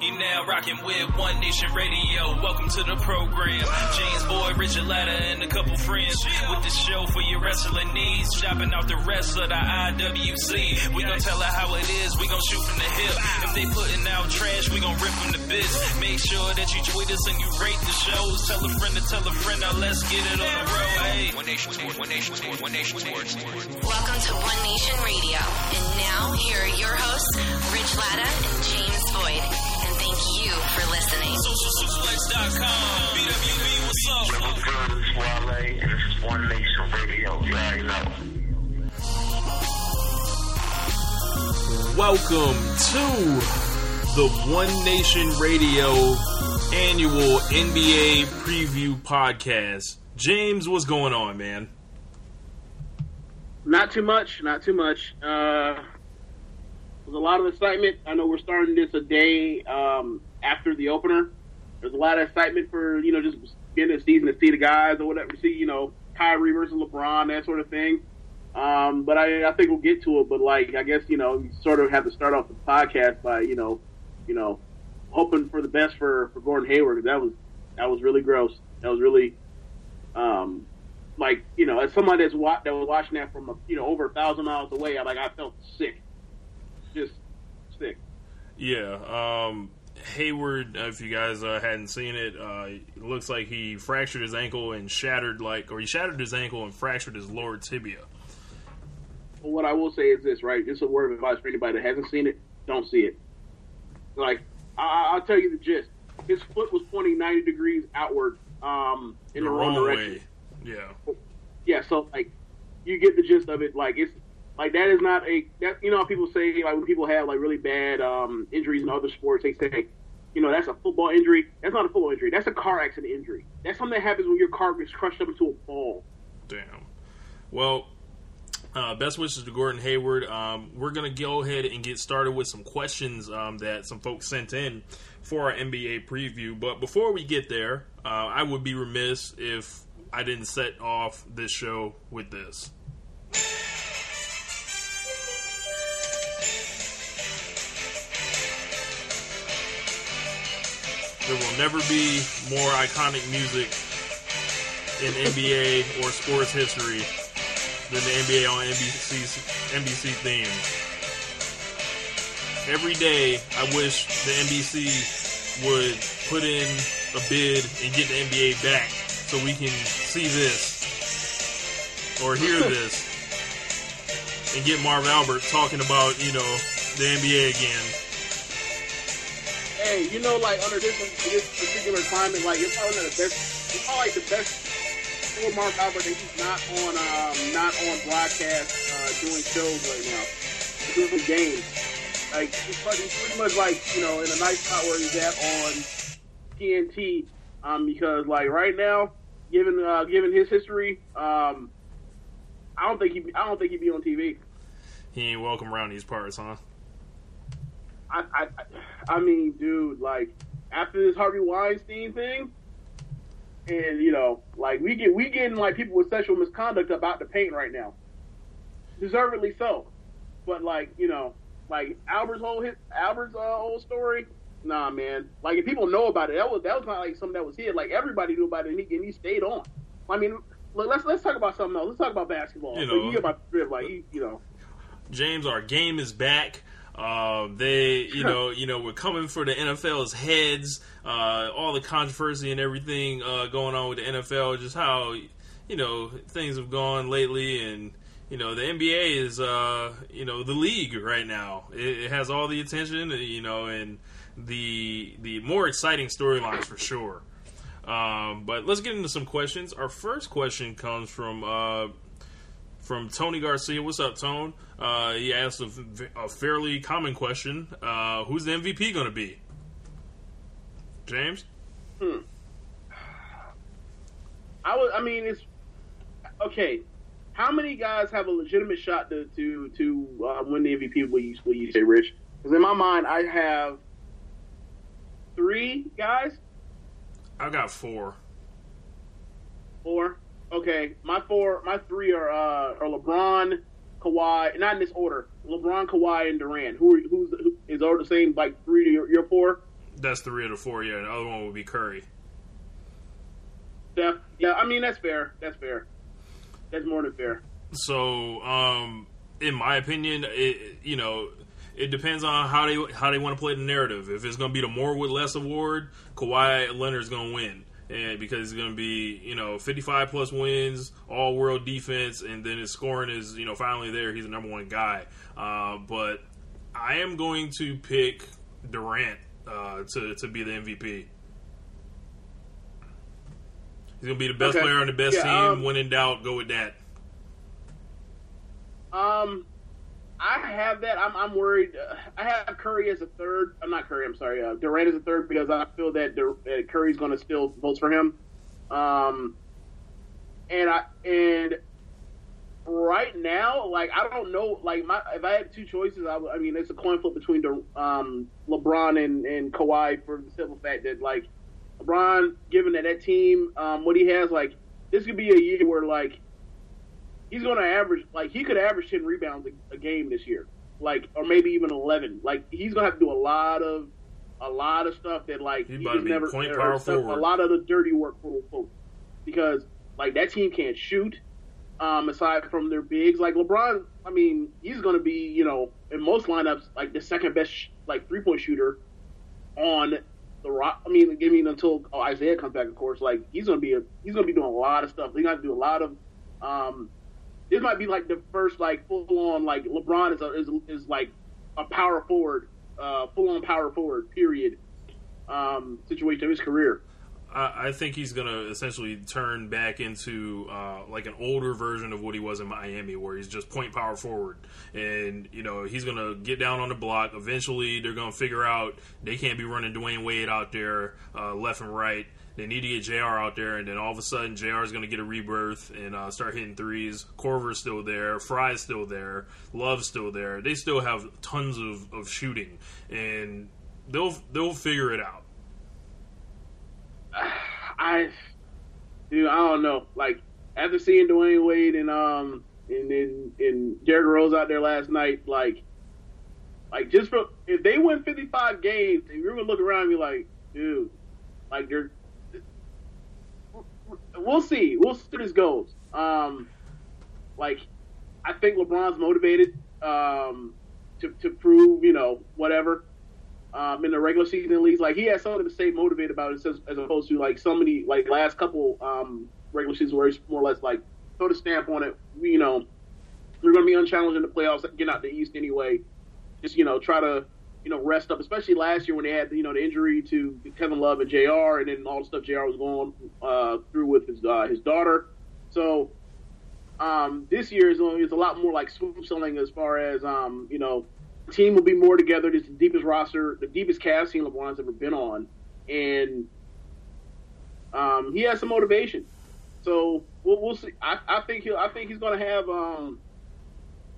You now rocking with One Nation Radio. Welcome to the program. James Boyd, Richard Latta, and a couple friends with the show for your wrestling needs. Shopping out the rest of the IWC. We gon' tell her how it is. We gon' shoot from the hip. If they putting out trash, we gon' rip from the bits. Make sure that you tweet us and you rate the shows. Tell a friend to tell a friend. Now let's get it on the road. Hey, One Nation Sports. One Nation Sports. One Nation Sports. Welcome to One Nation Radio. And now here are your hosts, Rich Latta and James Boyd. And thank you for listening. SocialSuplex.com. BWB, what's up? What's good? It's Wale, and this is One Nation Radio. You already know. Welcome to the One Nation Radio annual NBA preview podcast. James, what's going on, man? Not too much, not too much. Uh, there's a lot of excitement. I know we're starting this a day um, after the opener. There's a lot of excitement for you know just being the season to see the guys or whatever. See you know Kyrie versus LeBron, that sort of thing. Um, but I, I think we'll get to it. But like I guess you know you sort of have to start off the podcast by you know you know hoping for the best for for Gordon Hayward. That was that was really gross. That was really um, like you know as someone that's wa- that was watching that from a, you know over a thousand miles away. I like I felt sick, just sick. Yeah, um, Hayward. uh, If you guys uh, hadn't seen it, uh, it looks like he fractured his ankle and shattered like, or he shattered his ankle and fractured his lower tibia. What I will say is this, right? Is a word of advice for anybody that hasn't seen it. Don't see it. Like I, I'll tell you the gist. His foot was pointing ninety degrees outward um, in the, wrong, direction. way. Yeah, yeah, so like you get the gist of it. Like it's like that is not a that you know how people say like when people have like really bad um, injuries in other sports, they say, you know, that's a football injury. That's not a football injury. That's a car accident injury. That's something that happens when your car gets crushed up into a ball. damn. Well, uh, best wishes to Gordon Hayward. Um, we're gonna go ahead and get started with some questions um, that some folks sent in for our NBA preview. But before we get there, uh, I would be remiss if I didn't set off this show with this. There will never be more iconic music in NBA or sports history than the NBA on NBC NBC theme. Every day, I wish the NBC would put in a bid and get the NBA back so we can see this or hear this and get Marv Albert talking about you know the NBA again. Hey, you know, like under this this particular climate, like it's probably not the best. It's probably like the best for Marv Albert that he's not on um, not on broadcast uh, doing shows right now, doing games. Like he's pretty, pretty much like you know in a nice spot where he's at on TNT. Um, because like right now, given uh, given his history, um, I don't think he I don't think he'd be on TV. He ain't welcome around these parts, huh? I, I, I mean, dude, like after this Harvey Weinstein thing, and you know, like we get we getting like people with sexual misconduct about the paint right now, deservedly so. But like you know, like Albert's whole hit, Albert's uh, whole story, nah, man. Like if people know about it, that was that was not like something that was hid. Like everybody knew about it, and he, and he stayed on. I mean, look, let's let's talk about something else. Let's talk about basketball. You So know. you get about like he, you know. James, our game is back. Uh, they, you know, you know, we're coming for the NFL's heads. Uh, all the controversy and everything uh, going on with the NFL, just how you know things have gone lately, and you know the NBA is, uh, you know, the league right now. It, it has all the attention, you know, and the the more exciting storylines for sure. Um, but let's get into some questions. Our first question comes from uh, from Tony Garcia. What's up, Tone? Uh, he asked a, a fairly common question: uh, Who's the MVP going to be? James? Hmm. I was. I mean, it's okay. How many guys have a legitimate shot to to to uh, win the MVP? Will you will you say, Rich? Because in my mind, I have three guys. I've got four. Or okay, my four, my three are uh, are LeBron, Kawhi, not in this order. LeBron, Kawhi, and Durant. Who are, who's who, is all the same? Like three to your, your four? That's three of the four. Yeah, the other one would be Curry. Yeah, yeah. I mean that's fair. That's fair. That's more than fair. So, um, in my opinion, it, you know, it depends on how they how they want to play the narrative. If it's going to be the more with less award, Kawhi Leonard's going to win. And because he's going to be, you know, 55 plus wins, all world defense, and then his scoring is, you know, finally there. He's the number one guy. Uh, but I am going to pick Durant uh, to to be the MVP. He's going to be the best Okay. player on the best Yeah, team. um, when in doubt, go with that. Um, I have that. I'm I'm worried. Uh, I have Curry as a third. I'm not Curry. I'm sorry. Uh, Durant as a third because I feel that, Dur- that Curry's going to steal votes for him. Um, and I and right now, like I don't know. Like my if I had two choices, I, I mean it's a coin flip between um LeBron and and Kawhi for the simple fact that like LeBron, given that that team, um, what he has, like this could be a year where like he's going to average like he could average ten rebounds a, a game this year, like or maybe even eleven. Like he's going to have to do a lot of a lot of stuff that like He he never point power stuff- forward. a lot of the dirty work quote unquote because like that team can't shoot. Um, aside from their bigs, like LeBron, I mean, he's going to be, you know, in most lineups, like the second best, sh- like three point shooter on the rock. I mean, I mean until oh, Isaiah comes back, of course. Like he's going to be a, he's going to be doing a lot of stuff. He's going to do a lot of. Um, this might be like the first like full on like LeBron is a, is is like a power forward, uh, full on power forward. Period. Um, situation of his career. I, I think he's going to essentially turn back into uh, like an older version of what he was in Miami, where he's just point power forward, and you know he's going to get down on the block. Eventually, they're going to figure out they can't be running Dwyane Wade out there uh, left and right. They need to get Jr. out there, and then all of a sudden Jr. is going to get a rebirth and uh, start hitting threes. Korver's still there, Frye's still there, Love's still there. They still have tons of, of shooting, and they'll they'll figure it out. I, dude, I don't know. Like after seeing Dwyane Wade and um and and, and Derrick Rose out there last night, like, like just for if they win fifty five games, and you're gonna look around and be like, dude, like they're. We'll see. We'll see where this goes. Um, like, I think LeBron's motivated um, to to prove, you know, whatever um, in the regular season leagues. Like he has something to stay motivated about as, as opposed to like so many like last couple um, regular seasons where he's more or less like put a stamp on it. You know, we're going to be unchallenged in the playoffs, get out the East anyway. Just you know, try to you know rest up, especially last year when they had you know the injury to Kevin Love and Jr. and then all the stuff Jr. was going uh, through with his uh, his daughter. So um, this year is, is a lot more like swoop selling as far as um, you know team will be more together. It's the deepest roster, the deepest cast team LeBron's ever been on, and um, he has some motivation. So we'll, we'll see. I, I think he'll. I think he's going to have. Um,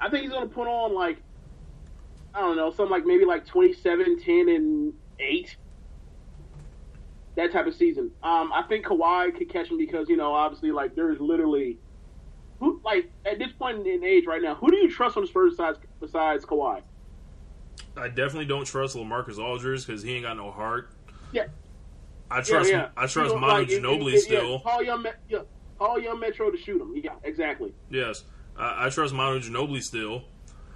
I think he's going to put on like I don't know, something like maybe like 27, 10, and eight. That type of season. Um, I think Kawhi could catch him because you know obviously like there is literally who like at this point in age right now, who do you trust on the Spurs side besides Kawhi? I definitely don't trust LaMarcus Aldridge because he ain't got no heart. Yeah, I trust yeah, yeah. I trust You know, Manu like, it- Ginobili it- still. Yeah, call young, yeah, call young Metro to shoot him. Yeah, exactly. Yes, I, I trust Manu Ginobili still.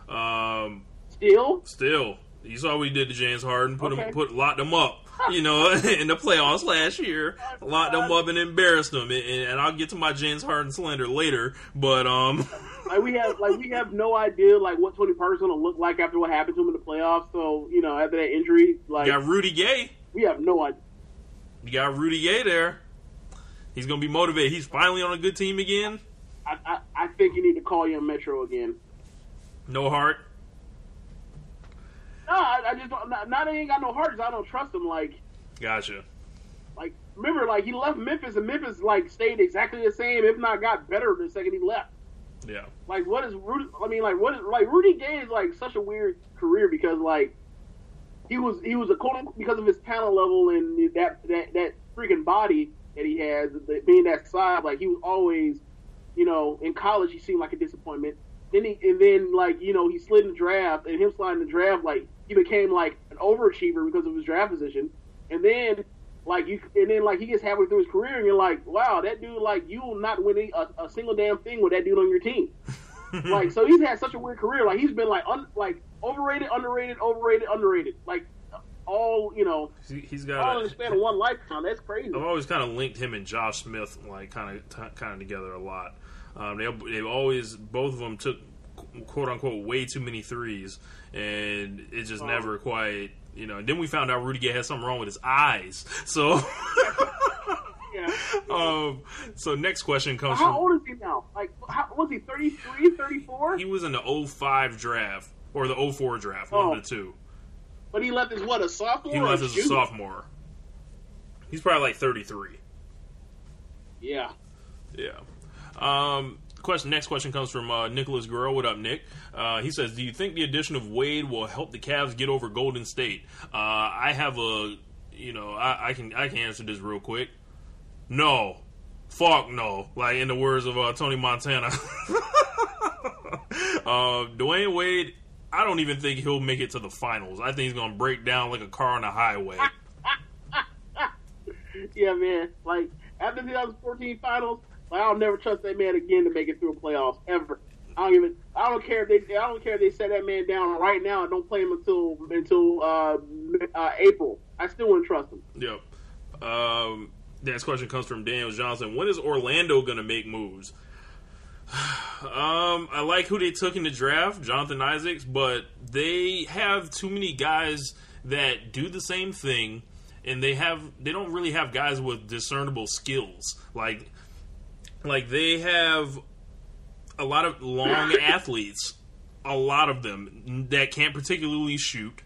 Um, Still, still, you saw what he did to James Harden. Put Okay. him, put locked him up. You know, in the playoffs last year, locked him up and embarrassed him. And, and I'll get to my James Harden slander later. But um, like we have like we have no idea like what Tony Parker's gonna look like after what happened to him in the playoffs. So you know after that injury, like you got Rudy Gay. we have no idea. You got Rudy Gay there. He's gonna be motivated. He's finally on a good team again. I, I, I think you need to call young Metro again. No heart. No, I, I just don't. Not, they ain't got no heart. 'cause I don't trust them. Like, Gotcha. like remember, like he left Memphis, and Memphis like stayed exactly the same, if not got better the second he left. Yeah. Like, what is Rudy? I mean, like, what is like Rudy Gay is like such a weird career because like he was he was a quote unquote because of his talent level and that that that freaking body that he has, that- being that size, like he was always you know, in college he seemed like a disappointment. Then he and then like you know he slid in the draft and him sliding the draft like he became like an overachiever because of his draft position. And then like you and then like he gets halfway through his career and you're like, wow, that dude like you will not win a, a single damn thing with that dude on your team. like so he's had such a weird career. Like he's been like un, like overrated, underrated, overrated, underrated. Like all you know, He- He's all got. in the A, span of one lifetime. That's crazy. I've always kind of linked him and Josh Smith like kind of kind of together a lot. Um, they they've always both of them took quote unquote way too many threes, and it just Oh. never quite. You know, then we found out Rudy Gay had something wrong with his eyes. So, Yeah. um, so next question comes How from old is he now? Like, how, was he 33, 34? he was in the 05 draft or the 04 draft, one Oh. of the two. But he left as what, a sophomore? He left as a sophomore. He's probably like 33. Yeah. Yeah. Um, question. Next question comes from uh, Nicholas Guerrero. What up, Nick? Uh, he says, "Do you think the addition of Wade will help the Cavs get over Golden State?" Uh, I have a, you know, I, I can I can answer this real quick. No, fuck no. Like in the words of uh, Tony Montana. uh, Dwyane Wade. I don't even think he'll make it to the finals. I think he's gonna break down like a car on a highway. Yeah, man. Like, after the 2014 finals, like, I'll never trust that man again to make it through a playoffs, ever. I don't even. I don't care if they. I don't care if they set that man down right now and don't play him until until uh, uh, April. I still wouldn't trust him. Yep. Um, next question comes from Daniel Johnson. When is Orlando going to make moves? um, I like who they took in the draft, Jonathan Isaacs, but they have too many guys that do the same thing, and they have they don't really have guys with discernible skills. Like, like they have a lot of long athletes, a lot of them that can't particularly shoot,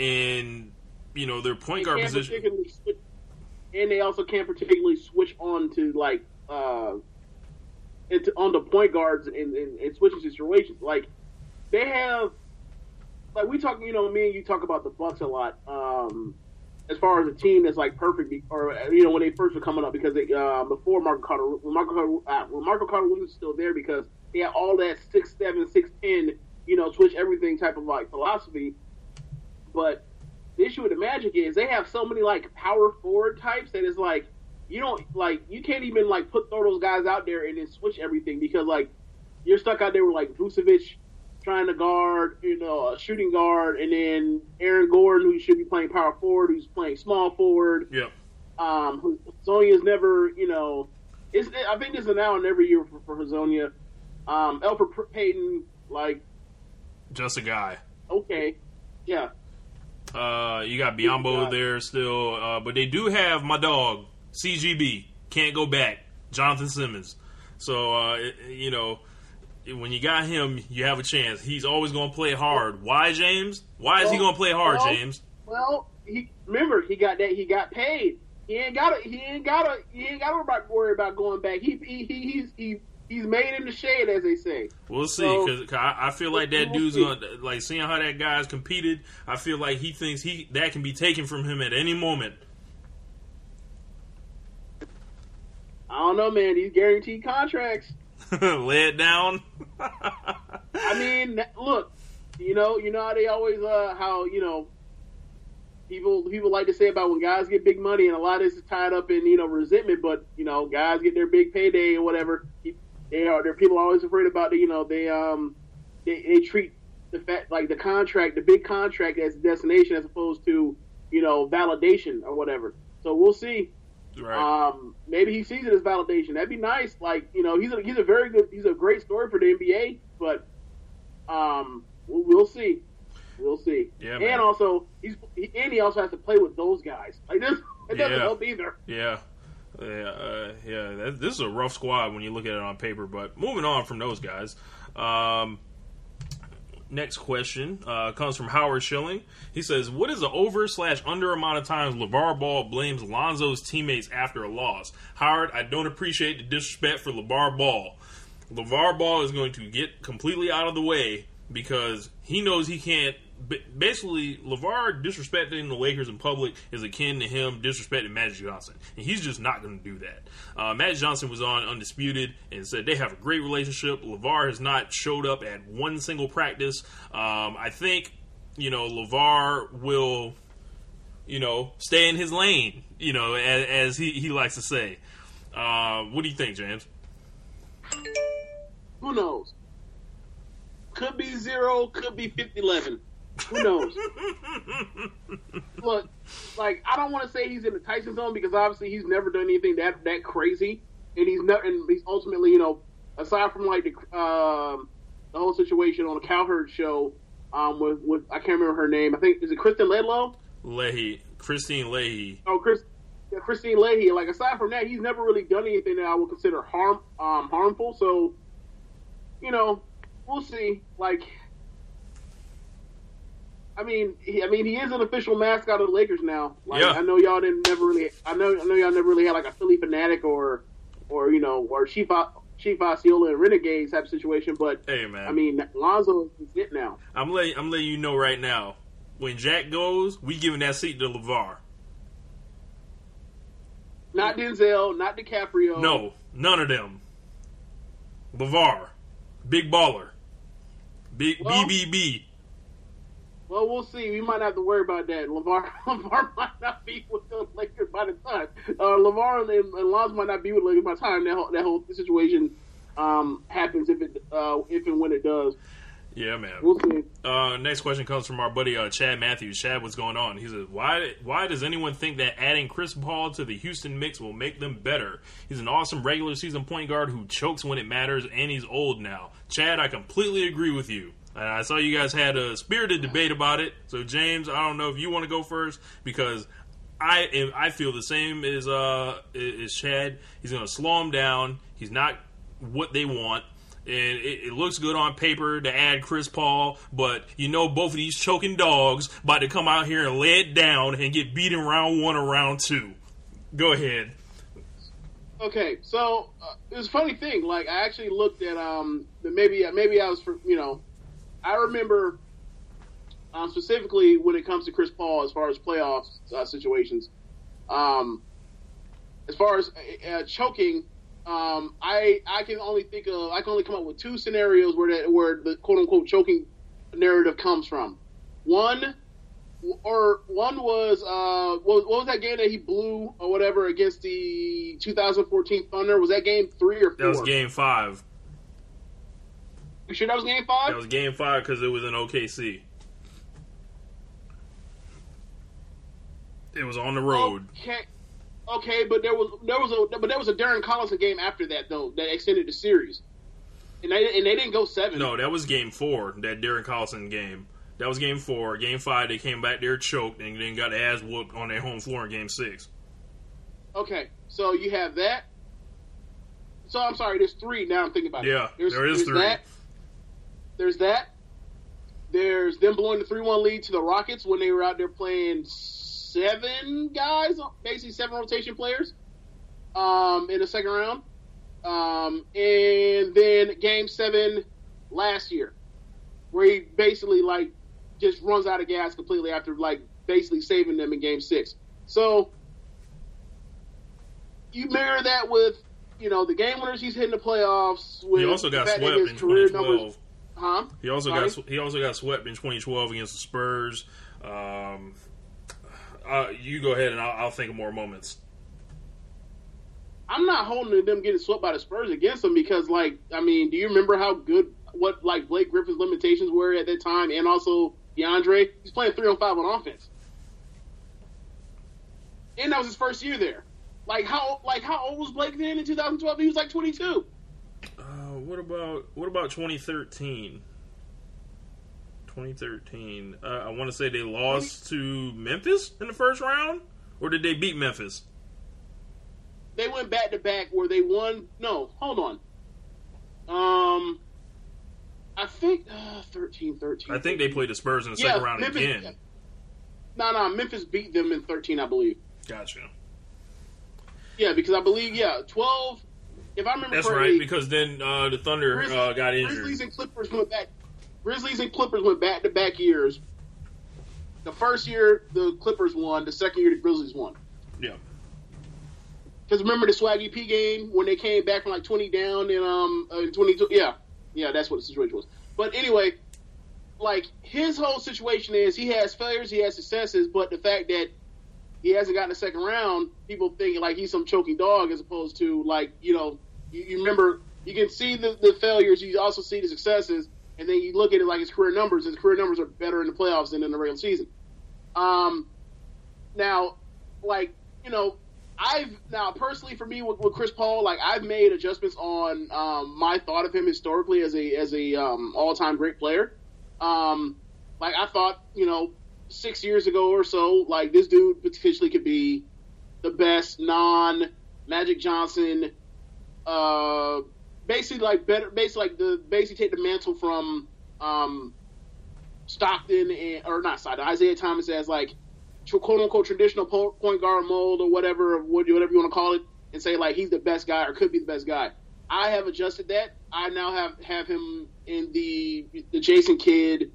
and you know their point They guard position. switch, and they also can't particularly switch on to like uh, into on the point guards and, and, and switching situations. Like they have, like we talk, you know, me and you talk about the Bucks a lot. Um, as far as a team that's like perfect, or you know, when they first were coming up, because they uh, before Marco Carter, when Marco Carter, uh, when Marco Carter was still there, because they had all that six seven, six ten, you know, switch everything type of like philosophy. But the issue with the Magic is they have so many like power forward types that it's like you don't like you can't even like put throw those guys out there and then switch everything because like you're stuck out there with like Vucevic trying to guard, you know, a shooting guard, and then Aaron Gordon who should be playing power forward, who's playing small forward. Yeah. Um, who- Hezonja's never, you know, it's I think this an now and every year for, for Hezonja. Um, Elfrid Payton, like Just a guy. okay, yeah, Uh, you got Biyombo there still, uh, but they do have my dog CGB. Can't go back. Jonathan Simmons. So uh, it- you know, when you got him, you have a chance. He's always going to play hard. Why, James? Why is he going to play hard, well, James? Well, he remember he got that he got paid. He ain't got to he ain't got to he ain't got to worry about going back. He, he, he he's he, he's made in the shade, as they say. We'll see, So- because I, I feel like that We'll dude's see. to like seeing how that guy's competed. I feel like he thinks he that can be taken from him at any moment. I don't know, man. These guaranteed contracts. Lay it down. I mean, look, you know, you know how they always uh how you know people people like to say about when guys get big money, and a lot of this is tied up in you know resentment. But you know, guys get their big payday or whatever. They are there. People are always afraid about the you know they um they, they treat the fact like the contract, the big contract as destination as opposed to you know validation or whatever. So we'll see. Right. Um, maybe he sees it as validation. That'd be nice. Like you know, he's a he's a very good he's a great story for the NBA. But um, we'll, we'll see. We'll see. Yeah, man. and also he's he, and he also has to play with those guys. Like this, it doesn't Yeah. help either. Yeah. Yeah, uh, yeah. That, this is a rough squad when you look at it on paper. But moving on from those guys, um, next question uh, comes from Howard Schilling. He says, "What is the over slash under amount of times LeVar Ball blames Lonzo's teammates after a loss?" Howard, I don't appreciate the disrespect for LeVar Ball. LeVar Ball is going to get completely out of the way because he knows he can't basically Levar disrespecting the Lakers in public is akin to him disrespecting Magic Johnson, and he's just not going to do that. Uh, Magic Johnson was on Undisputed and said they have a great relationship. Levar has not showed up at one single practice. Um, I think you know Levar will you know stay in his lane, you know as, as he he likes to say. Uh, what do you think, James? Who knows? Could be zero, could be 50 11. Who knows? Look, like I don't want to say he's in the Tyson zone because obviously he's never done anything that that crazy, and he's not, and he's ultimately, you know, aside from like the um, the whole situation on the Cowherd show, um, with with I can't remember her name. I think is it Kristen Ledlow? Leahy, Kristine Leahy. Oh, Chris, yeah, Kristine Leahy. Like aside from that, he's never really done anything that I would consider harm um, harmful. So, you know, we'll see. Like, I mean, he, I mean, he is an official mascot of the Lakers now. Like, Yeah. I know y'all didn't never really. I know, I know y'all never really had like a Philly fanatic or, or you know, or Chief Chief Osceola and Renegades type of situation. But Hey man, I mean, Lonzo is it now. I'm letting I'm letting you know right now. When Jack goes, we giving that seat to Levar. Not Denzel, not DiCaprio. No, none of them. Levar, big baller, big Well- BBB. Well, we'll see. We might have to worry about that. Levar, Levar might not be with the Lakers by the time. Uh, Levar and, and Lonzo might not be with the Lakers by the time that whole, that whole situation um, happens. If it uh, if and when it does, Yeah, man. we'll see. Uh, next question comes from our buddy uh, Chad Matthews. Chad, what's going on? He says, "Why? Why does anyone think that adding Chris Paul to the Houston mix will make them better? He's an awesome regular season point guard who chokes when it matters, and he's old now." Chad, I completely agree with you. And I saw you guys had a spirited debate about it. So James, I don't know if you want to go first because I I feel the same as uh as Chad. He's going to slow him down. He's not what they want. And it, it looks good on paper to add Chris Paul, but you know both of these choking dogs about to come out here and lay it down and get beat in round one or round two. Go ahead. Okay, so uh, it was a funny thing. Like I actually looked at um maybe maybe I was for you know I remember um, specifically when it comes to Chris Paul as far as playoff uh, situations. Um, as far as uh, uh, choking, um, I I can only think of I can only come up with two scenarios where that where the quote unquote choking narrative comes from. One or one was uh what, what was that game that he blew or whatever against the 2014 Thunder? Was that game three or four? That was game five. You sure that was game five? That was game five because it was in OKC. It was on the road. Okay, okay, but there was there was a but there was a Darren Collison game after that though that extended the series, and they and they didn't go seven. No, that was game four. That Darren Collison game. That was game four. Game five, they came back there choked and then got ass whooped on their home floor in game six. Okay, so you have that. So I'm sorry, there's three now. I'm thinking about Yeah, it. There's, there is there's three. That. There's that. There's them blowing the three-one lead to the Rockets when they were out there playing seven guys, basically seven rotation players, um, in the second round. Um, and then Game Seven last year, where he basically like just runs out of gas completely after like basically saving them in Game Six. So you mirror that with you know the game winners he's hitting the playoffs. With He also got swept in career 2012. numbers- Huh? He also Sorry? got he also got swept in 2012 against the Spurs. Um, uh, you go ahead and I'll, I'll think of more moments. I'm not holding them getting swept by the Spurs against them because, like, I mean, do you remember how good what like Blake Griffin's limitations were at that time, and also DeAndre? He's playing three on five on offense, and that was his first year there. Like how like how old was Blake then in 2012? He was like 22. Uh, what about what about 2013? 2013. Uh, I want to say they lost to Memphis in the first round, or did they beat Memphis? They went back to back where they won. No, hold on. Um, I think uh, 13, 13. I think they played the Spurs in the Yeah, second round Memphis- again. No, no, Memphis beat them in 13, I believe. Gotcha. Yeah, because I believe yeah, 12. If I remember That's correctly, right, because then uh, the Thunder uh, got injured. Grizzlies and Clippers went back. Grizzlies and Clippers went back to back years the first year the Clippers won, the second year the Grizzlies won. Yeah. Because remember the Swaggy P game when they came back from like 20 down in um in 22? Yeah, yeah, that's what the situation was. But anyway, like his whole situation is he has failures, he has successes, but the fact that he hasn't gotten a second round, people think like he's some choking dog as opposed to like you know you, you remember you can see the, the failures, you also see the successes, and then you look at it like his career numbers. His career numbers are better in the playoffs than in the regular season. Um, now, like you know, I've now personally for me with, with Chris Paul, like I've made adjustments on um, my thought of him historically as a as a um, all time great player. Um, like I thought, you know, six years ago or so, like this dude potentially could be the best non Magic Johnson, uh, basically like better, basically like the basically take the mantle from um, Stockton and or not Isiah Thomas as like quote unquote traditional point guard mold or whatever, what- whatever you want to call it, and say like he's the best guy or could be the best guy. I have adjusted that. I now have have him in the the Jason Kidd,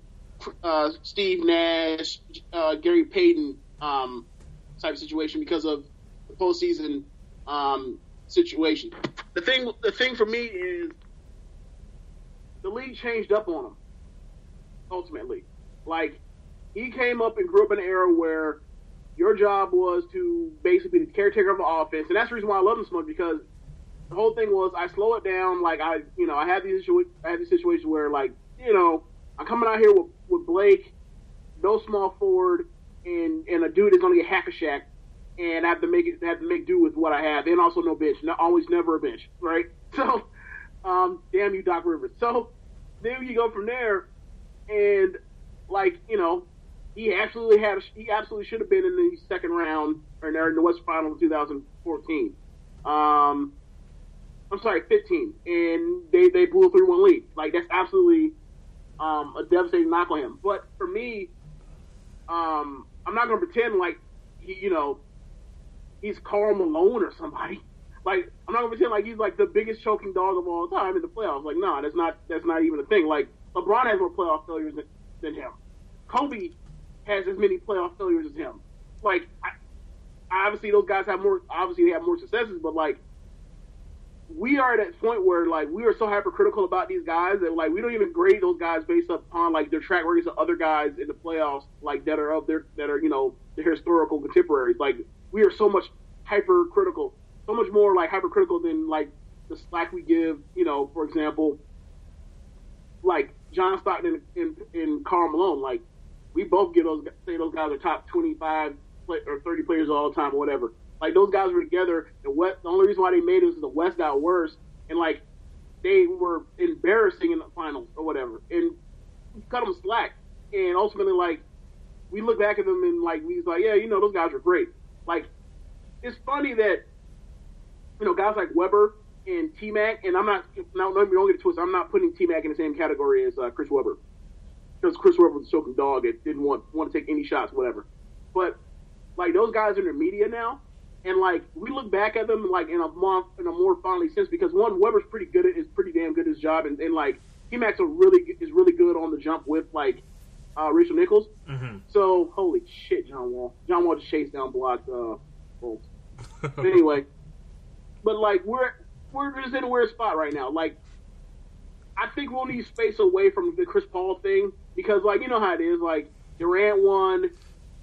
uh, Steve Nash, uh, Gary Payton um, type of situation because of the postseason um, situation. The thing the thing for me is the league changed up on him. Ultimately, like he came up and grew up in an era where your job was to basically be the caretaker of the offense, and that's the reason why I love him so much because the whole thing was I slow it down. Like I, you know, I have these situa- I have these situations where like you know I'm coming out here with, with Blake, no small forward, and and a dude is going to get hack a shack, and I have to make it have to make do with what I have, and also no bench, not always never a bench, right? So, um, damn you, Doc Rivers. So then you go from there, and like you know, he absolutely had he absolutely should have been in the second round or in the West Final in 2014. Um, I'm sorry, 15, and they they blew a three one lead. Like that's absolutely um, a devastating knock on him. But for me, um, I'm not going to pretend like he, you know, he's Karl Malone or somebody. Like I'm not going to pretend like he's like the biggest choking dog of all time in the playoffs. Like no, that's not that's not even a thing. Like LeBron has more playoff failures than, than him. Kobe has as many playoff failures as him. Like I, obviously those guys have more. Obviously they have more successes, but like we are at that point where like we are so hypercritical about these guys that like we don't even grade those guys based upon like their track records of other guys in the playoffs like that are of their that are you know their historical contemporaries. Like we are so much hypercritical, so much more like hypercritical than like the slack we give. You know, for example, like John Stockton and, and, and Karl Malone. Like we both give those say those guys are top twenty five or thirty players all time or whatever. Like those guys were together. The West. The only reason why they made it was the West got worse, and like they were embarrassing in the finals or whatever, and cut them slack. And ultimately, like we look back at them and like we like, yeah, you know, those guys are great. Like it's funny that you know guys like Webber and T Mac, and I'm not. Now, let me don't get it twisted. I'm not putting T Mac in the same category as uh, Chris Webber because Chris Webber was a choking dog and didn't want want to take any shots, whatever. But like those guys in the media now, and like we look back at them like in a more in a more fondly sense because one Webber's pretty good at is pretty damn good at his job, and, and like Mac's a really is really good on the jump with like uh, Rachel Nichols. Mm-hmm. So holy shit, John Wall. John Wall just chased down blocked uh, Bolts. But anyway, but like we're we're just in a weird spot right now. Like I think we'll need space away from the Chris Paul thing because like you know how it is. Like Durant won,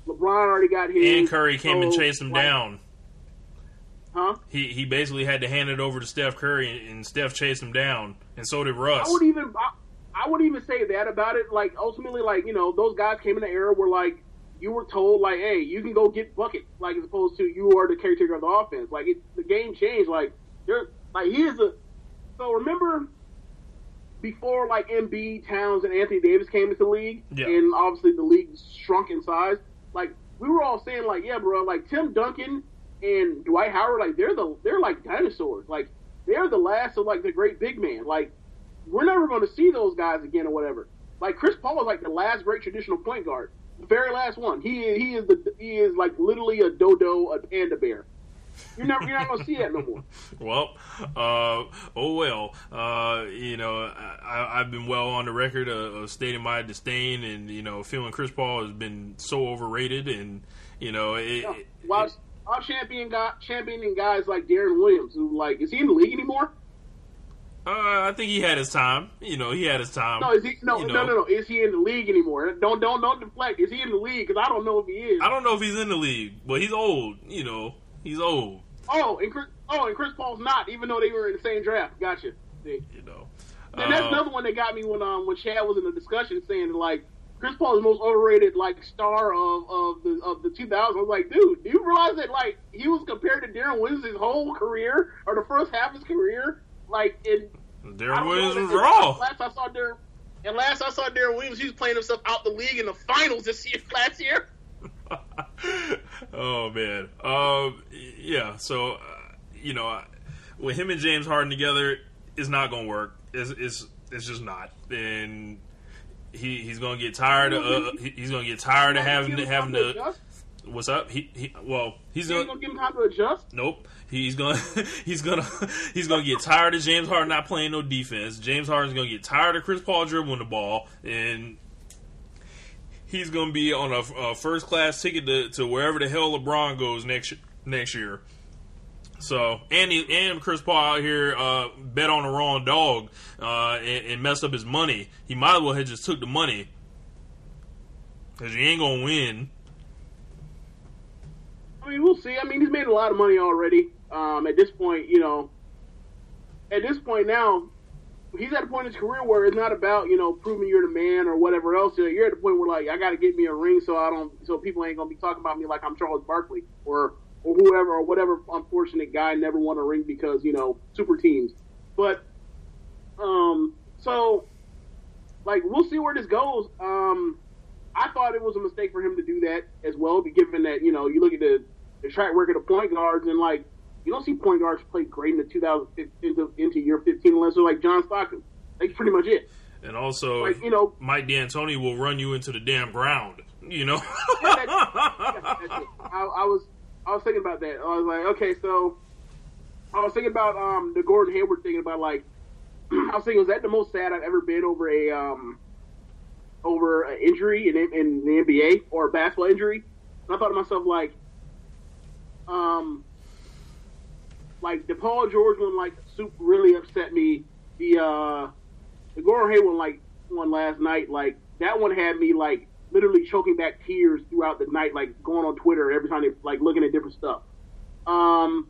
LeBron already got his, and Curry came and chased him like, down. Huh? He he basically had to hand it over to Steph Curry, and, and Steph chased him down, and so did Russ. I would even I, I would even say that about it. Like ultimately, like you know, those guys came in the era where like you were told like, hey, you can go get buckets, like as opposed to you are the caretaker of the offense. Like it, the game changed. Like they're like he is a. So remember before like MB Towns, and Anthony Davis came into the league, Yeah. and obviously the league shrunk in size. Like we were all saying, like, yeah, bro, like Tim Duncan and Dwight Howard, like they're the they're like dinosaurs. Like they're the last of like the great big man. Like we're never going to see those guys again or whatever. Like Chris Paul is like the last great traditional point guard, the very last one. He he is the he is like literally a dodo, a panda bear. You're never you're not gonna see that no more. Well, uh, oh well. Uh, you know, I, I've been well on the record of, of stating my disdain, and you know, feeling Chris Paul has been so overrated, and you know, it, Yeah. it- I'm champion guy, championing guys like Deron Williams, who like is he in the league anymore? uh, I think he had his time. You know, he had his time. No, is he? No, You no, know. no, no. Is he in the league anymore? Don't don't don't deflect. Is he in the league? Because I don't know if he is. I don't know if he's in the league, but he's old. You know, he's old. Oh, and Chris. Oh, and Chris Paul's not, even though they were in the same draft. Gotcha. See. You know, And that's Uh, another one that got me when um when Chad was in the discussion saying like Chris Paul is the most overrated like star of of the of the 2000s. I was like, dude, do you realize that like he was compared to Deron Williams his whole career or the first half of his career? Like in Deron Williams was raw. Last I saw Deron, and last I saw Deron Williams, he was playing himself out the league in the finals this year last year. oh man, um, yeah. So uh, you know, uh, with him and James Harden together, it's not gonna work. It's it's, it's just not, and he he's gonna get tired of uh, he's gonna get tired of having to having to adjust. What's up? He he. Well, he's He gonna. gonna give him time to adjust. Nope. He's gonna he's gonna he's gonna get tired of James Harden not playing no defense. James Harden's gonna get tired of Chris Paul dribbling the ball, and he's gonna be on a, a first class ticket to, to wherever the hell LeBron goes next next year. So and he, and Chris Paul out here uh, bet on the wrong dog uh, and, and messed up his money. He might as well have just took the money because you ain't gonna win. I mean, we'll see. I mean, he's made a lot of money already. Um, at this point, you know, at this point now, he's at a point in his career where it's not about you know proving you're the man or whatever else. You're at the point where like I got to get me a ring so I don't so people ain't gonna be talking about me like I'm Charles Barkley or or whoever or whatever unfortunate guy never won a ring because you know super teams. But um, so like we'll see where this goes. Um, I thought it was a mistake for him to do that as well, given that you know you look at the, the track record of point guards and like you don't see point guards play great in the 2015 into, into year 15 unless they're like John Stockton. That's pretty much it. And also, Like you know, Mike D'Antoni will run you into the damn ground. You know. Yeah, that- yeah. I, I was I was thinking about that. I was like, okay, so I was thinking about um the Gordon Hayward thing about like I was thinking was that the most sad I've ever been over a um over an injury in, in the NBA or a basketball injury. And I thought to myself like um like the Paul George one like soup really upset me. The uh the Gordon Hayward like one last night like that one had me like literally choking back tears throughout the night, like going on Twitter every time they like looking at different stuff. Um,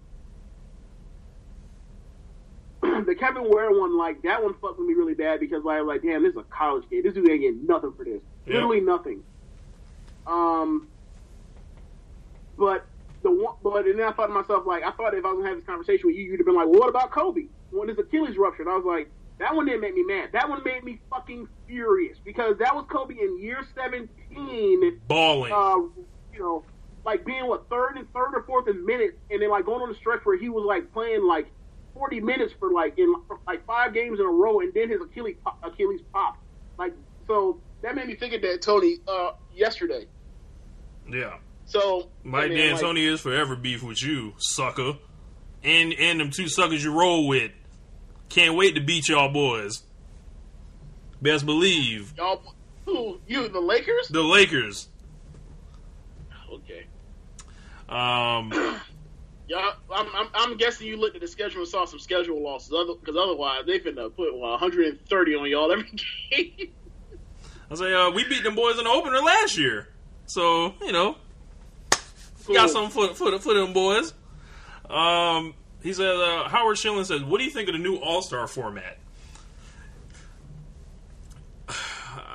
the Kevin Ware one, like that one fucked with me really bad because like, I'm like, damn, this is a college kid. This dude ain't getting nothing for this. Yeah. Literally nothing. Um, but the one, but and then I thought to myself, like, I thought if I was gonna have this conversation with you, you'd have been like, well, what about Kobe when his Achilles ruptured? I was like, that one didn't make me mad. That one made me fucking furious because that was Kobe in year seventeen Balling. uh, you know, like being what third and third or fourth in minutes, and then like going on the stretch where he was like playing like forty minutes for like in for, like five games in a row, and then his Achilles pop, Achilles popped. Like so, that made me think of that Tony uh, yesterday. yeah. So Mike and then, like, is forever beef with you, sucker. And and them two suckers you roll with. Can't wait to beat y'all boys. Best believe. y'all, who you the Lakers? The Lakers. Okay. Um Y'all, I'm, I'm, I'm guessing you looked at the schedule and saw some schedule losses, because otherwise they finna put well, 130 on y'all every game. I say uh we beat them boys in the opener last year. So, you know, got something for for for them boys. Um, he says uh, Howard Schilling says, "What do you think of the new All Star format?"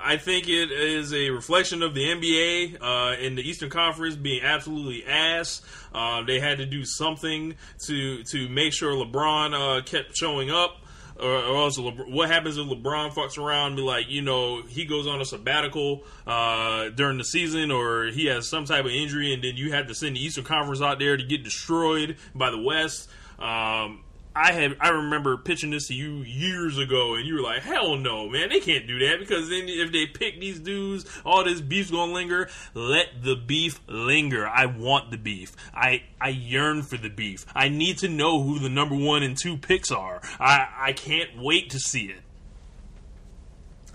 I think it is a reflection of the NBA uh, in the Eastern Conference being absolutely ass. Uh, they had to do something to to make sure LeBron uh, kept showing up. Or, else, LeBron, what happens if LeBron fucks around be like, you know, he goes on a sabbatical uh, during the season, or he has some type of injury, and then you have to send the Eastern Conference out there to get destroyed by the West. Um, I had I remember pitching this to you years ago, and you were like, "Hell no, man! They can't do that because then if they pick these dudes, all this beef's gonna linger. Let the beef linger. I want the beef. I I yearn for the beef. I need to know who the number one and two picks are. I I can't wait to see it.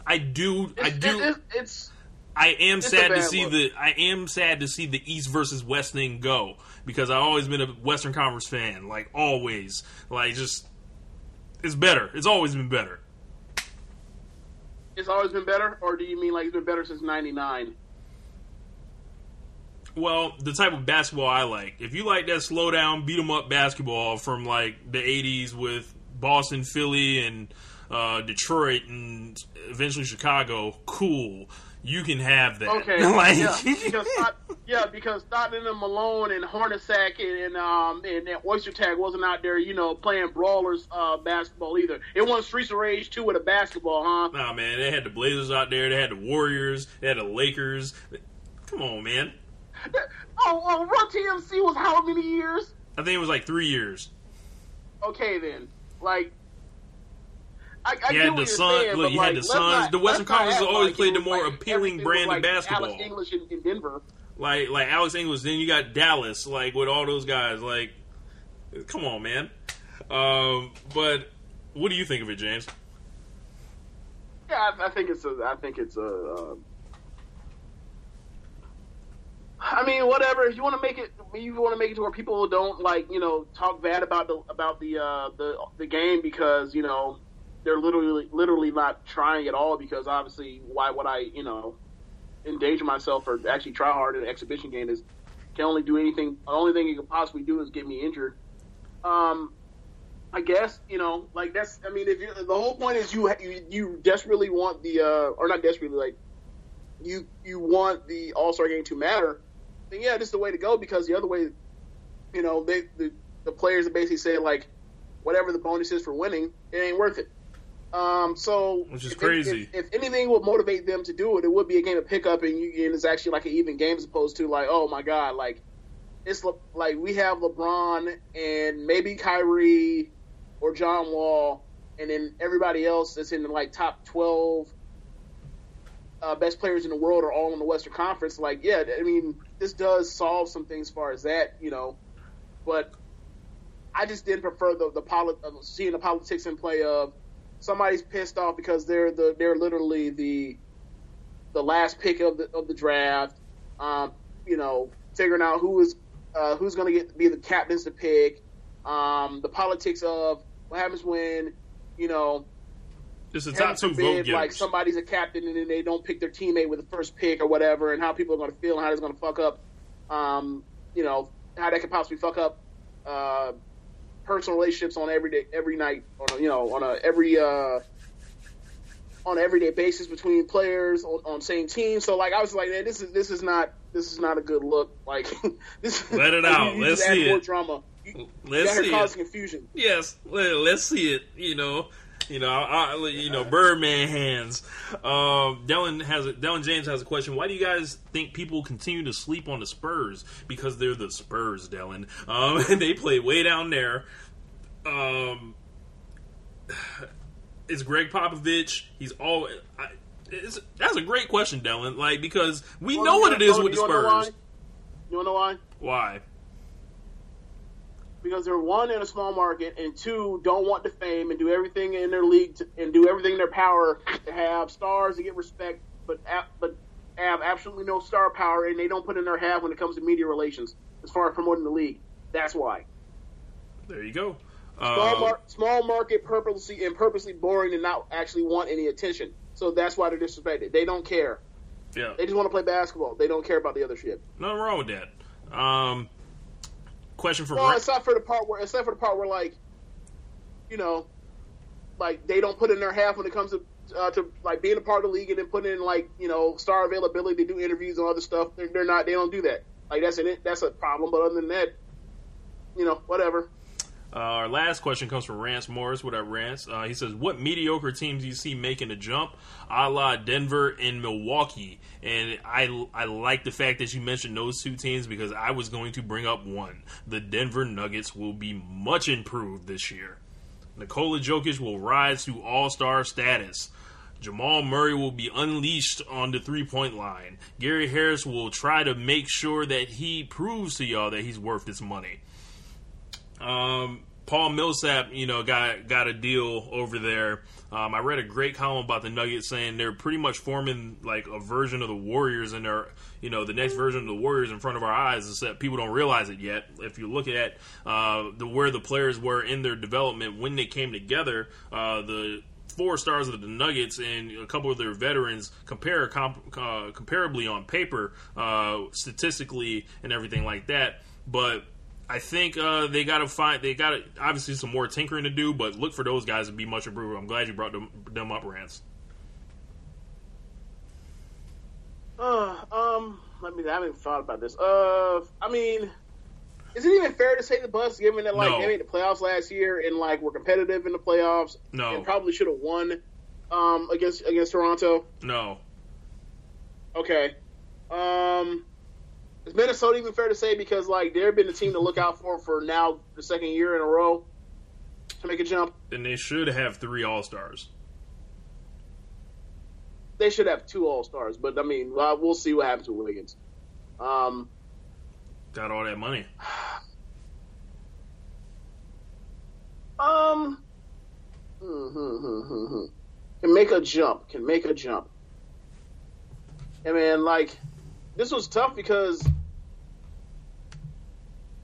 I do. I It's, do. It's, it's I am sad to see the I am sad to see the East versus West thing go because I've always been a Western Conference fan, like always. Like just it's better. It's always been better. it's always been better, or do you mean like it's been better since '99? Well, the type of basketball I like. If you like that slow down, beat 'em up basketball from like the '80s with Boston, Philly, and uh, Detroit, and eventually Chicago, cool. You can have that. Okay, Like- yeah, because Stock- yeah, because Stockton and Malone and Hornacek and, and um and, and Ostertag wasn't out there, you know, playing brawlers uh, basketball either. It wasn't Streets of Rage two with a basketball, huh? Nah, man, they had the Blazers out there. They had the Warriors. They had the Lakers. Come on, man. Oh, well, Run TMC was how many years? I think it was like three years. Okay, then, like. I, I You had the saying, look, you had the Suns. The Western Conference act always like played the more like appealing brand of like basketball. Alex English in, in Denver. Like like Alex English. Then you got Dallas. Like with all those guys. Like, come on, man. Um, but what do you think of it, James? Yeah, I, I think it's a. I think it's a. Uh, I mean, whatever. If you want to make it, you want to make it to where people don't like, you know, talk bad about the about the uh, the the game because you know they're literally literally not trying at all. Because obviously, why would I, you know, endanger myself or actually try hard in an exhibition game? Is can only do anything. The only thing you can possibly do is get me injured. Um, I guess you know, like that's. I mean, if you the whole point is you you, you desperately want the uh, or not desperately like you you want the All Star game to matter, then yeah, this is the way to go because the other way, you know, they the the players are basically say like whatever the bonus is for winning, it ain't worth it. Um, so Which is if- crazy. If, if anything would motivate them to do it, it would be a game of pickup, and you and it's actually like an even game as opposed to like, oh my god, like it's Le- like we have LeBron and maybe Kyrie or John Wall, and then everybody else that's in the like top twelve uh, best players in the world are all in the Western Conference. Like, yeah, I mean, this does solve some things as far as that, you know, but I just didn't prefer the the uh, seeing the politics in play of somebody's pissed off because they're the they're literally the the last pick of the of the draft. Um, you know, figuring out who is uh, who's going to get be the captains to pick. Um, the politics of what happens when you know Just heaven top two forbid, like somebody's a captain and then they don't pick their teammate with the first pick or whatever, and how people are going to feel and how it's going to fuck up, um, you know, how that could possibly fuck up uh, personal relationships on every day, every night, on a, you know, on a every uh, on an everyday basis between players on, on same team. So like I was like, man, this is this is not this is not a good look. Like this. Let it out. You, you Let's see more drama. You, Let's see her it. causing confusion. Yes, let, let's see it. You know, you know, I, I- you know, Birdman hands. Um, Dylan has a, Dylan James has a question. Why do you guys think people continue to sleep on the Spurs? Because they're the Spurs, Dylan. Um, and they play way down there. Um, it's Gregg Popovich. He's all. I, it's, that's a great question, Dylan. Like because we Well, know what it is with the you wanna know why? Spurs. You wanna know why? Why? Because they're one in a small market and two don't want the fame and do everything in their league to, and do everything in their power to have stars and get respect, but but have absolutely no star power and they don't put in their half when it comes to media relations as far as promoting the league. That's why There you go. small, Um, mar- small market purposely and purposely boring and not actually want any attention. So that's why they're disrespected. They don't care. yeah. They just want to play basketball. They don't care about the other shit. Nothing wrong with that. Um, question for Well, Ra- except for the part where, except for the part where, like, you know, like they don't put in their half when it comes to uh, to like being a part of the league and then putting in like you know star availability to do interviews and other stuff. They're, they're not. They don't do that. Like that's an that's a problem. But other than that, you know, whatever. Uh, our last question comes from Rance Morris. What up, Rance? Uh, he says, "What mediocre teams do you see making a jump, a la Denver and Milwaukee?" And I, I like the fact that you mentioned those two teams because I was going to bring up one. The Denver Nuggets will be much improved this year. Nikola Jokic will rise to All Star status. Jamal Murray will be unleashed on the three point line. Gary Harris will try to make sure that he proves to y'all that he's worth his money. Um, Paul Millsap, you know, got got a deal over there. Um, I read a great column about the Nuggets saying they're pretty much forming like a version of the Warriors, and they're you know the next version of the Warriors in front of our eyes. That people don't realize it yet. If you look at uh, the where the players were in their development when they came together, uh, the four stars of the Nuggets and a couple of their veterans compare comp, uh, comparably on paper, uh, statistically and everything like that. But I think uh, they got to find they got obviously some more tinkering to do, but look for those guys to be much improved. I'm glad you brought them, them up, Rance. Uh, um, let me. I haven't thought about this. Uh, I mean, is it even fair to say the Bucks, given that like No. they made the playoffs last year and like were competitive in the playoffs No. and probably should have won um against against Toronto? No, Okay. Um, is Minnesota even fair to say because like they've been the team to look out for for now the second year in a row to make a jump? and they should have three All Stars. They should have two All Stars, but I mean, we'll see what happens with Wiggins. Um, Got all that money. um, hmm, hmm, hmm, hmm, hmm. can make a jump. Can make a jump. I mean, like this was tough because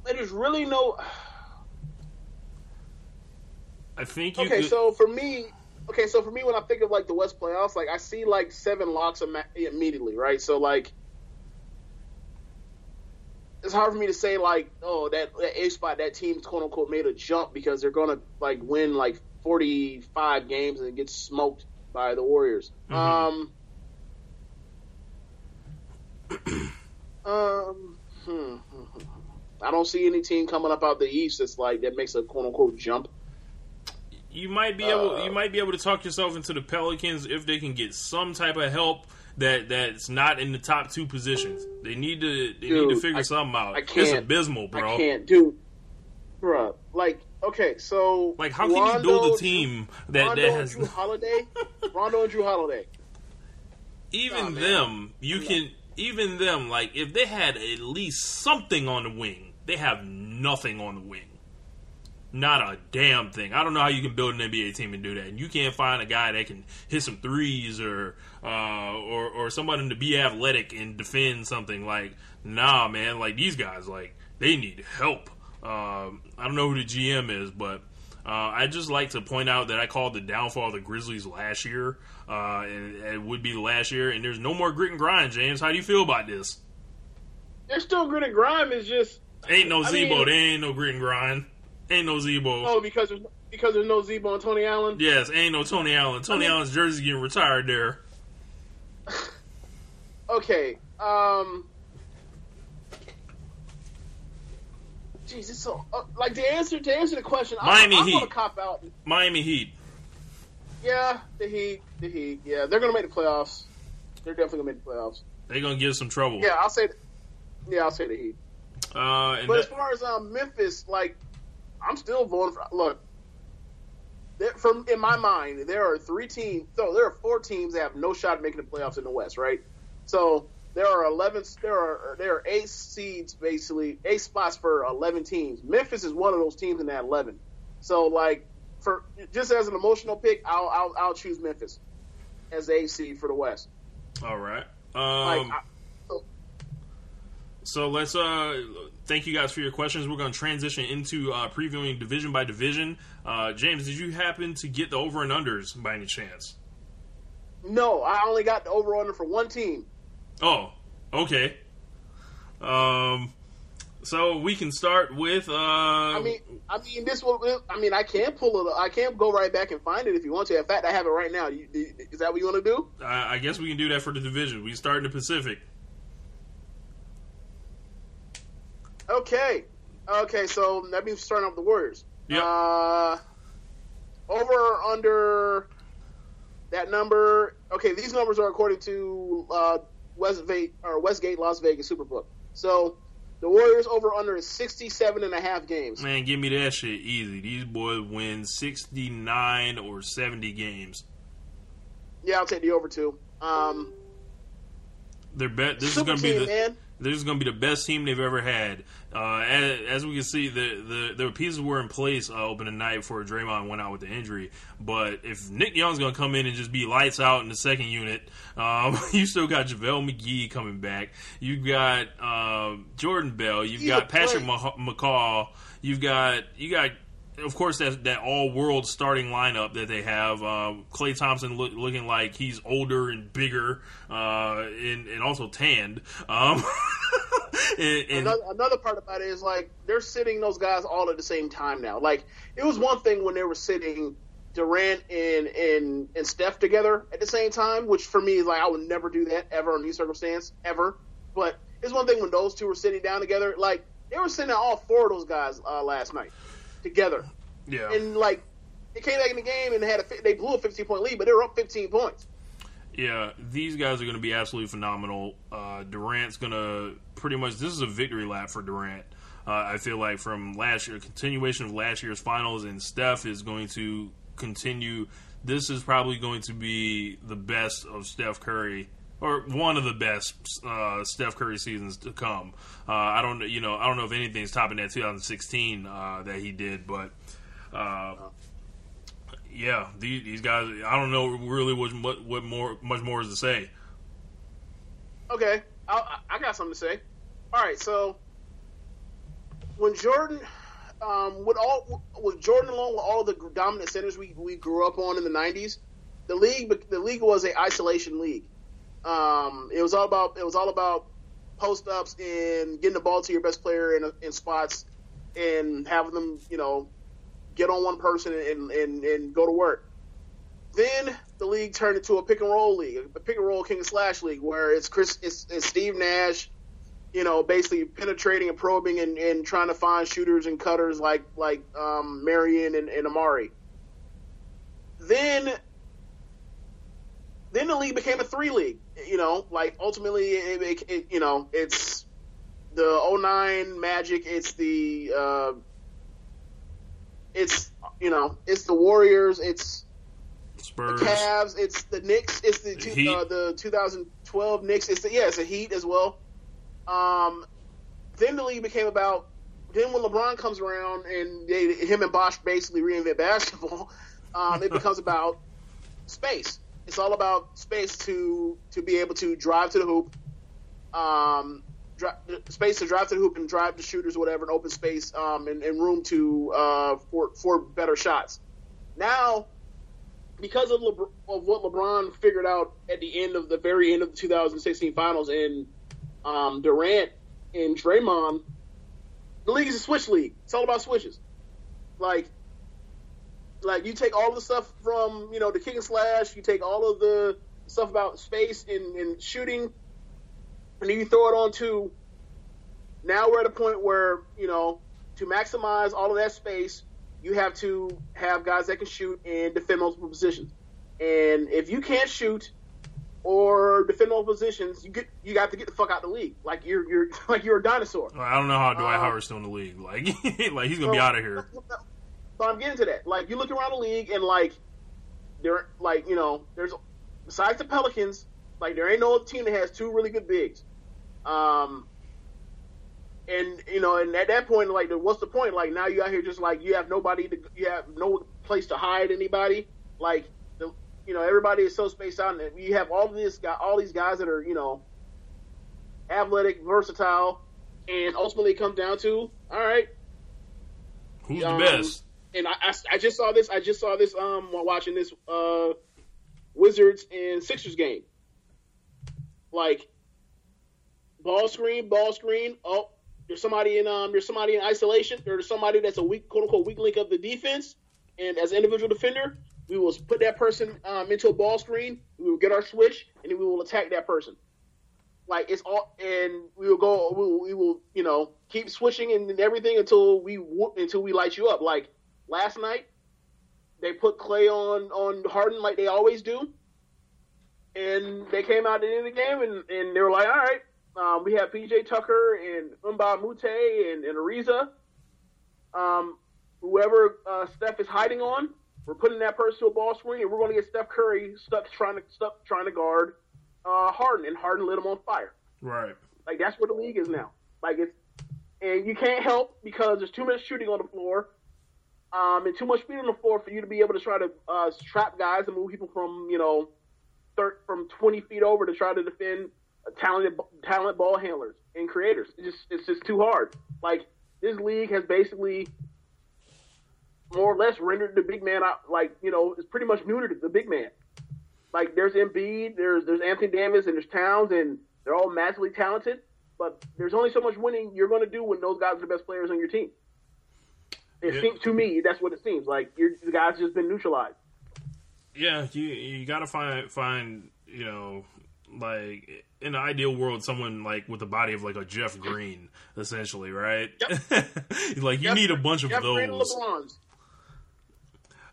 there's really no. I think you Okay, could, so for me, okay, so for me, when I think of like the West playoffs, like I see like seven locks ima- immediately, right? So like, it's hard for me to say like, oh, that, that A spot, that team's quote unquote made a jump because they're gonna like win like forty five games and get smoked by the Warriors. Um. Um. hmm, hmm, hmm. I don't see any team coming up out the East that's like that makes a quote unquote jump. you might be able Uh, you might be able to talk yourself into the Pelicans if they can get some type of help that that's not in the top two positions. They need to they need to figure I- something out. I it's can't- abysmal, bro. I can't do, bruh. Like, okay, so Like, how can you build a team that Rondo that and has Jrue Holiday, Rondo and Jrue Holiday. even Nah, them? You can even them like if they had at least something on the wing, they have nothing on the wing. Not a damn thing. I don't know how you can build an NBA team and do that. And you can't find a guy that can hit some threes or uh, or or somebody to be athletic and defend something. Like, nah, man. Like these guys, like they need help. Um, I don't know who the GM is, but uh, I just like to point out that I called the downfall of the Grizzlies last year, uh, and it would be the last year. And there's no more grit and grind, James. How do you feel about this? They're still grit and grime. Is just Ain't no I Z-Bo. mean- there ain't no grit and grind. Ain't no Z-Bo. oh because there's because there's no Z-Bo and Tony Allen. Yes, ain't no Tony Allen. Tony I mean- Allen's jersey getting retired there. Okay, um, it's so uh, like to answer to answer the question. Miami I'm, I'm Heat. cop out. Miami Heat. Yeah, the Heat, the Heat. Yeah, they're gonna make the playoffs. They're definitely gonna make the playoffs. They're gonna give some trouble. Yeah, I'll say. Yeah, I'll say the Heat. Uh, But as far as um, Memphis, like, I'm still voting for. Look, from in my mind, there are three teams. So there are four teams that have no shot at making the playoffs in the West, right? So there are eleven. There are there are eight seeds basically, eight spots for eleven teams. Memphis is one of those teams in that eleven. So like, for just as an emotional pick, I'll I'll, I'll choose Memphis as the eight seed for the West. all right. Like, Um, I, so, so let's uh, thank you guys for your questions. We're gonna transition into uh, previewing division by division. Uh, James, did you happen to get the over and unders by any chance? no, I only got the over under for one team. Oh, okay. Um, so we can start with. Uh, I mean, I mean, this will. I mean, I can pull it. I can go right back and find it if you want to. In fact, I have it right now. You, is that what you want to do? I, I guess we can do that for the division. We start in the Pacific. Okay. Okay. So let me start off the Warriors. Yep. Uh, over or under that number. Okay, these numbers are according to uh, Westgate or Westgate Las Vegas Superbook. So The Warriors over under is 67 and a half games. Man, give me that shit easy. These boys win 69 or 70 games. Yeah, I'll take the over two. Um, They're bet. This is going to be the. man. This is going to be the best team they've ever had. Uh, as, as we can see, the, the the pieces were in place uh, opening night before Draymond went out with the injury. But if Nick Young's going to come in and just be lights out in the second unit, um, you still got JaVale McGee coming back. You've got um, Jordan Bell. You've He's got Patrick play. McCaw. You've got you got of course that that all world starting lineup that they have. Uh, Klay Thompson look, looking like he's older and bigger, uh, and and also tanned. Um, and, and- another, another part about it is like they're sitting those guys all at the same time now. Like it was one thing when they were sitting Durant and and and Steph together at the same time, which for me is like I would never do that ever in these circumstances ever. But it's one thing when those two were sitting down together. Like they were sitting all four of those guys uh, last night together, yeah, and like they came back in the game and had a they blew a 15 point lead, but they were up 15 points. yeah, these guys are going to be absolutely phenomenal. Uh, Durant's going to pretty much this is a victory lap for Durant. Uh, I feel like from last year, continuation of last year's finals, and Steph is going to continue. This is probably going to be the best of Steph Curry, or one of the best uh, Steph Curry seasons to come. Uh, I don't, you know, I don't know if anything's topping that 2016 uh, that he did, but uh, yeah, these, these guys. I don't know really what what, more much more is to say. Okay, I, I got something to say. All right, so when Jordan, um, with all with Jordan along with all the dominant centers we, we grew up on in the '90s, the league the league was a isolation league. Um, it was all about it was all about post ups and getting the ball to your best player in, in spots and having them you know get on one person and, and, and go to work. Then the league turned into a pick and roll league, a pick and roll king and slash league, where it's Chris, it's, it's Steve Nash, you know, basically penetrating and probing and, and trying to find shooters and cutters like like um, Marion and, and Amar'e. Then, then the league became a three league. You know, like ultimately, it, it, it you know, it's the 09 Magic, it's the uh, it's you know, it's the Warriors, it's Spurs. the Cavs, it's the Knicks, it's the two, uh, the 2012 Knicks, it's the yeah, it's the Heat as well. Um, then the league became about. Then when LeBron comes around and they, him and Bosh basically reinvent basketball, um, it becomes about space. It's all about space to to be able to drive to the hoop, um, dri- space to drive to the hoop and drive the shooters, whatever, and open space um, and, and room to uh, for for better shots. Now because of, Lebr- of what LeBron figured out at the end of the very end of the 2016 finals and um, Durant and Draymond, the league is a switch league. It's all about switches. Like, like you take all the stuff from you know the kick and slash, you take all of the stuff about space and, and shooting, and then you throw it on to. Now we're at a point where you know to maximize all of that space, you have to have guys that can shoot and defend multiple positions. And if you can't shoot or defend multiple positions, you get you got to get the fuck out of the league. Like you're you're like you're a dinosaur. I don't know how Dwight Uh, Howard's still in the league. Like, like he's gonna be out of here. So I'm getting to that. Like you look around the league and like there like you know there's besides the Pelicans like there ain't no team that has two really good bigs. Um. And you know, and at that point, like, what's the point? Like, now you out here just like you have nobody to, you have no place to hide anybody. Like, the, you know, everybody is so spaced out, and you have all this guy, all these guys that are, you know, athletic, versatile, and ultimately come down to, all right, Who's um, the best? And I, I, I just saw this. I just saw this um while watching this uh Wizards and Sixers game. Like ball screen, ball screen. Oh, there's somebody in um there's somebody in isolation. There's somebody that's a weak quote unquote weak link of the defense. And as an individual defender, we will put that person um, into a ball screen. We will get our switch, and then we will attack that person. Like it's all, and we will go. We will, we will you know, keep switching and everything until we until we light you up. Like last night, they put Klay on on Harden like they always do, and they came out at the end of the game and, and they were like, all right, Um, we have PJ Tucker and Mbah a Moute and, and Ariza. Um, whoever uh, Steph is hiding on, we're putting that person to a ball screen, and we're going to get Steph Curry stuck trying to stuck trying to guard uh, Harden, and Harden lit him on fire. Right. Like that's where the league is now. Like it's, and you can't help because there's too much shooting on the floor, um, and too much speed on the floor for you to be able to try to uh, trap guys and move people from you know, thir- from 20 feet over to try to defend talented talent ball handlers and creators. It's just it's just too hard. Like this league has basically more or less rendered the big man out like you know it's pretty much neutered the big man. Like there's Embiid, there's there's Anthony Davis, and there's Towns, and they're all massively talented. But there's only so much winning you're going to do when those guys are the best players on your team. It Yeah. seems to me that's what it seems like. You're, the guys just been neutralized. Yeah, you you gotta find find you know like in the ideal world someone like with the body of like a Jeff Green essentially, right? like you Jeff- need a bunch of Jeff Green those. LeBrons.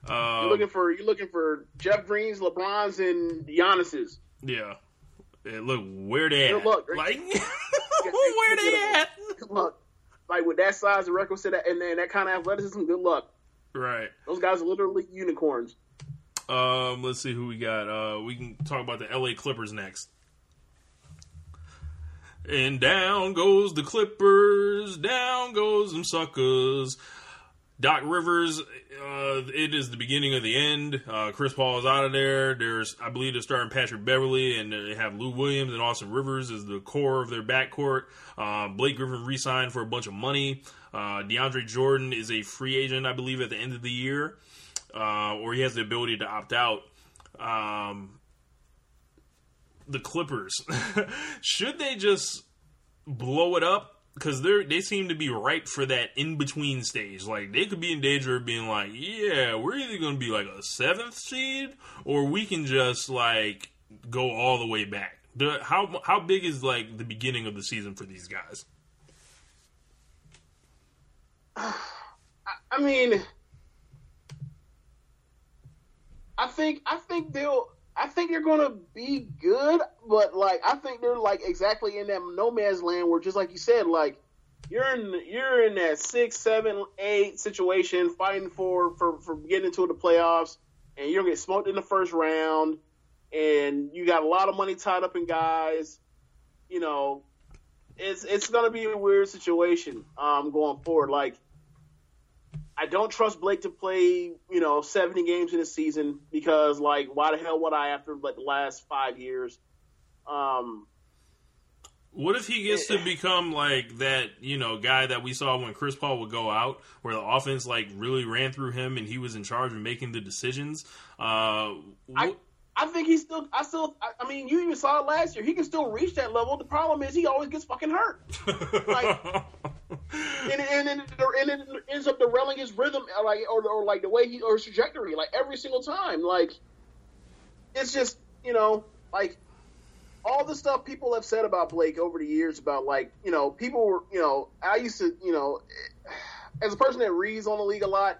Uh, You're looking for you're looking for Jeff Greens, LeBrons, and Giannis's. yeah. Look where they at? Good luck. Like where they at? Good luck. Like with that size and requisite and then that kind of athleticism, good luck. Right. Those guys are literally unicorns. Um, let's see who we got. Uh, we can talk about the LA Clippers next. And down goes the Clippers, down goes them suckers. Doc Rivers, uh, it is the beginning of the end. Uh, Chris Paul is out of there. There's, I believe, they're starting Patrick Beverley, and they have Lou Williams and Austin Rivers as the core of their backcourt. Uh, Blake Griffin re-signed for a bunch of money. Uh, DeAndre Jordan is a free agent, I believe, at the end of the year, uh, or he has the ability to opt out. Um, the Clippers, should they just blow it up? Because they they seem to be ripe for that in between stage. Like they could be in danger of being like, yeah, we're either going to be like a seventh seed, or we can just like go all the way back. The, how how big is like the beginning of the season for these guys? I mean, I think I think they'll I think they're gonna be good, but like I think they're like exactly in that no man's land where just like you said, like you're in you're in that six, seven, eight situation fighting for for for getting into the playoffs, and you're gonna get smoked in the first round, and you got a lot of money tied up in guys, you know. It's it's gonna be a weird situation um, going forward. Like I don't trust Blake to play, you know, 70 games in a season because, like, why the hell would I after like the last five years? Um, What if he gets to become like that, you know, guy that we saw when Chris Paul would go out, where the offense like really ran through him and he was in charge of making the decisions? Uh, I, wh- I think he's still, I still, I, I mean, you even saw it last year. He can still reach that level. The problem is he always gets fucking hurt, like- and and and, and it ends up derailing his rhythm, uh, like or, or like the way he or his trajectory, like every single time. Like it's just, you know, like all the stuff people have said about Blake over the years about like, you know, people were, you know, I used to, you know, as a person that reads on the league a lot,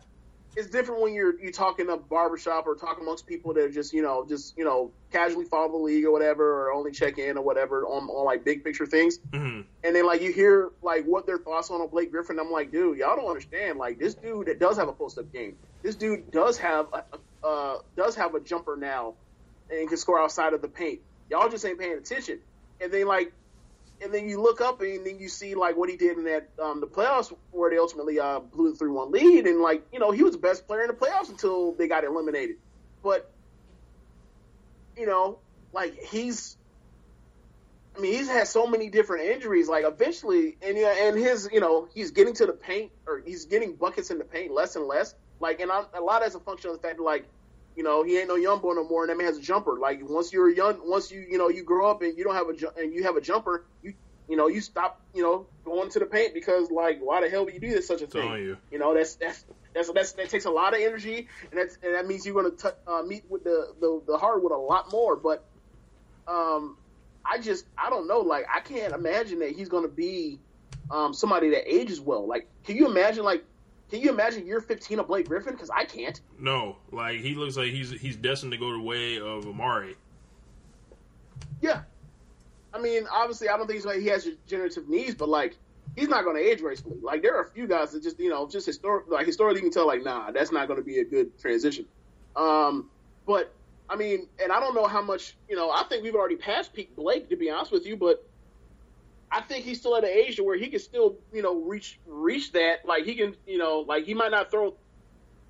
it's different when you're you talking a barbershop or talking amongst people that are just, you know, just, you know, casually follow the league or whatever or only check in or whatever on, on like big picture things. Mhm. And then like you hear like what their thoughts on a Blake Griffin. I'm like, dude, y'all don't understand. Like this dude that does have a post up game. This dude does have a, uh, does have a jumper now and can score outside of the paint. Y'all just ain't paying attention. And then like, and then you look up and then you see like what he did in that um, the playoffs where they ultimately uh, blew the three one lead. And like you know he was the best player in the playoffs until they got eliminated. But you know like he's I mean, he's had so many different injuries. Like eventually, and yeah, and his, you know, he's getting to the paint or he's getting buckets in the paint less and less. Like, and a lot as a function of the fact that, like, you know, he ain't no young boy no more, and that man has a jumper. Like, once you're a young, once you, you know, you grow up and you don't have a ju- and you have a jumper, you, you know, you stop, you know, going to the paint because, like, why the hell would you do this such a thing? You. You know, that's that's that's, that's that takes a lot of energy, and that's and that means you're going to uh, meet with the, the the hardwood a lot more. But um, I just I don't know. Like I can't imagine that he's going to be um, somebody that ages well. Like, can you imagine? Like, can you imagine year 15 of Blake Griffin? Because I can't. No, like he looks like he's he's destined to go the way of Amar'e. Yeah. I mean, obviously, I don't think he's like he has degenerative knees, but like he's not going to age gracefully. Like there are a few guys that just you know just historic like historically you can tell like nah that's not going to be a good transition. Um, but I mean, and I don't know how much you know. I think we've already passed peak Blake to be honest with you, but I think he's still at an age where he can still you know reach reach that. Like he can you know like he might not throw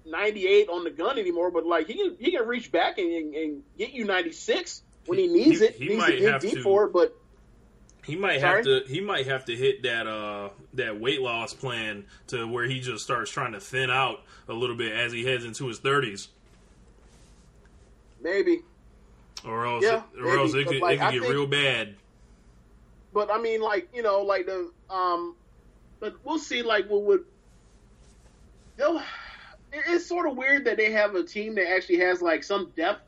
98 on the gun anymore, but like he can he can reach back and, and, and get you 96 when he needs He- it. he needs might to have deep to- for it, but He might Sorry? have to. He might have to hit that uh that weight loss plan to where he just starts trying to thin out a little bit as he heads into his thirties, maybe. or else Yeah, or maybe, else it could like, it could get think- real bad. But I mean, like you know, like the um, but we'll see. Like what would they'll. It's sort of weird that they have a team that actually has like some depth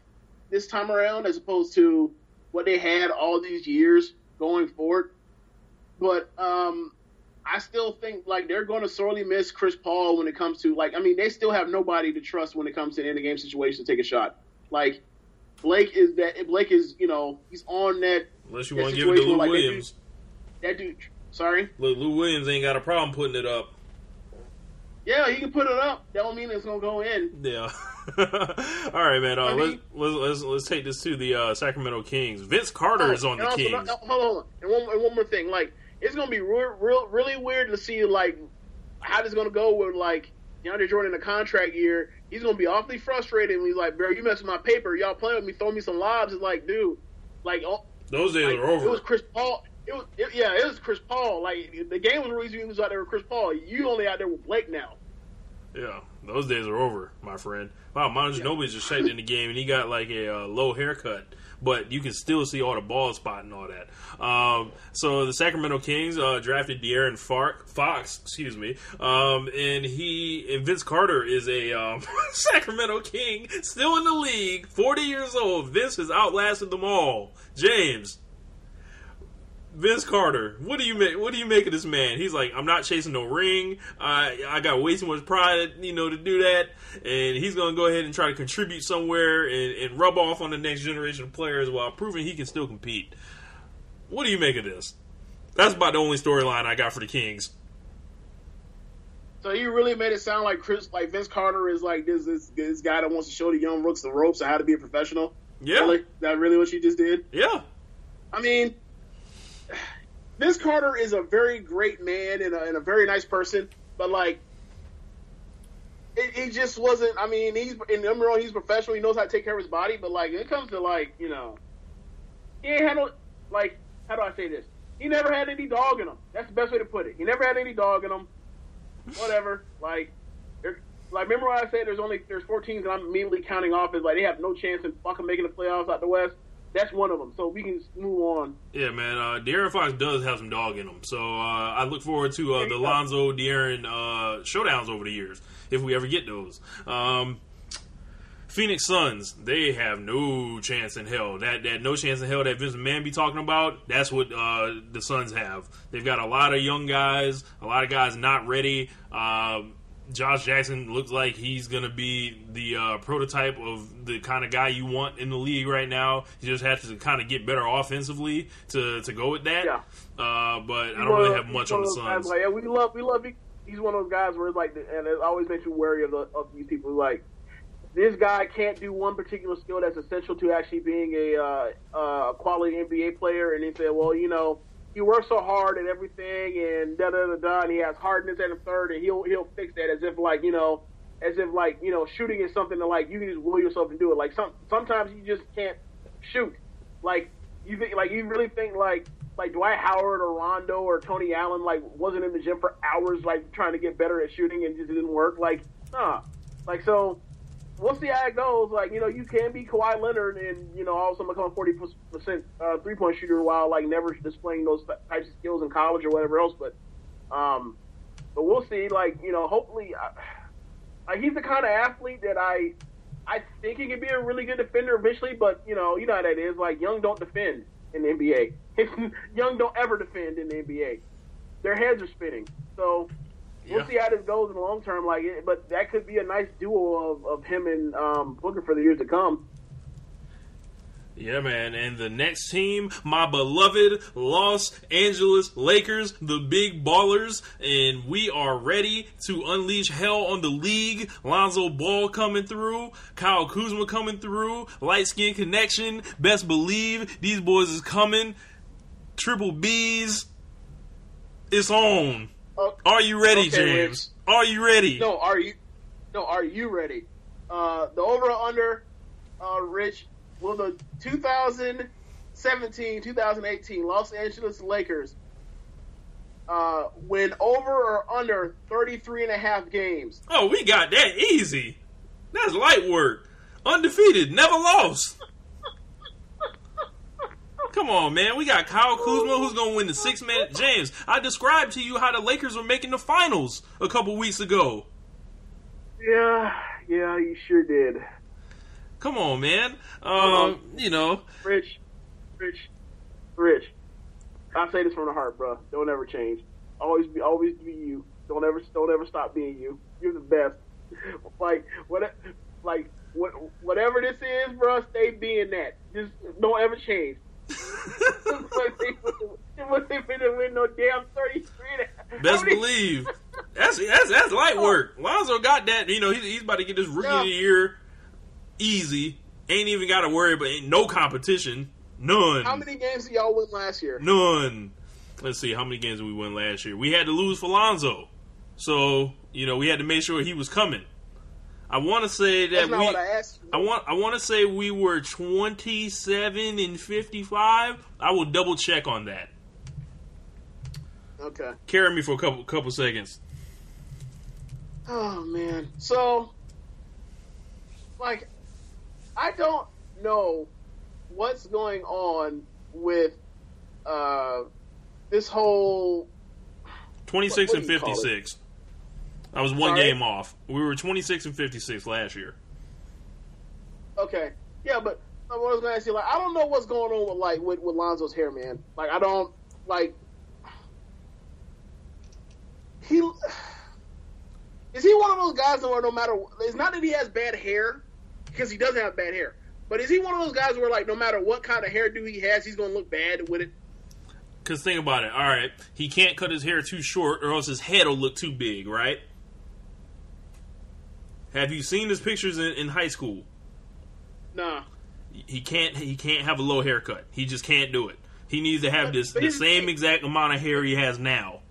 this time around, as opposed to what they had all these years going forward. But um, I still think like they're going to sorely miss Chris Paul when it comes to like. I mean, they still have nobody to trust when it comes to an end of game situation to take a shot. Like Blake is that Blake is you know he's on that Unless you want to give it to Lou like, they do- Williams. that dude. Sorry. Look, Lou Williams ain't got a problem putting it up. Yeah, he can put it up. That don't mean it's gonna go in. Yeah. All right, man. Uh, let's, let's let's let's take this to the uh, Sacramento Kings. Vince Carter is on Oh, the also, Kings. no, hold on. And one, and one more thing, like it's gonna be real, real, really weird to see like how this is gonna go with like DeAndre Jordan in a contract year. He's gonna be awfully frustrated. And he's like, "Bro, you messing with my paper. Y'all playing with me, throw me some lobs." It's like, dude, like, oh, Those days like, are over. It was Chris Paul. It was, it, yeah, it was Chris Paul. Like the game was the reason he was out there with Chris Paul. You only out there with Blake now. Yeah, those days are over, my friend. Wow, Manu Ginobili's just shaped in the game, and he got like a uh, low haircut, but you can still see all the ball spot and all that. Um, so the Sacramento Kings uh, drafted De'Aaron Fox, excuse me, um, and he and Vince Carter is a um, Sacramento King, still in the league, forty years old. Vince has outlasted them all. James. Vince Carter, what do you make? What do you make of this man? He's like, I'm not chasing no ring. I I got way too much pride, you know, to do that. And he's gonna go ahead and try to contribute somewhere and, and rub off on the next generation of players while proving he can still compete. What do you make of this? That's about the only storyline I got for the Kings. So you really made it sound like Chris, like Vince Carter is like this this, this guy that wants to show the young rooks the ropes of how to be a professional. Yeah, Really? That really what you just did? yeah, I mean, Vince Carter is a very great man and a, and a very nice person, but like, it, he just wasn't. I mean, he's in number one, he's professional. He knows how to take care of his body, but like, when it comes to like, you know, he ain't had no like. How do I say this? He never had any dog in him. That's the best way to put it. He never had any dog in him. Whatever. Like, like remember when I said there's only there's four teams and I'm immediately counting off as like they have no chance in fucking making the playoffs out the West. That's one of them. So we can move on. yeah, man. Uh, De'Aaron Fox does have some dog in him, so uh, I look forward to uh, the. Lonzo De'Aaron uh, showdowns over the years if we ever get those. Um, Phoenix Suns, they have no chance in hell. That that no chance in hell that Vince McMahon be talking about, that's what uh, the Suns have. They've got a lot of young guys, a lot of guys not ready. Um, Josh Jackson looks like he's going to be the uh, prototype of the kind of guy you want in the league right now. He just has to kind of get better offensively to, to go with that. Yeah. Uh, but I don't really of- have much on the of those guys Suns. Like, yeah, we love, we love. He's one of those guys where it's like, and it always makes you wary of the of these people. Who like, this guy can't do one particular skill that's essential to actually being a uh, uh, quality NBA player, and he said, well, you know, he works so hard and everything, and da da da da, and he has hardness at a third, and he'll he'll fix that as if like you know, as if like you know, shooting is something that like you can just will yourself and do it. Like some sometimes you just can't shoot. Like you think, like you really think like like Dwight Howard or Rondo or Tony Allen like wasn't in the gym for hours like trying to get better at shooting and just didn't work. Like nah, like so. We'll see how it goes. Like you know, you can be Kawhi Leonard and you know all of a sudden become a forty percent uh, three point shooter while like never displaying those types of skills in college or whatever else. But um, but we'll see. Like you know, hopefully, uh, like he's the kind of athlete that I I think he can be a really good defender eventually, but you know, you know how that is. Like young don't defend in the NBA. young don't ever defend in the NBA. Their heads are spinning. So we'll Yeah. see how this goes in the long term. Like, it, but that could be a nice duo of, of him and um, Booker for the years to come. Yeah, man. And the next team, my beloved Los Angeles Lakers, the big ballers, and we are ready to unleash hell on the league. Lonzo Ball coming through, Kyle Kuzma coming through, light skin connection. Best believe these boys is coming. Triple B's. It's on. Oh, Are you ready, Okay, James? Are you ready? no, are you? No, are you ready? Uh, the over under, uh, Rich, will the 2017-2018 Los Angeles Lakers uh, win over or under 33 and a half games? Oh, we got that easy. That's light work. Undefeated, never lost. Come on, man. We got Kyle Kuzma who's going to win the six man. James, I described to you how the Lakers were making the finals a couple weeks ago. Yeah, yeah, you sure did. Come on, man. Um, you know, Rich, Rich, Rich. I say this from the heart, bro. Don't ever change. Always be, always be you. Don't ever, don't ever stop being you. You're the best. Like what, like what, whatever this is, bro. Stay being that. Just don't ever change. It wasn't even to win no damn thirty three. best believe. That's that's that's light oh. work. Lonzo got that. You know, he's, he's about to get this rookie of the year easy. Ain't even got to worry about ain't no competition. None. How many games did y'all win last year? None. Let's see how many games did we win last year. We had to lose for Lonzo, so you know we had to make sure he was coming. I want to say that we. what I asked. you. I want. I want to say we were twenty-seven and fifty-five. I will double check on that. Okay. Carry me for a couple couple seconds. Oh man. So like I don't know what's going on with uh this whole Twenty-six What- and what do you call it? fifty-six. I was one Sorry? game off. We were twenty-six and fifty-six last year. okay. Yeah, but I was gonna ask you like I don't know what's going on with like with, with Lonzo's hair, man. Like I don't like he is he one of those guys where no matter it's not that he has bad hair because he doesn't have bad hair, but is he one of those guys where like no matter what kind of hairdo he has, he's gonna look bad with it? Because think about it. All right, he can't cut his hair too short, or else his head will look too big, right? Have you seen his pictures in, in high school? Nah. He can't. He can't have a low haircut. He just can't do it. He needs to have this the same exact amount of hair he has now.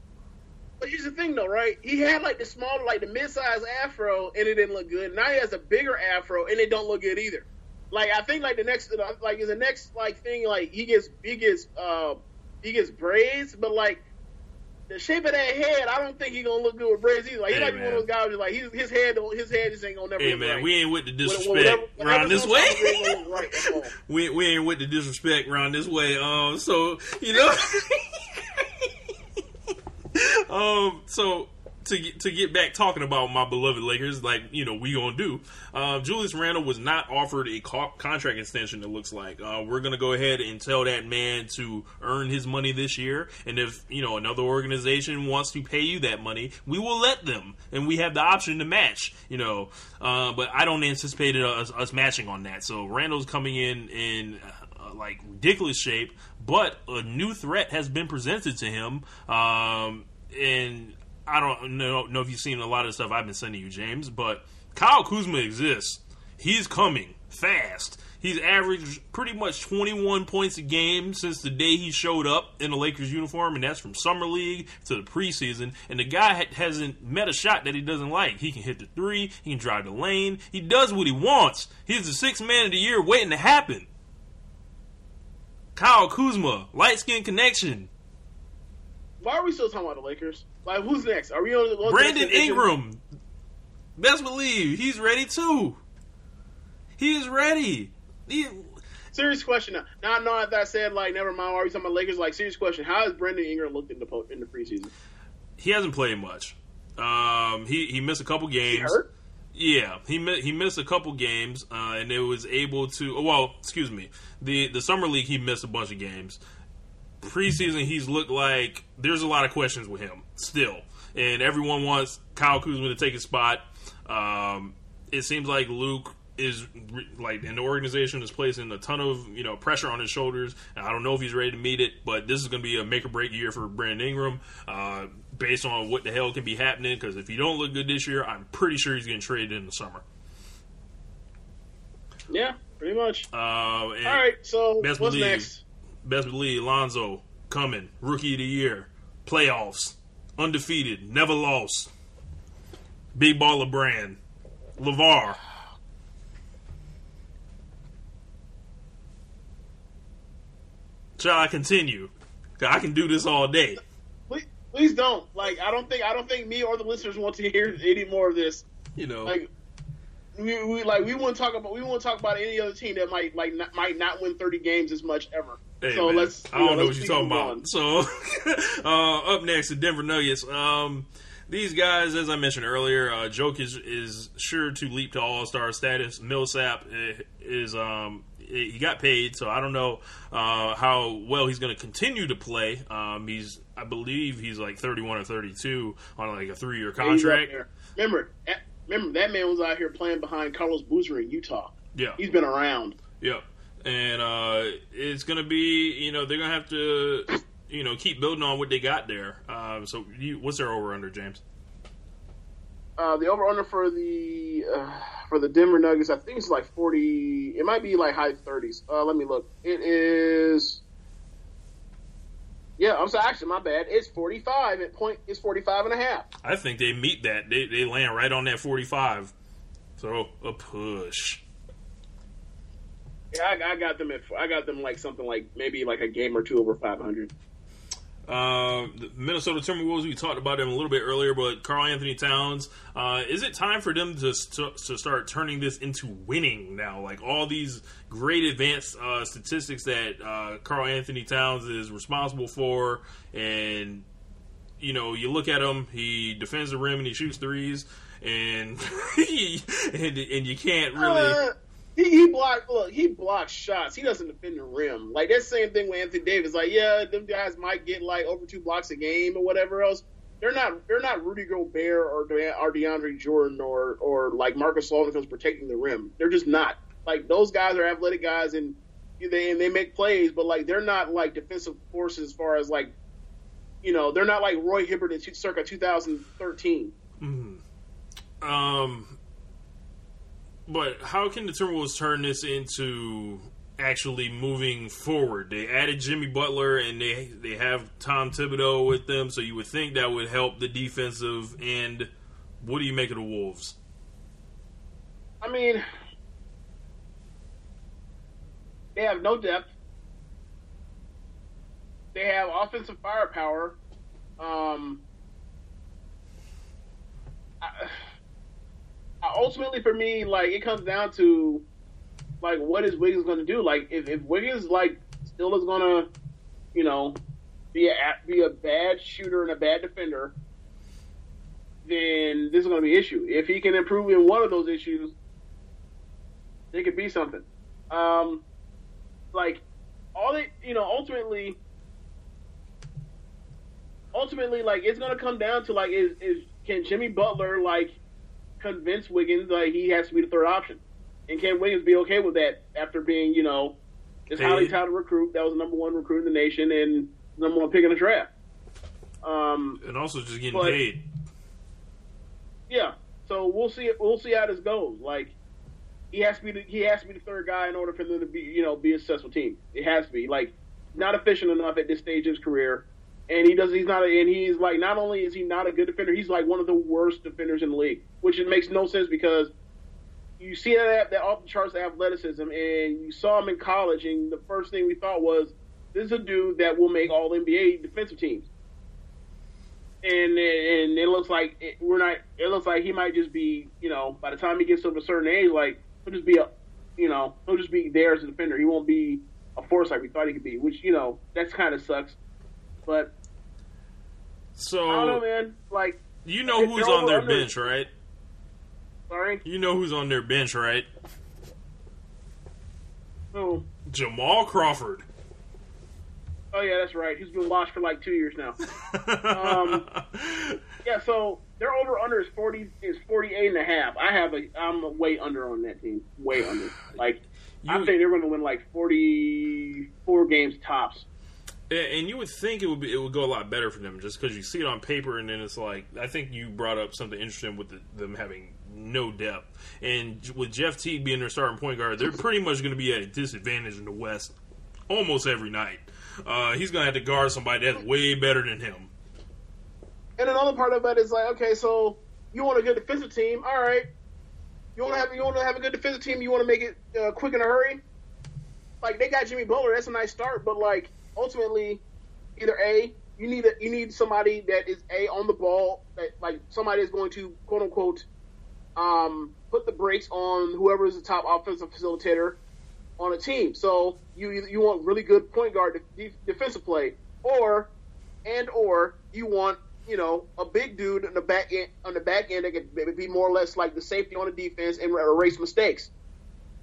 But here's the thing, though, right? He had like the small, like the mid-sized afro, and it didn't look good. Now he has a bigger afro, and it don't look good either. Like I think, like the next, like is the next like thing, like he gets, he gets, uh, he gets braids, but like the shape of that head, I don't think he gonna look good with braids either. Like he Hey, might be one of those guys who's like his, his head, his head just ain't gonna never. Hey man, right. we ain't with the disrespect whatever- around this whatever's on top, it ain't way. right we we ain't with the disrespect around this way. Um, so you know, um, so to get, to get back talking about my beloved Lakers, like you know we gonna do. Uh, Julius Randle was not offered a co- contract extension. It looks like uh, we're gonna go ahead and tell that man to earn his money this year, and if you know another organization wants to pay you that money, we will let them, and we have the option to match. You know, uh, but I don't anticipate us, us matching on that. So Randle's coming in in uh, like ridiculous shape, but a new threat has been presented to him, um, and I don't know, know if you've seen a lot of stuff I've been sending you, James, but Kyle Kuzma exists. He's coming fast. He's averaged pretty much 21 points a game since the day he showed up in the Lakers uniform, and that's from summer league to the preseason. And the guy ha- hasn't met a shot that he doesn't like. He can hit the three, he can drive the lane, he does what he wants. He's the sixth man of the year waiting to happen. Kyle Kuzma, light skin connection. Why are we still talking about the Lakers? Like who's next? Are we on? on to the Brandon? Ingram. Best believe he's ready too. He is ready. He- Serious question. Now, now I know that I said like never mind. Why are we talking about Lakers? Like serious question. How has Brandon Ingram looked in the po- in the preseason? he hasn't played much. Um, he he missed a couple He games. hurt? Yeah, he he missed a couple games, uh, and it was able to. oh, Well, excuse me. The the summer league he missed a bunch of games. Preseason he's looked like there's a lot of questions with him still, and everyone wants Kyle Kuzma to take his spot. Um, it seems like Luke is like, and the organization is placing a ton of you know pressure on his shoulders. And I don't know if he's ready to meet it, but this is going to be a make or break year for Brandon Ingram, uh, based on what the hell can be happening. Because if he don't look good this year, I'm pretty sure he's getting traded in the summer. Yeah, pretty much. Uh, All right, so what's believe. next? Best believe Lonzo coming, rookie of the year, playoffs, undefeated, never lost. Big baller brand, LaVar. Shall I continue? I can do this all day. Please, please don't. Like, I don't think I don't think me or the listeners want to hear any more of this. You know, Like, we, we like we won't talk about we won't talk about any other team that might like not, might not win thirty games as much ever. Hey, so man, let's. I don't know let's what you're talking about. So, uh, up next, the Denver Nuggets. Um, these guys, as I mentioned earlier, uh, Jokic, is sure to leap to All Star status. Millsap uh, is um, he got paid, so I don't know uh, how well he's going to continue to play. Um, he's, I believe, he's like 31 or 32 on like a three year contract. Remember, eh, remember that man was out here playing behind Carlos Boozer in Utah. Yeah, He's been around. Yep. And uh, it's going to be, you know, they're going to have to, you know, keep building on what they got there. Um, so, you, what's their over under, James? Uh, the over under for the uh, for the Denver Nuggets, I think it's like forty. It might be like high thirties. Uh, let me look. It is. Yeah, I'm sorry. Actually, my bad. It's 45 at point. It's 45 and a half. I think they meet that. They, they land right on that 45. So, a push. Yeah, I, I got them at. I got them like something like maybe like a game or two over 500. Uh, the Minnesota Timberwolves, we talked about them a little bit earlier, but Karl-Anthony Towns, uh, is it time for them to, st- to start turning this into winning now? Like all these great advanced uh, statistics that uh, Karl-Anthony Towns is responsible for, and you know, you look at him, he defends the rim and he shoots threes, and and, and you can't really. He, he blocked. Look, he blocks shots. He doesn't defend the rim. Like that same thing with Anthony Davis. Like, yeah, them guys might get like over two blocks a game or whatever else. They're not. They're not Rudy Gobert or De- or DeAndre Jordan or or like Marcus who's protecting the rim. They're just not. Like those guys are athletic guys and they and they make plays, but like they're not like defensive forces as far as like, you know, they're not like Roy Hibbert in circa 2013. Um, but how can the Timberwolves turn this into actually moving forward? They added Jimmy Butler and they they have Tom Thibodeau with them, so you would think that would help the defensive end. What do you make of the Wolves? I mean, they have no depth. They have offensive firepower. Um, I, ultimately, for me, like it comes down to like what is Wiggins going to do? Like if, if Wiggins like still is going to, you know, be a be a bad shooter and a bad defender, then this is going to be an issue. If he can improve in one of those issues, they could be something. Um, like all they, you know, ultimately, ultimately, like it's going to come down to like is is can Jimmy Butler like convince Wiggins like he has to be the third option, and can Wiggins be okay with that after being, you know, this highly touted recruit that was the number one recruit in the nation and number one pick in the draft. Um, And also just getting But- paid. yeah. So we'll see. We'll see how this goes. Like he has to be. The, he has to be the third guy in order for them to be. You know, be a successful team. It has to be. Like not efficient enough at this stage of his career, and he does. He's not. A, and he's like. Not only is he not a good defender, he's like one of the worst defenders in the league. Which it makes no sense because you see that that off the charts athleticism, and you saw him in college, and the first thing we thought was, this is a dude that will make all NBA defensive teams and and it looks like it, we're not. It looks like he might just be, you know, by the time he gets to a certain age, like he'll just be a, you know, he'll just be there as a defender. He won't be a force like we thought he could be, which you know, that's kind of sucks. But So I don't know, man. Like, you know who's on their bench, right? Sorry, You know who's on their bench, right? oh, Jamal Crawford. Oh yeah, that's right. He's been washed for like two years now. Um, yeah, so their over under is forty is forty eight and a half. I have a I'm way under on that team. Way under. Like I You- think they're going to win like forty four games tops. And you would think it would be it would go a lot better for them just because you see it on paper, and then it's like I think you brought up something interesting with the, them having no depth, and with Jeff Teague being their starting point guard, they're pretty much going to be at a disadvantage in the West almost every night. Uh, he's going to have to guard somebody that's way better than him. And another part of it is like, okay, so you want a good defensive team, all right. You want to have you want to have a good defensive team. You want to make it uh, quick in a hurry. Like they got Jimmy Butler, that's a nice start, but like ultimately, either a you need a, you need somebody that is a on the ball that like somebody is going to quote unquote um, put the brakes on whoever is the top offensive facilitator on a team. So you you want really good point guard de- defensive play, or and or you want you know a big dude on the back end on the back end that could be more or less like the safety on the defense and erase mistakes.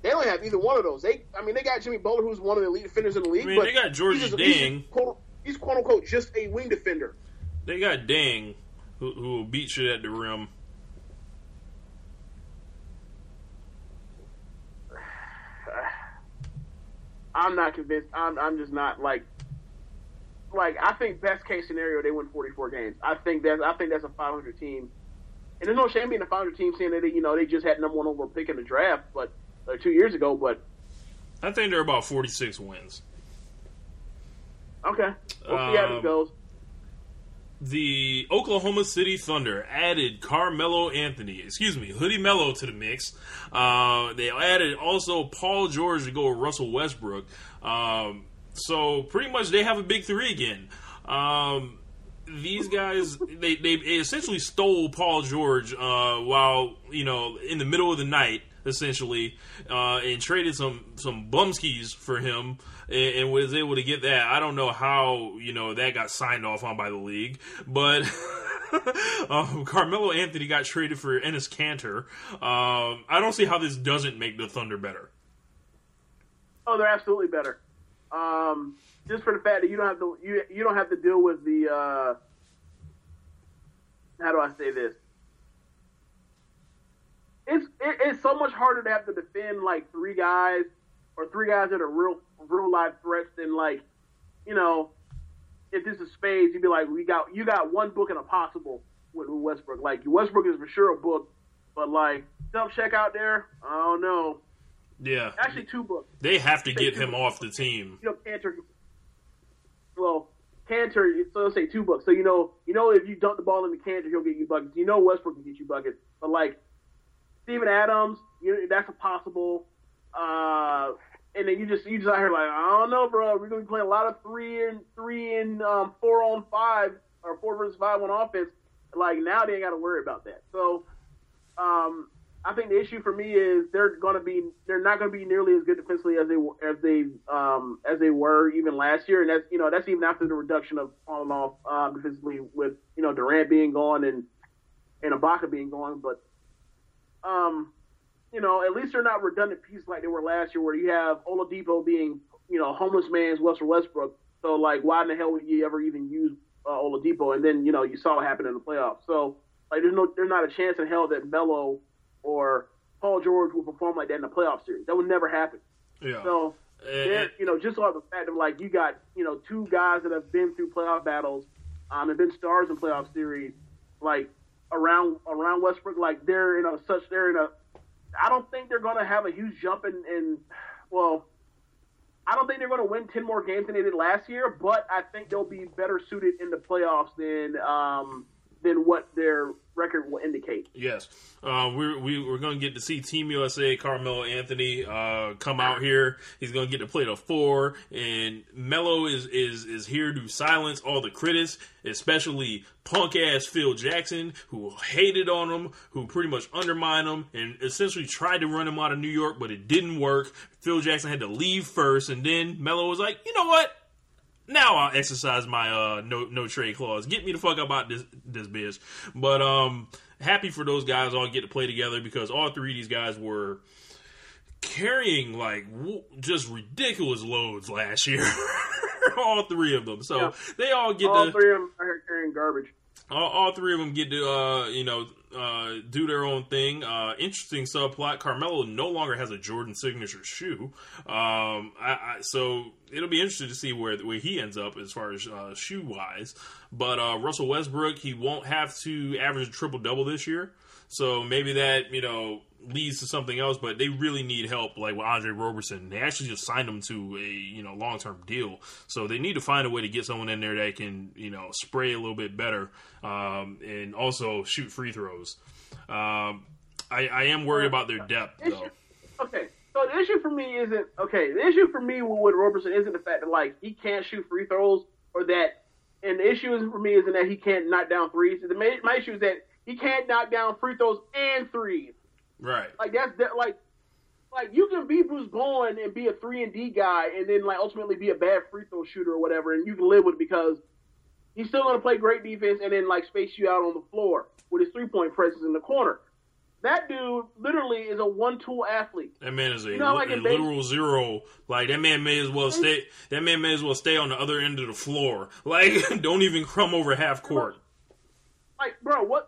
They don't have either one of those. They, I mean, they got Jimmy Butler, who's one of the elite defenders in the league. I mean, but they got Gorgui he's just- he's Dieng. quote, he's quote unquote just a wing defender. They got Dieng, who, who will beat you at the rim. I'm not convinced. I'm, I'm just not like, like I think best case scenario they win 44 games. I think that's I think that's a 500 team, and there's no shame being a 500 team saying that they, you know they just had number one overall pick in the draft, but uh, two years ago. But I think they're about forty six wins. okay, we'll see how Um, this goes. The Oklahoma City Thunder added Carmelo Anthony, excuse me, Hoodie Mello to the mix. Uh, they added also Paul George to go with Russell Westbrook. Um, so pretty much they have a big three again. Um, these guys, they, they essentially stole Paul George uh, while you know in the middle of the night, essentially, uh, and traded some some bumskis for him, and, and was able to get that. I don't know how you know that got signed off on by the league, but. um, Carmelo Anthony got traded for Enes Kanter. Um, I don't see how this doesn't make the Thunder better. Oh, they're absolutely better. Um, just for the fact that you don't have to you you don't have to deal with the uh, how do I say this? It's it, it's so much harder to have to defend like three guys or three guys that are real real life threats than like you know if this is spades you'd be like we got you got one book and a possible with Westbrook like Westbrook is for sure a book but like self check out there I don't know Yeah, actually two books they have to get him off the team. you know, Kanter. Well, Kanter. So let's say two bucks. So you know, you know, if you dump the ball in the Kanter, he'll get you buckets. You know, Westbrook can get you buckets. But like Steven Adams, you that's a possible. Uh, and then you just you just out here like I don't know, bro. We're gonna be playing a lot of three and three and um, four on five or four versus five on offense. Like now they ain't got to worry about that. So um, I think the issue for me is they're to be they're not to be nearly as good defensively as they as they um, as they were even last year, and that's you know that's even after the reduction of and off um, defensively with you know Durant being gone and and Ibaka being gone, but um, you know at least they're not redundant pieces like they were last year, where you have Oladipo being you know homeless man's Russell Westbrook. So like, why in the hell would you ever even use uh, Oladipo? And then you know you saw what happened in the playoffs. So like, there's no there's not a chance in hell that Melo or Paul George will perform like that in the playoff series. That would never happen. Yeah. So, And- you know, just off the fact of like you got you know two guys that have been through playoff battles, um, and been stars in playoff series, like around around Westbrook, like they're in a such they're in a. I don't think they're going to have a huge jump in, in well. I don't think they're going to win ten more games than they did last year, but I think they'll be better suited in the playoffs than um, than what their record will indicate. Yes, uh, we're we, we're going to get to see Team USA Carmelo Anthony uh, come out here. He's going to get to play the four, and Melo is is is here to silence all the critics, especially punk ass Phil Jackson, who hated on him, who pretty much undermined him, and essentially tried to run him out of New York, but it didn't work. Phil Jackson had to leave first, and then Melo was like, you know what? Now I'll exercise my uh no no trade clause. Get me the fuck up out this this bitch. But um happy for those guys all get to play together because all three of these guys were carrying like w- just ridiculous loads last year. all three of them. So Yeah. they all get All to three of them are carrying garbage. All, all three of them get to uh, you know uh, do their own thing. Uh, interesting subplot. Carmelo no longer has a Jordan signature shoe, um, I, I, so it'll be interesting to see where where he ends up as far as uh, shoe wise. But uh, Russell Westbrook, he won't have to average a triple double this year, so maybe that you know leads to something else. But they really need help, like with Andre Roberson. They actually just signed him to a you know long term deal, so they need to find a way to get someone in there that can you know spray a little bit better um, and also shoot free throws. Um, I, I am worried about their depth though. Okay, so the issue for me isn't okay. The issue for me with Robertson isn't the fact that like he can't shoot free throws or that, and the issue isn't for me isn't that he can't knock down threes. The my issue is that he can't knock down free throws and threes. Right. Like that's that, like like you can be Bruce Bowen and be a three and D guy, and then like ultimately be a bad free throw shooter or whatever, and you can live with it because he's still going to play great defense and then like space you out on the floor with his three point presence in the corner. That dude literally is a one tool athlete. That man is a, You know, like a literal zero. Like that man may as well stay. That man may as well stay on the other end of the floor. Like don't even crumb over half court. Like, bro, what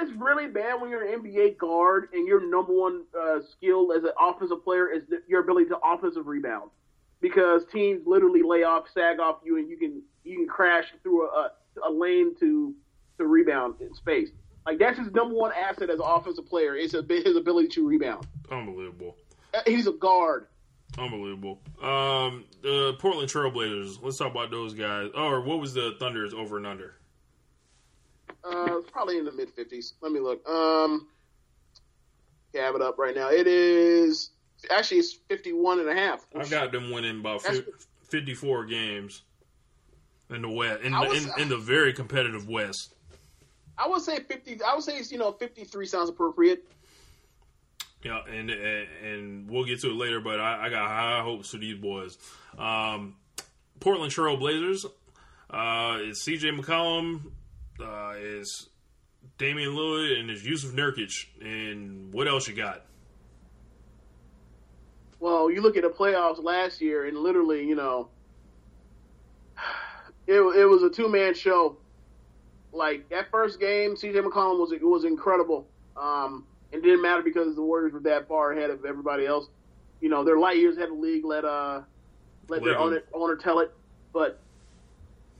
it's really bad when you're an NBA guard and your number one uh, skill as an offensive player is the, your ability to offensive rebound, because teams literally lay off, sag off you, and you can you can crash through a, a, lane to to rebound in space. Like that's his number one asset as an offensive player is his his ability to rebound. Unbelievable. Uh, He's a guard. Unbelievable. Um, the Portland Trailblazers. Let's talk about those guys. Or what was the Thunder's over and under? Uh, probably in the mid fifties. Let me look. Um, have it up right now. It is actually it's 51 and a half. I've got them winning about fif- fifty-four games in the West. In, the, in, in the very competitive West. I would say 50. I would say it's you know 53 sounds appropriate. Yeah, and and, and we'll get to it later, but I, I got high hopes for these boys. Um, Portland Trail Blazers. Uh, it's C.J. McCollum. Uh, is Damian Lillard and is Jusuf Nurkic. And what else you got? Well, you look at the playoffs last year, and literally, you know, it it was a two man show. Like that first game, C.J. McCollum was was incredible. Um, it didn't matter because the Warriors were that far ahead of everybody else. You know, they're light years ahead of the league. Let uh, let their owner, owner tell it. But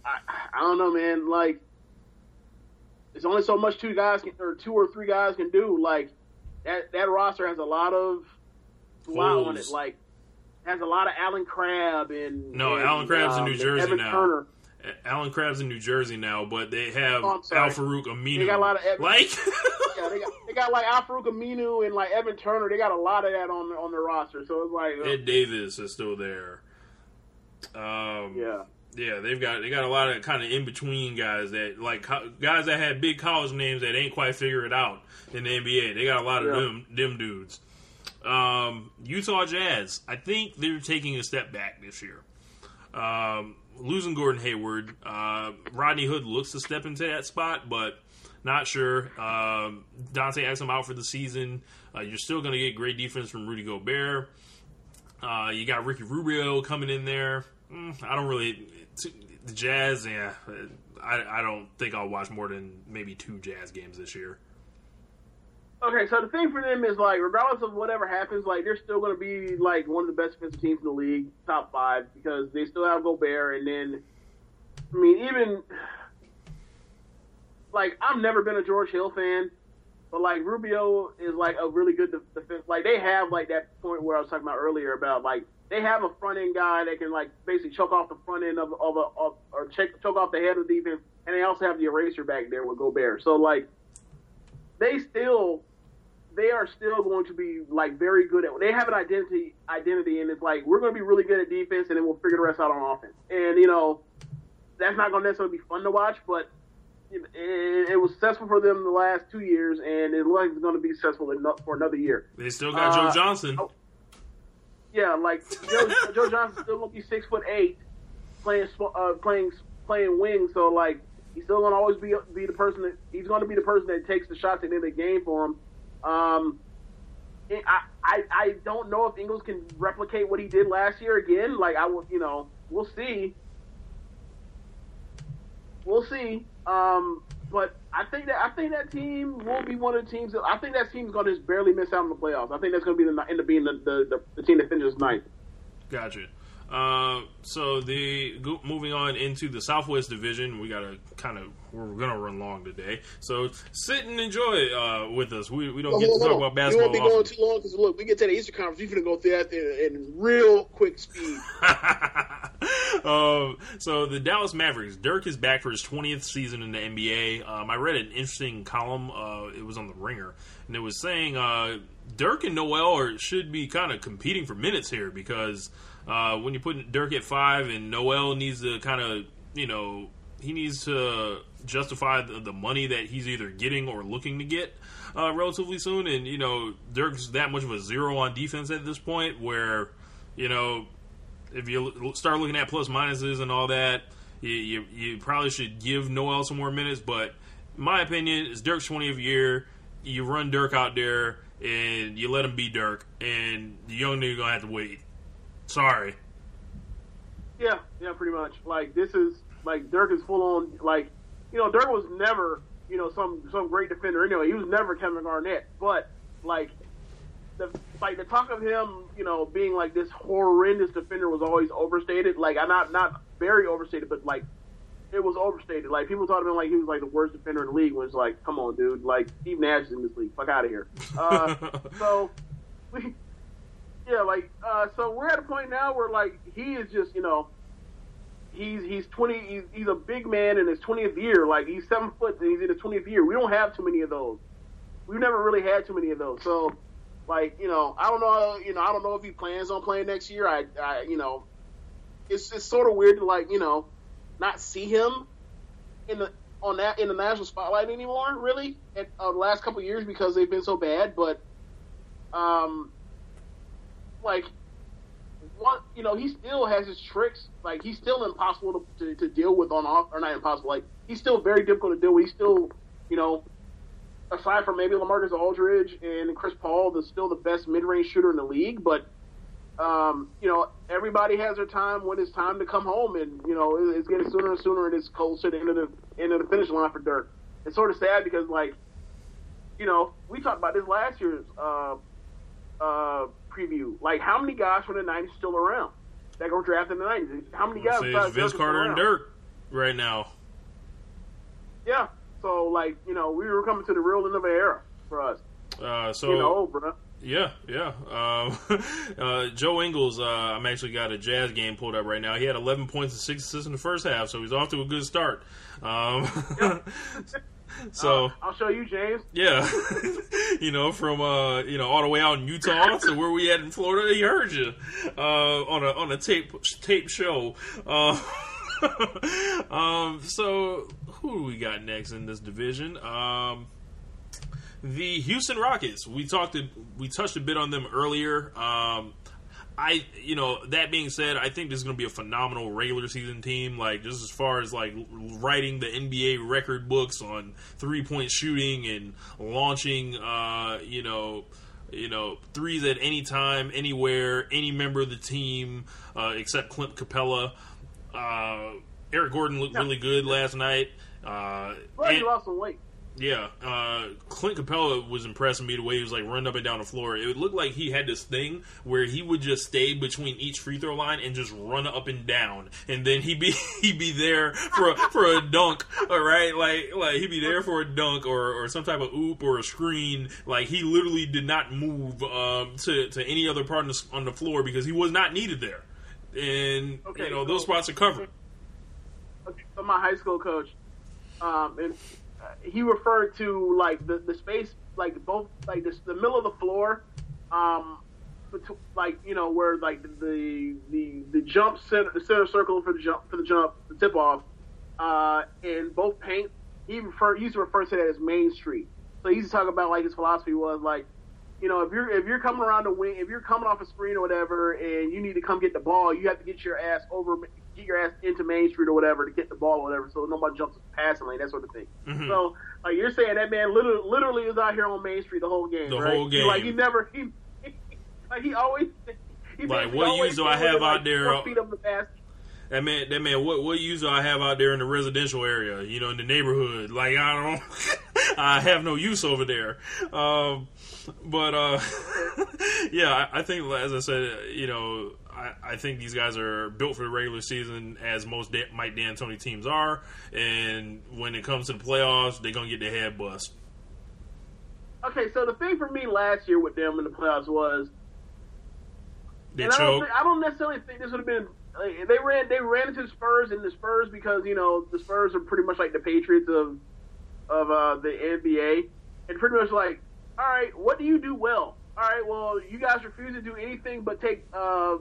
I, I don't know, man. Like, there's only so much two guys can, or two or three guys can do. Like that that roster has a lot of wow on it. Like has a lot of Allen Crabbe and No, and, Allen Crabbe's in um, New Jersey Evan now. Turner. Allen Crabbe's in New Jersey now, but they have Oh, Al. Farouq Aminu. They got a lot of Evan- like Yeah, they got they got like Al-Farouq Aminu and like Evan Turner. They got a lot of that on on their roster. So it's like, uh, Ed Davis is still there. Um, yeah. Yeah, they've got they got a lot of kind of in between guys that like co- guys that had big college names that ain't quite figure it out in the NBA. They got a lot of Yeah. them them dudes. Um, Utah Jazz, I think they're taking a step back this year. Um, losing Gordon Hayward, uh, Rodney Hood looks to step into that spot, but not sure. Um, Dante Exum out for the season. Uh, you're still going to get great defense from Rudy Gobert. Uh, you got Ricky Rubio coming in there. Mm, I don't really the Jazz. Yeah, I, I don't think I'll watch more than maybe two Jazz games this year. Okay, so the thing for them is like, regardless of whatever happens, like they're still going to be like one of the best defensive teams in the league, top five, because they still have Gobert, and then, I mean, even like I've never been a George Hill fan, but like Rubio is like a really good de- defense. Like they have like that point where I was talking about earlier about like they have a front end guy that can like basically choke off the front end of of a of, or choke choke off the head of the defense, and they also have the eraser back there with Gobert. So like they still they are still going to be like very good at they have an identity identity and it's like we're going to be really good at defense and then we'll figure the rest out on offense and you know that's not going to necessarily be fun to watch but it, it, it was successful for them the last two years and it looks like it's going to be successful eno- for another year They still got Uh, Joe Johnson. oh. Yeah like Joe, Joe Johnson still to be six foot eight playing uh, playing playing wing so like he's still to always be be the person that he's to be the person that takes the shots the end the game for him um, I, I I don't know if Ingles can replicate what he did last year again. Like I will, you know, we'll see. We'll see. Um, but I think that I think that team will be one of the teams. That, I think that team's going to just barely miss out on the playoffs. I think that's going to be the end up being the, the, the, the team that finishes ninth. Gotcha. Uh, so the go- moving on into the Southwest Division, we gotta kind of we're gonna run long today. So sit and enjoy uh, with us. We, we don't get to talk on. about basketball. You won't be going too long because look, we get to the Eastern Conference. You're gonna go through that in, in real quick speed. um, so the Dallas Mavericks, Dirk is back for his 20th season in the NBA. Um, I read an interesting column. Uh, it was on the Ringer, and it was saying uh, Dirk and Noel are, should be kind of competing for minutes here because uh, when you put Dirk at five and Noel needs to kind of, you know, he needs to justify the, the money that he's either getting or looking to get uh, relatively soon. And, you know, Dirk's that much of a zero on defense at this point where, you know, if you start looking at plus minuses and all that, you, you, you probably should give Noel some more minutes. But my opinion is Dirk's 20th year. You run Dirk out there and you let him be Dirk, and the young nigga gonna have to wait. Sorry. Yeah, yeah, pretty much. Like this is like Dirk is full on like you know Dirk was never you know some some great defender anyway. He was never Kevin Garnett, but like the like the talk of him you know being like this horrendous defender was always overstated. Like I not not very overstated, but like it was overstated. Like people talked about him like he was like the worst defender in the league. Was like, come on, dude. Like Steve Nash is in this league. Fuck out of here. Uh, so we yeah, like uh, so we're at a point now where like he is just you know he's he's twenty he's, he's a big man in his twentieth year. Like he's seven foot and he's in his twentieth year. We don't have too many of those. We've never really had too many of those. So like you know I don't know you know I don't know if he plans on playing next year. I, I you know it's it's sort of weird to like you know not see him in the on that in the national spotlight anymore. Really, at uh, the last couple years because they've been so bad. But um, like one, you know, he still has his tricks. Like he's still impossible to, to, to deal with on off, or not impossible. Like he's still very difficult to deal with. He's still, you know, aside from maybe LaMarcus Aldridge and Chris Paul, the still the best mid range shooter in the league. But um, you know, everybody has their time when it's time to come home, and you know, it's getting sooner and sooner, and it's close to the end of the end of the finish line for Dirk. It's sort of sad because like, you know, we talked about this last year's uh, uh, preview. Like, how many guys from the '90s still around that were drafted in the '90s? How many guys? Say it's Vince Dirk are still Carter and? Dirk right now. Yeah. So like, you know, we were coming to the real end of an era for us. Uh, so You know, bruh. Yeah, yeah. Um, uh, Joe Ingles, uh, I'm actually got a Jazz game pulled up right now. He had 11 points and six assists in the first half, so he's off to a good start. Um, so Uh, I'll show you, James. yeah, you know, from uh, you know all the way out in Utah to where we at in Florida, he heard you uh, on a on a tape tape show. Uh, um, so who do we got next in this division? Um, the Houston Rockets. We talked. We touched a bit on them earlier. Um, I, you know, that being said, I think this is going to be a phenomenal regular season team. Like just as far as like writing the NBA record books on three point shooting and launching, uh, you know, you know, threes at any time, anywhere, any member of the team uh, except Clint Capela. Uh, Eric Gordon looked really good last night. Uh, Well, he and- lost some weight. Yeah, uh, Clint Capela was impressing me the way he was like running up and down the floor. It looked like he had this thing where he would just stay between each free throw line and just run up and down, and then he'd be he'd be there for a, for a dunk. All right, like like he'd be there for a dunk or, or some type of oop or a screen. Like he literally did not move um, to to any other part on the, on the floor because he was not needed there, and Okay, you know those spots are covered. Okay, so my high school coach, um, and he referred to like the, the space, like both, like the, the middle of the floor, um, betw- like you know where like the the the jump center, the center circle for the jump for the jump, the tip off, uh, in both paint. He refer he used to refer to that as Main Street. So he used to talk about like his philosophy was like, you know, if you're if you're coming around the wing, if you're coming off a screen or whatever, and you need to come get the ball, you have to get your ass over, get your ass into Main Street or whatever to get the ball or whatever, so nobody jumps the passing lane, that sort of thing. Mhm. So, like you're saying, that man literally, literally is out here on Main Street the whole game. The right? whole He, like he never, he, like he always. He Like, what use do I have out like, there? Feet of the basket. That man, that man, what what use do I have out there in the residential area? You know, in the neighborhood. Like I don't, I have no use over there. Um, but uh, yeah, I, I think as I said, you know, I, I think these guys are built for the regular season, as most da- Mike D'Antoni teams are. And when it comes to the playoffs, they're gonna get their head bust. Okay, so the thing for me last year with them in the playoffs was, They and I don't, think, I don't necessarily think this would have been. Like, they ran, they ran into the Spurs, and the Spurs because you know the Spurs are pretty much like the Patriots of of uh, the NBA, and pretty much like, all right, what do you do well? All right, well, you guys refuse to do anything but take uh,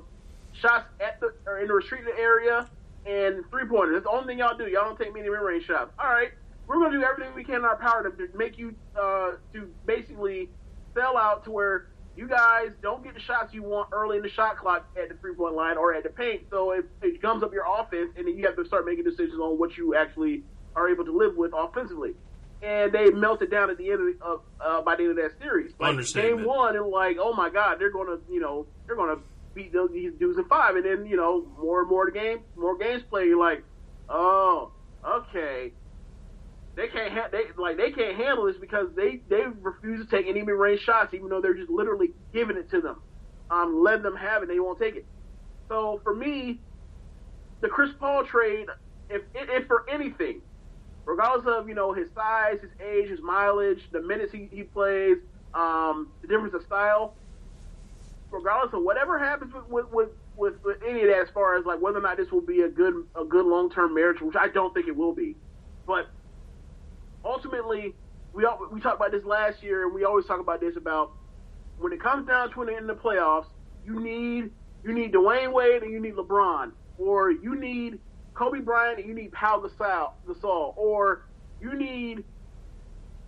shots at the or in the restricted area and three pointers. That's the only thing y'all do. Y'all don't take many mid range shots. All right, we're gonna do everything we can in our power to, to make you uh, to basically sell out to where you guys don't get the shots you want early in the shot clock at the three point line or at the paint. So it, it gums up your offense, and then you have to start making decisions on what you actually are able to live with offensively. And they melted down at the end of, uh, by the end of that series. Like game one, and like, oh my god, they're gonna, you know, they're gonna beat these dudes in five, and then you know, more and more the game, more games play, you're like, oh, okay, they can't ha- they like they can't handle this because they they refuse to take any mid range shots, even though they're just literally giving it to them, um, letting them have it, they won't take it. So for me, the Chris Paul trade, if if for anything, regardless of you know his size, his age, his mileage, the minutes he, he plays, um, the difference of style, regardless of whatever happens with with, with with any of that, as far as like whether or not this will be a good a good long term marriage, which I don't think it will be, but ultimately, we all, we talked about this last year, and we always talk about this about when it comes down to it in the playoffs, you need you need Dwyane Wade and you need LeBron, or you need Kobe Bryant and you need Pau Gasol, Gasol or you need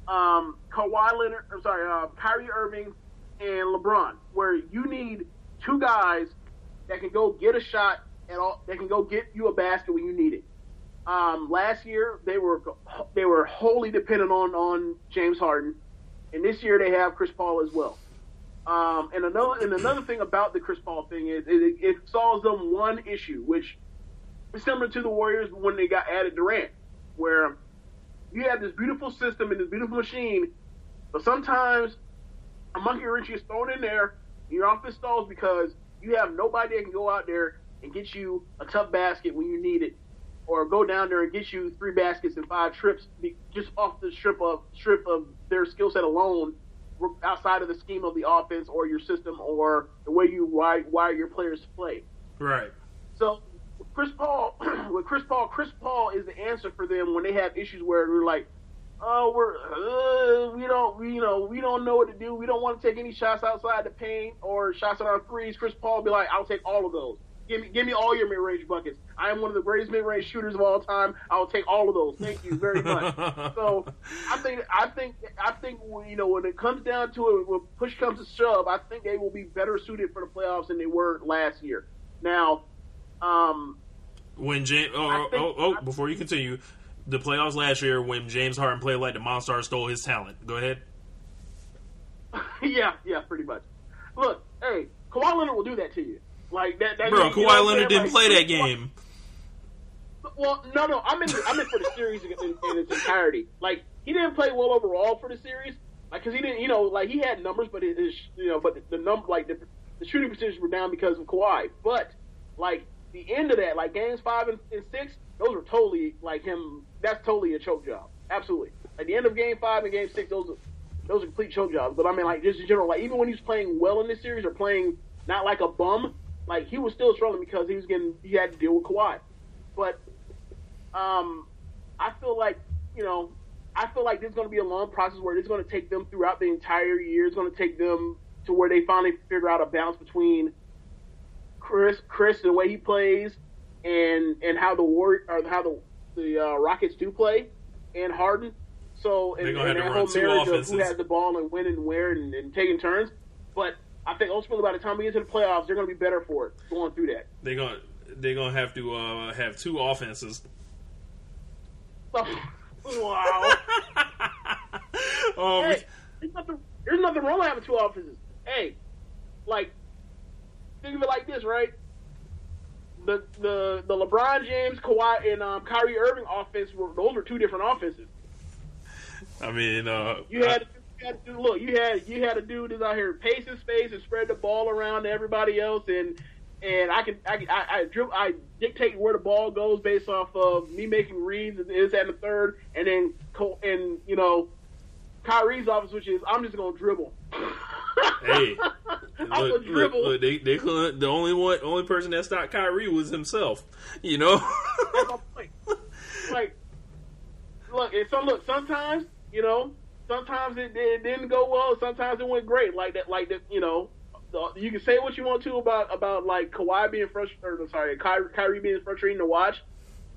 um, Kawhi Leonard, I'm sorry, uh, Kyrie Irving and LeBron, where you need two guys that can go get a shot and all, that can go get you a basket when you need it. Um, last year they were they were wholly dependent on on James Harden, and this year they have Chris Paul as well. Um, and another and another thing about the Chris Paul thing is it, it solves them one issue, which is similar to the Warriors when they got added Durant, where you have this beautiful system and this beautiful machine, but sometimes a monkey wrench is thrown in there, and your offense stalls because you have nobody that can go out there and get you a tough basket when you need it, or go down there and get you three baskets and five trips just off the strip of strip of their skill set alone, outside of the scheme of the offense or your system or the way you wire, wire your players to play. Right. So Chris Paul, with Chris Paul, Chris Paul is the answer for them when they have issues where they're like, oh, we're uh, we don't we, you know we don't know what to do. We don't want to take any shots outside the paint or shots at our threes. Chris Paul will be like, I'll take all of those. Give me give me all your mid range buckets. I am one of the greatest mid range shooters of all time. I'll take all of those. Thank you very much. so I think I think I think you know when it comes down to it, when push comes to shove, I think they will be better suited for the playoffs than they were last year. Now, um, When James, oh, I think- oh, oh, before you continue, the playoffs last year when James Harden played like the Monster stole his talent. Go ahead. yeah, yeah, pretty much. Look, hey, Kawhi Leonard will do that to you. Like that. that Bro, you know Kawhi what I'm Leonard didn't Like, play that game. Well, no, no, I'm in. I'm in for the series in, in, in its entirety. Like he didn't play well overall for the series, like because he didn't, you know, like he had numbers, but his, you know, but the, the number, like the, the shooting percentages were down because of Kawhi. But like the end of that, like games five and, and six, those were totally like him. That's totally a choke job. Absolutely. At the end of game five and game six, those are those are complete choke jobs. But I mean, like just in general, like even when he was playing well in this series or playing not like a bum, like he was still struggling because he was getting he had to deal with Kawhi. But um, I feel like you know, I feel like this is going to be a long process where it's going to take them throughout the entire year. It's going to take them to where they finally figure out a balance between Chris, Chris, the way he plays, and and how the war or how the the uh, Rockets do play, and Harden. So and, and that whole marriage of who has the ball and when and where and, and taking turns. But I think ultimately by the time we get to the playoffs, they're going to be better for it going through that. They're gonna they're gonna have to uh, have two offenses. wow. Um, hey, there's nothing, there's nothing wrong with having two offenses. Hey, like, think of it like this, right? the the the LeBron James, Kawhi, and um, Kyrie Irving offense were those were two different offenses. I mean, uh, You had, you had to look. You had you had a dude that's out here pacing space and spread the ball around to everybody else, and and I can I can- I I, dribble, I dictate where the ball goes based off of me making reads and this and the third, and then and you know Kyrie's office, which is I'm just gonna dribble. Hey, I'm look, look, look, they, they couldn't. The only one, only person that stopped Kyrie was himself. You know. That's my point. Like, look, and so look. Sometimes, you know, sometimes it, it didn't go well. Sometimes it went great. Like that. Like that. You know, you can say what you want to about about like Kawhi being frustrated. Or, sorry, Kyrie, Kyrie being frustrating to watch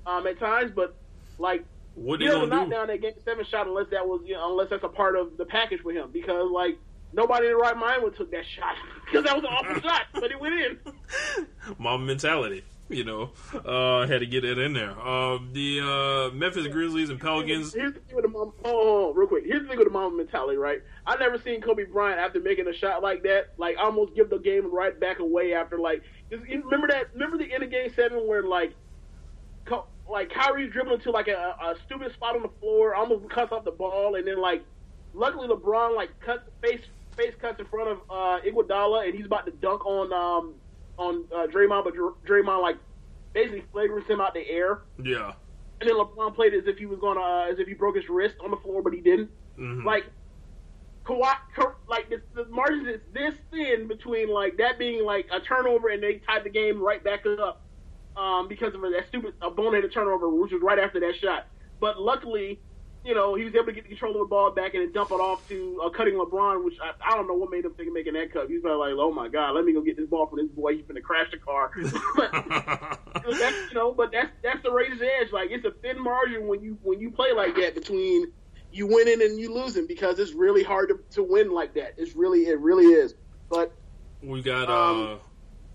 um, at times, but like. what never gonna knock do? down that game seven shot unless that was you know, unless that's a part of the package with him because like nobody in the right mind would took that shot because that was an awful shot but it went in. Mamba mentality. You know, uh, had to get it in there. Uh, the uh, Memphis Grizzlies and Pelicans. Here's the thing with the mom. Oh, real quick. Here's the thing with the mamba mentality, right? I never seen Kobe Bryant after making a shot like that, like almost give the game right back away after like. Remember that? Remember the end of Game Seven where like, Ko- like Kyrie's dribbling to like a, a stupid spot on the floor, almost cuts off the ball, and then like, luckily LeBron like cuts face face cuts in front of uh, Iguodala, and he's about to dunk on um on uh, Draymond, but Dr- Draymond like basically flagrants him out the air. Yeah. And then LeBron played as if he was gonna, uh, as if he broke his wrist on the floor, but he didn't. Mhm. Like, Kawhi, Ka- like the, the margins is this thin between like that being like a turnover and they tied the game right back up um, because of that stupid a boneheaded turnover, which was right after that shot. But luckily, you know, he was able to get the control of the ball back and then dump it off to uh, cutting LeBron, which I, I don't know what made him think of making that cut. He's probably like, oh my god, let me go get this ball from this boy. He's gonna crash the car. but that's you know, but that's that's the razor's edge. Like it's a thin margin when you when you play like that between you winning and you losing because it's really hard to, to win like that. It's really it really is. But We got Um,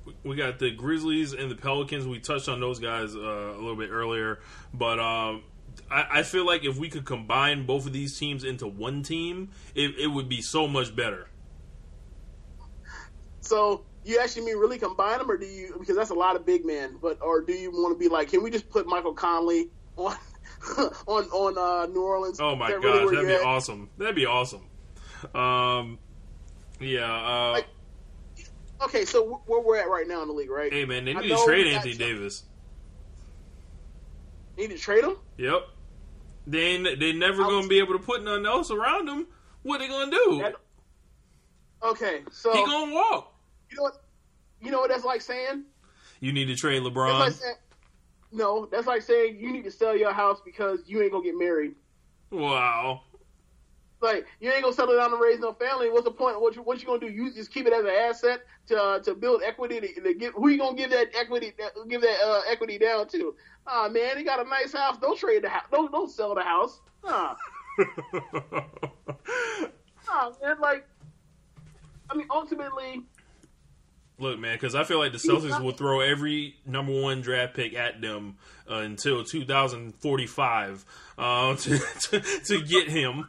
uh, we got the Grizzlies and the Pelicans. We touched on those guys uh, a little bit earlier, but um, I, I feel like if we could combine both of these teams into one team, it, it would be so much better. so you actually mean really combine them, or do you because that's a lot of big men? But or do you want to be like, can we just put Michael Conley on on on uh, New Orleans? Oh my that gosh, really that'd be at? awesome. That'd be awesome. Um, yeah. Uh, Like- Okay, so where we're at right now in the league, right? hey man, they need to trade Anthony Davis. Need to trade him? Yep. They ain't- they never gonna be able to put nothing else around him. What they gonna do? That- Okay, so He gonna walk. you know what? You know what that's like saying? You need to trade That's LeBron. like saying, no, that's like saying you need to sell your house because you ain't gonna get married. Wow. Like you ain't gonna settle down and raise no family. What's the point? What you, what you gonna do? You just keep it as an asset to uh, to build equity. To, to give, who you gonna give that equity that, give that uh, equity down to? Ah man, he got a nice house. Don't trade the house. Don't don't sell the house. Ah, ah man, like I mean, ultimately, Look, man, because I feel like the Celtics will throw every number one draft pick at them uh, until 2045 uh, to, to to get him.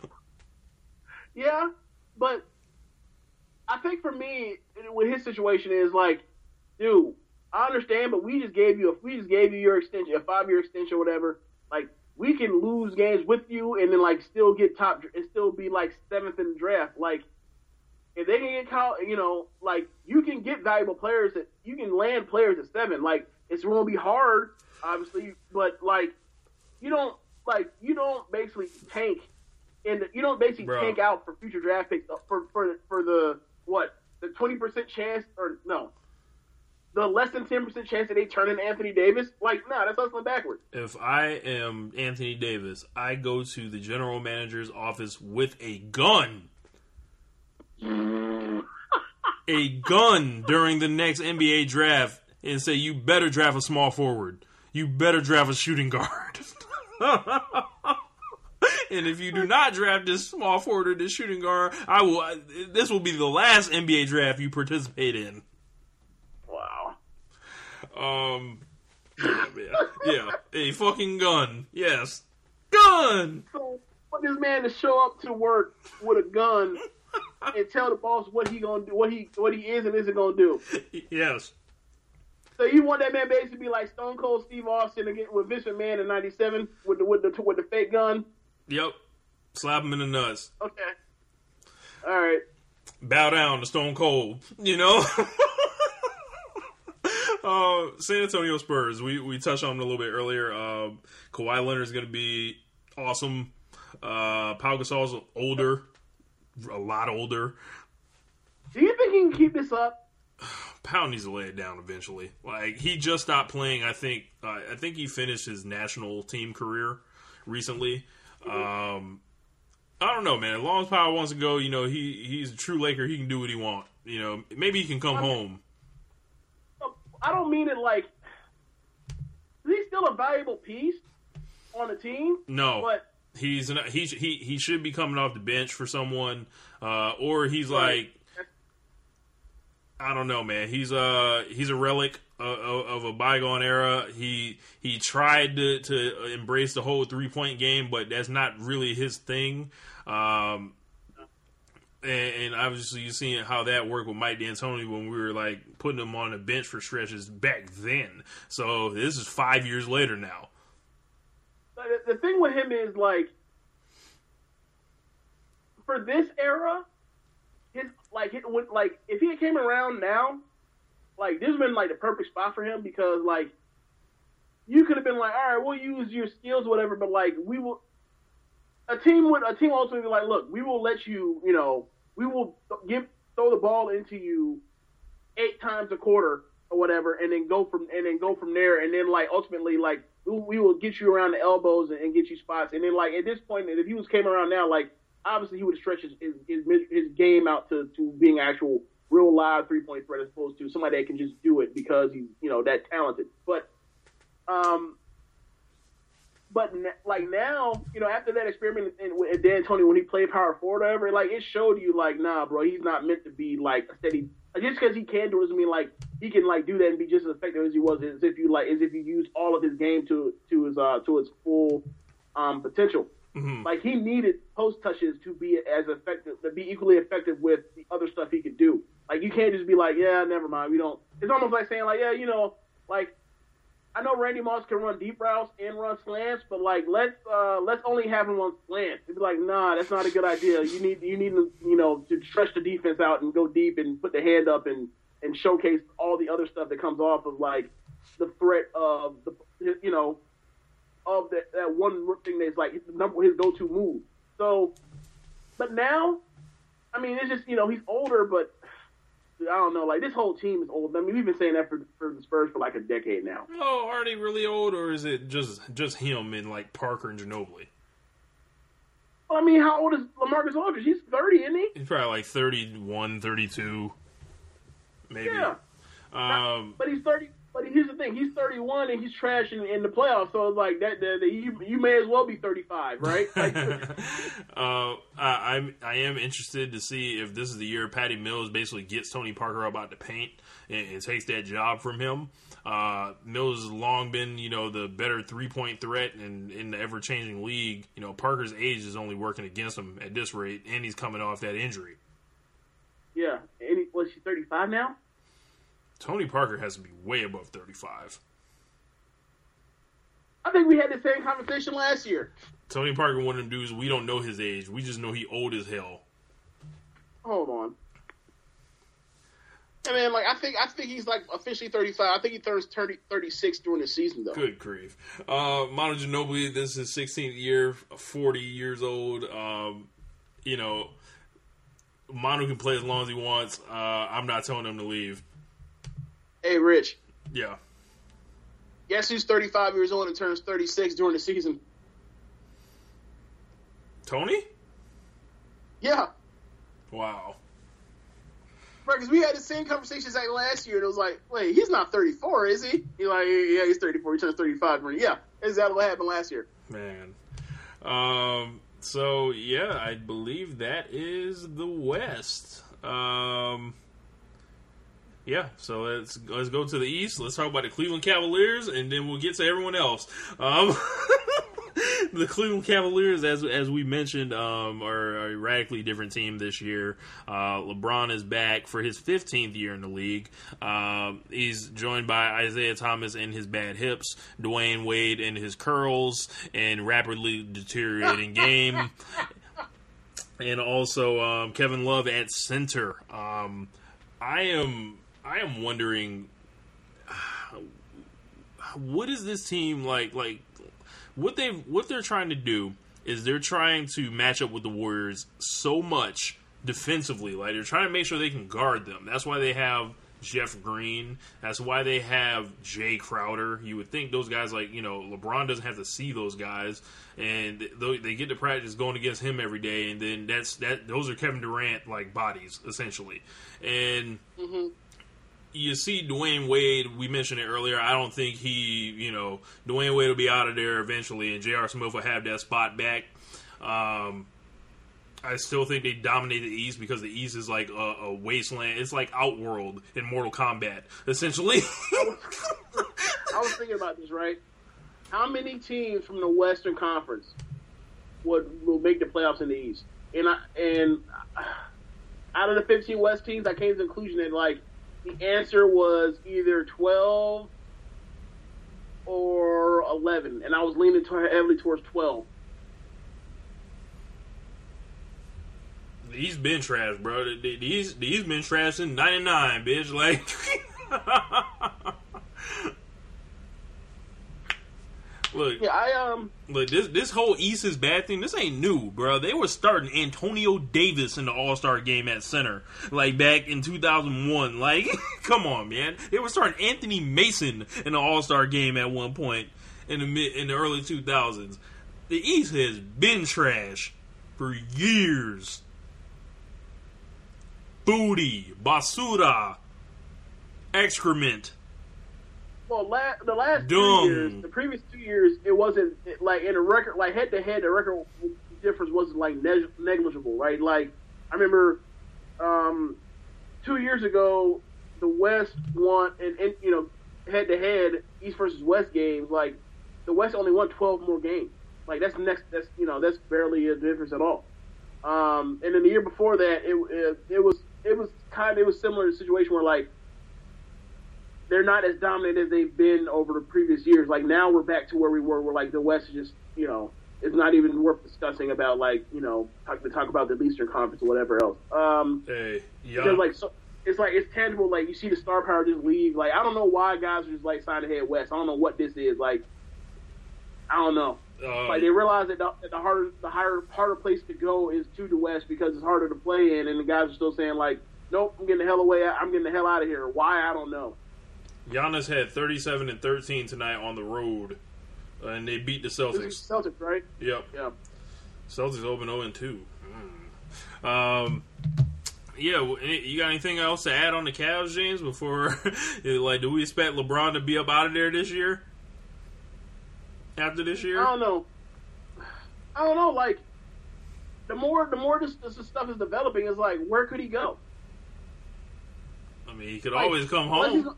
Yeah, but I think for me, what his situation is like, dude, I understand, but we just gave you a we just gave you your extension, a five year extension, or whatever. Like we can lose games with you and then like still get top and still be like seventh in the draft. Like if they can get caught, you know, like you can get valuable players that you can land players at seven. Like it's going to be hard, obviously, but like you don't like you don't basically tank and you don't basically Bro. tank out for future draft picks uh, for for for the what the twenty percent chance or no the less than ten percent chance that they turn in Anthony Davis. Like nah, that's hustling backwards. If I am Anthony Davis, I go to the general manager's office with a gun. a gun during the next NBA draft and say, you better draft a small forward. You better draft a shooting guard. and if you do not draft this small forward or this shooting guard, I will. This will be the last NBA draft you participate in. Wow. Um, yeah, man. yeah, a fucking gun. Yes, gun. So want this man to show up to work with a gun and tell the boss what he gonna do, what he what he is and isn't gonna do. Yes. So you want that man basically to be like Stone Cold Steve Austin again with Vince McMahon in '97 with the with the with the fake gun? Yep. Slap him in the nuts. Okay. All right. Bow down to Stone Cold. You know. uh, San Antonio Spurs. We we touched on them a little bit earlier. Uh, Kawhi Leonard is going to be awesome. Uh, Pau Gasol's older, a lot older. Do you think he can keep this up? Pau needs to lay it down eventually. Like he just stopped playing. I think. Uh, I think he finished his national team career recently. Um, I don't know, man. As long as Pau wants to go, you know, he he's a true Laker. He can do what he wants. You know, maybe he can come home. I don't mean it like he's still a valuable piece on the team. No, But he's an, he he he should be coming off the bench for someone, uh, or he's like I don't know, man. He's uh he's a relic of, a bygone era. He he tried to to embrace the whole three point game, but that's not really his thing. Um, and, and obviously you seeing how that worked with Mike D'Antoni when we were like putting him on the bench for stretches back then. So this is five years later now. The thing with him is like for this era, his like it like if he came around now, like this has been like the perfect spot for him because like you could have been like, all right, we'll use your skills, whatever, but like we will. A team would a team ultimately be like, look, we will let you, you know, we will give throw the ball into you eight times a quarter or whatever, and then go from and then go from there, and then like ultimately like we, we will get you around the elbows and, and get you spots, and then like at this point, if he was came around now, like obviously he would stretch his his, his his game out to to being actual real live three point threat as opposed to somebody that can just do it because he's you know that talented, but um. But n- like now, you know, after that experiment in, with D'Antoni when he played power forward, or whatever, like it showed you, like, nah, bro, he's not meant to be like a steady. Just because he can do it doesn't mean like he can like do that and be just as effective as he was. As if you like, as if you used all of his game to to his uh to its full um potential. Like he needed post touches to be as effective, to be equally effective with the other stuff he could do. Like you can't just be like, yeah, never mind, we don't. It's almost like saying like, yeah, you know, like I know Randy Moss can run deep routes and run slants, but like let's uh, let's only have him on slants. It'd be like, nah, that's not a good idea. You need you need to you know to stretch the defense out and go deep and put the hand up and and showcase all the other stuff that comes off of like the threat of the you know of that that one thing that's like his number his go to move. So, but now, I mean, it's just you know he's older, but I don't know. Like this whole team is old. I mean, we've been saying that for for the Spurs for like a decade now. Oh, are they really old, or is it just just him and like Parker and Ginobili? Well, I mean, how old is LaMarcus Aldridge? He's thirty, isn't he? He's probably like 31, 32, maybe. Yeah. Um, But he's thirty. But here's the thing: he's thirty-one and he's trash in, in the playoffs. So it's like that, that, that you you may as well be thirty-five, right? Like, uh, I, I'm I am interested to see if this is the year Patty Mills basically gets Tony Parker up out the paint and, and takes that job from him. Uh, Mills has long been, you know, the better three point threat in, in the ever changing league. You know, Parker's age is only working against him at this rate, and he's coming off that injury. yeah. And he, was she thirty-five now? Tony Parker has to be way above 35. I think we had the same conversation last year. Tony Parker, one of them dudes, we don't know his age. We just know he old as hell. Hold on. I mean, like I think I think he's like officially 35. I think he turns 30, 36 during the season though. Good grief. Uh, Manu Ginobili, this is his 16th year, 40 years old. Um, you know, Manu can play as long as he wants. Uh, I'm not telling him to leave. Hey, Rich. Yeah. Guess who's 35 years old and turns 36 during the season? Tony? Yeah. Wow. Right, because we had the same conversations like last year, and it was like, wait, he's not 34, is he? He's like, yeah, he's 34. He turns 35. during- Yeah, exactly what happened last year. Man. Um, so, yeah, I believe that is the West. Um, yeah, so let's let's go to the East. Let's talk about the Cleveland Cavaliers, and then we'll get to everyone else. Um, the Cleveland Cavaliers, as as we mentioned, um, are a radically different team this year. Uh, LeBron is back for his 15th year in the league. Um, he's joined by Isaiah Thomas and his bad hips, Dwyane Wade and his curls, and rapidly deteriorating game, and also um, Kevin Love at center. Um, I am I am wondering what is this team like like what they what they're trying to do is they're trying to match up with the Warriors so much defensively. Like they're trying to make sure they can guard them. That's why they have Jeff Green. That's why they have Jae Crowder. You would think those guys, like you know, LeBron doesn't have to see those guys, and they get to practice going against him every day. And then that's that. Those are Kevin Durant like bodies essentially, and. Mm-hmm you see Dwyane Wade. We mentioned it earlier. I don't think he, you know, Dwyane Wade will be out of there eventually, and J.R. Smith will have that spot back. Um, I still think they dominate the East because the East is like a, a wasteland. It's like Outworld in Mortal Kombat, essentially. I was thinking about this, right? How many teams from the Western Conference would will make the playoffs in the East? And I, and out of the 15 West teams, I came to the conclusion that like the answer was either 12 or 11, and I was leaning heavily towards 12. He's been trash, bro. He's he's been trash since '99, bitch. Like, Look, yeah, I um, look this this whole East is bad thing. This ain't new, bro. They were starting Antonio Davis in the All Star game at center, like back in 2001. Like, come on, man. They were starting Anthony Mason in the All Star game at one point in the mid in the early 2000s. The East has been trash for years. Booty, basura, excrement. Well, la- the last two years, the previous two years, it wasn't like in a record, like head to head, the record difference wasn't like neg- negligible, right? Like I remember um, two years ago, the West won, and, and you know, head to head, East versus West games, like the West only won twelve more games. Like that's next, that's you know, that's barely a difference at all. Um, and then the year before that, it, it, it was it was kind of it was similar to a situation where like they're not as dominant as they've been over the previous years. Like now we're back to where we were, where like the West is just you know it's not even worth discussing about like you know talk to talk about the Eastern Conference or whatever else. Um, hey, yeah. Because like so, it's like it's tangible. Like you see the star power just leave. Like I don't know why guys are just like signing head west. I don't know what this is. Like I don't know. Uh, like they realize that the, that the harder, the higher, harder place to go is to the west because it's harder to play in, and the guys are still saying like, "Nope, I'm getting the hell away. I'm getting the hell out of here." Why? I don't know. Giannis had 37 and 13 tonight on the road, uh, and they beat the Celtics. Celtics, right? Yep. Yeah. Celtics open 0 and 2. Mm. Um, yeah, you got anything else to add on the Cavs, James? Before, like, do we expect LeBron to be up out of there this year? After this year, I don't know. I don't know. Like, the more the more this, this stuff is developing, is like, where could he go? I mean, he could like, always come home.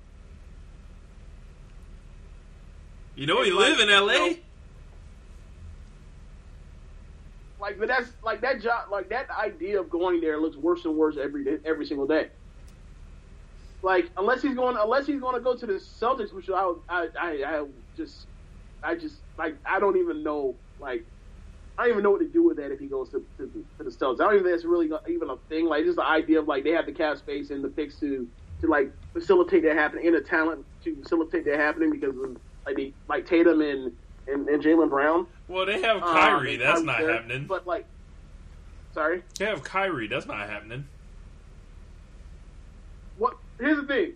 You know, like, live in L.A. You know, like, but that's like that job, like that idea of going there looks worse and worse every day, every single day. Like, unless he's going, unless he's going to go to the Celtics, which I, I, I, I just, I just like, I don't even know, like, I don't even know what to do with that if he goes to, to, to the Celtics. I don't even think that's really even a thing. Like, just the idea of like they have the cap space and the picks to to like facilitate that happening, and the talent to facilitate that happening because of like like Tatum and and, and Jaylen Brown. Well, they have um, Kyrie. Um, that's not there, happening. But like, sorry, they have Kyrie. That's not happening. What? Here's the thing.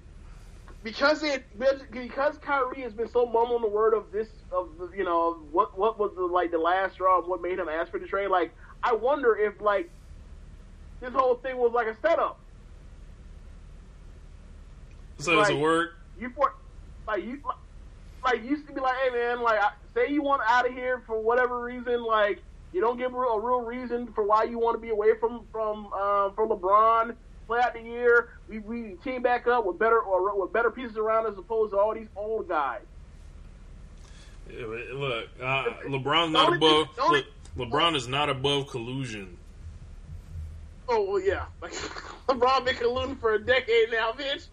Because it because Kyrie has been so mum on the word of this of you know what what was the like the last straw of what made him ask for the trade like I wonder if like this whole thing was like a setup. So like, does it work? You for like you like used to be like, hey man, like say you want out of here for whatever reason, like you don't give a real, a real reason for why you want to be away from from uh, from LeBron. Play out the year, we we team back up with better or with better pieces around as opposed to all these old guys. Look, uh, LeBron's not above. Look, LeBron is not above collusion. Oh well, yeah. Like LeBron been colluding for a decade now, bitch.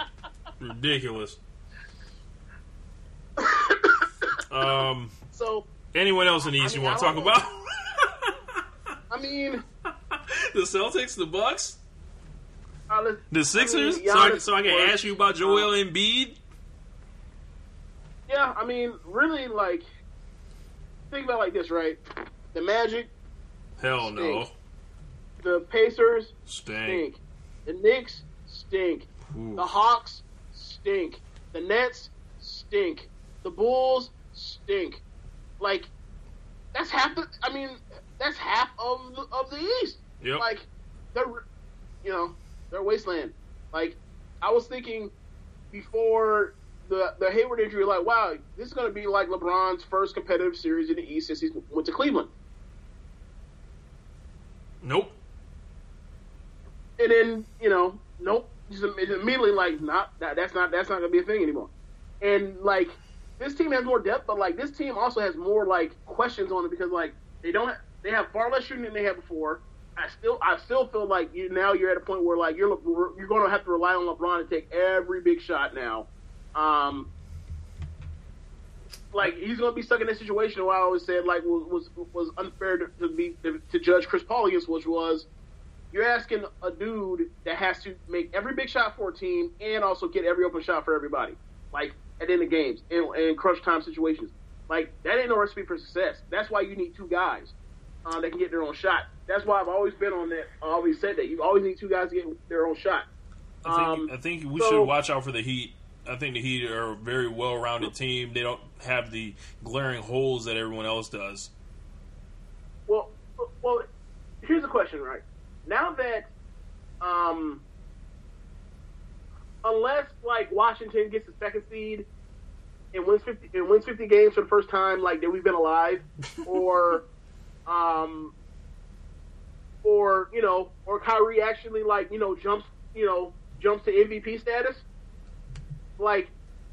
Ridiculous. Um. So. Anyone else in the East I mean, you want to talk know. about? I mean, the Celtics, the Bucks, uh, the Sixers. I mean, so, I, so I can ask you about Joel uh, Embiid. Yeah, I mean, really, like, think about like this, right? The Magic. Hell stink. no. The Pacers stink. stink. The Knicks stink. Ooh. The Hawks stink. The Nets stink. The Bulls stink. Like, that's half the. I mean, that's half of the, of the East. Yep. Like, they're, you know, they're wasteland. Like, I was thinking before the the Hayward injury, like, wow, this is going to be like LeBron's first competitive series in the East since he went to Cleveland. Nope. And then you know, nope, just immediately like, not that that's not that's not going to be a thing anymore. And like, this team has more depth, but like this team also has more like questions on it because like they don't they have far less shooting than they had before. I still I still feel like you now you're at a point where like you're you're going to have to rely on LeBron to take every big shot now. Um, like he's going to be stuck in that situation where I always said like was was, was unfair to, to be to, to, judge Chris Paul against, which was you're asking a dude that has to make every big shot for a team and also get every open shot for everybody, like at the end of games and, and crunch time situations. Like that ain't no recipe for success. That's why you need two guys uh, that can get their own shot. That's why I've always been on that. I always said that you always need two guys to get their own shot. I think, um, I think we so, should watch out for the Heat. I think the Heat are a very well-rounded team. They don't have the glaring holes that everyone else does. Well, well, here's the question, right? Now that, um, unless like Washington gets the second seed and wins fifty and wins fifty games for the first time, like that we've been alive, or um, or you know, or Kyrie actually like you know jumps you know jumps to MVP status. Like,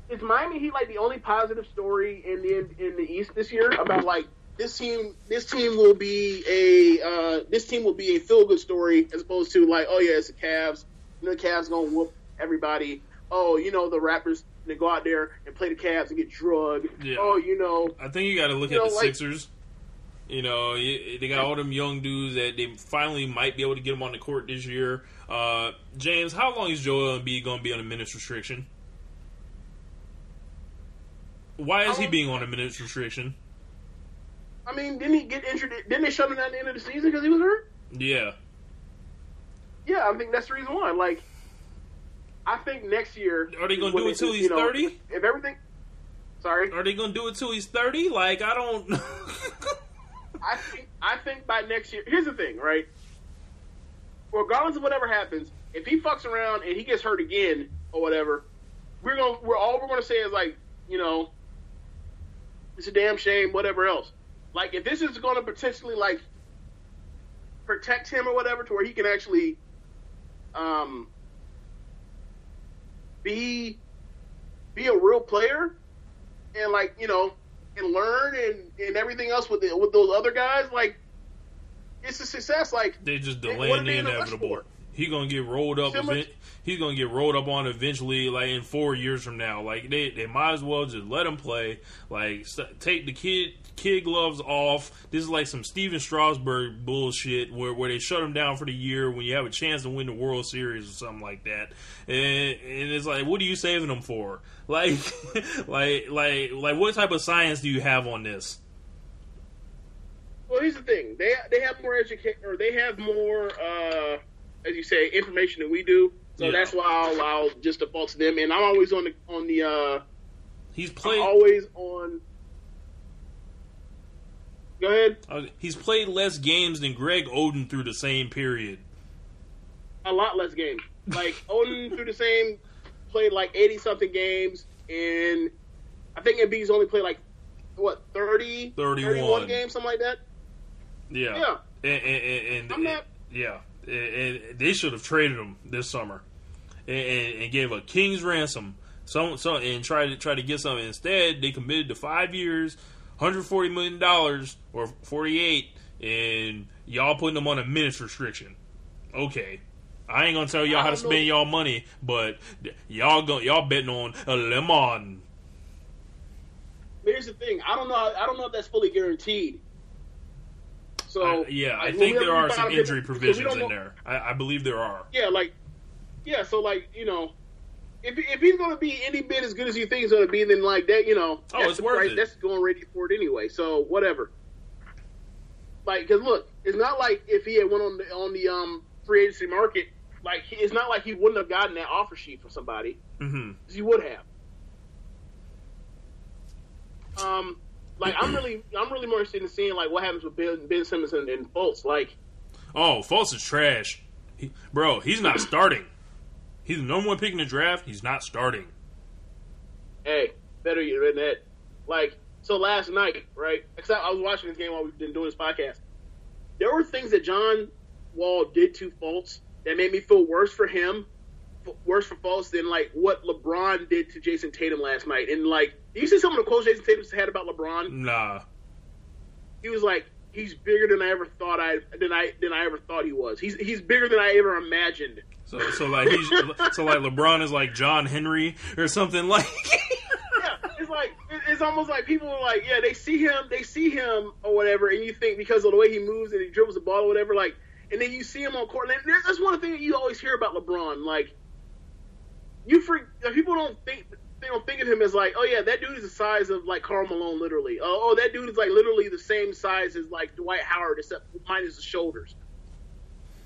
is Miami Heat like the only positive story in the in the East this year about like this team this team will be a uh, this team will be a feel good story as opposed to like oh yeah it's the Cavs you know the Cavs gonna whoop everybody oh you know the rappers they go out there and play the Cavs and get drugged yeah. oh you know I think you got to look at know, the like, Sixers you know, they got all them young dudes that they finally might be able to get them on the court this year. Uh, James, how long is Joel Embiid going to be on a minutes restriction? Why is he being on a minutes restriction? I mean, didn't he get injured? Didn't they shut him down at the end of the season because he was hurt? Yeah. Yeah, I think that's the reason why. Like, I think next year. Are they going to do it till he's thirty? If everything. Sorry. Are they going to do it till he's thirty? Like, I don't. I think I think by next year. Here's the thing, right? Regardless of whatever happens, if he fucks around and he gets hurt again or whatever, we're gonna we're all we're gonna say is like, you know, it's a damn shame. Whatever else, like if this is gonna potentially like protect him or whatever, to where he can actually, um, be be a real player and like you know and learn and, and everything else with the, with those other guys, like it's a success. Like they just delaying the inevitable. He gonna get rolled up. Event, he's gonna get rolled up on eventually, like in four years from now. Like they, they might as well just let him play. Like take the kid kid gloves off. This is like some Stephen Strasburg bullshit where, where they shut him down for the year when you have a chance to win the World Series or something like that. And, and it's like, what are you saving them for? Like, like, like, like, what type of science do you have on this? Well, here's the thing: they they have more education, or they have more, uh, as you say, information than we do. So yeah. that's why I'll, I'll just default to them. And I'm always on the on the. Uh, he's played I'm always on. Go ahead. Uh, he's played less games than Greg Oden through the same period. A lot less games. Like Oden through the same played like eighty something games, and I think Embiid's only played like what 30, 31. 31 games, something like that. Yeah, yeah, and, and, and, and yeah, and, they should have traded him this summer and, and, gave a king's ransom So so and try to try to get something. Instead, they committed to five years, 140 million dollars or 48, and y'all putting them on a minutes restriction. Okay. I ain't gonna tell y'all how to spend y'all money, but y'all go y'all betting on a lemon. Here's the thing: I don't know. I don't know if that's fully guaranteed. So I, yeah, I think there are some injury provisions in there. I, I, believe there are. Yeah, like yeah, so like you know, if if he's going to be any bit as good as you think he's going to be, then like that, you know, oh, it's worth price, it. That's going ready for it anyway. So whatever. Like, cause look, it's not like if he had went on the on the um free agency market, like it's not like he wouldn't have gotten that offer sheet from somebody. Mm-hmm. He would have. Um, like I'm really, I'm really more interested in seeing like what happens with Ben, ben Simmons and, and Fultz. Like, oh, Fultz is trash, he, bro. He's not starting. He's the number one pick in the draft. He's not starting. Hey, better you than that. Like, so last night, right? Except I was watching this game while we've been doing this podcast. There were things that John Wall did to Fultz that made me feel worse for him, worse for Fultz than like what LeBron did to Jayson Tatum last night. And like, you see some of the quotes Jayson Tatum had about LeBron? Nah. He was like, he's bigger than I ever thought I than I than I ever thought he was. He's he's bigger than I ever imagined. So, so like he's so like LeBron is like John Henry or something like. yeah, it's like it's almost like people are like, yeah, they see him, they see him or whatever, and you think because of the way he moves and he dribbles the ball or whatever, like, and then you see him on court. And that's one thing that you always hear about LeBron, like, you for people don't think they don't think of him as like, oh yeah, that dude is the size of like Karl Malone, literally. Oh, oh that dude is like literally the same size as like Dwight Howard, except minus the shoulders.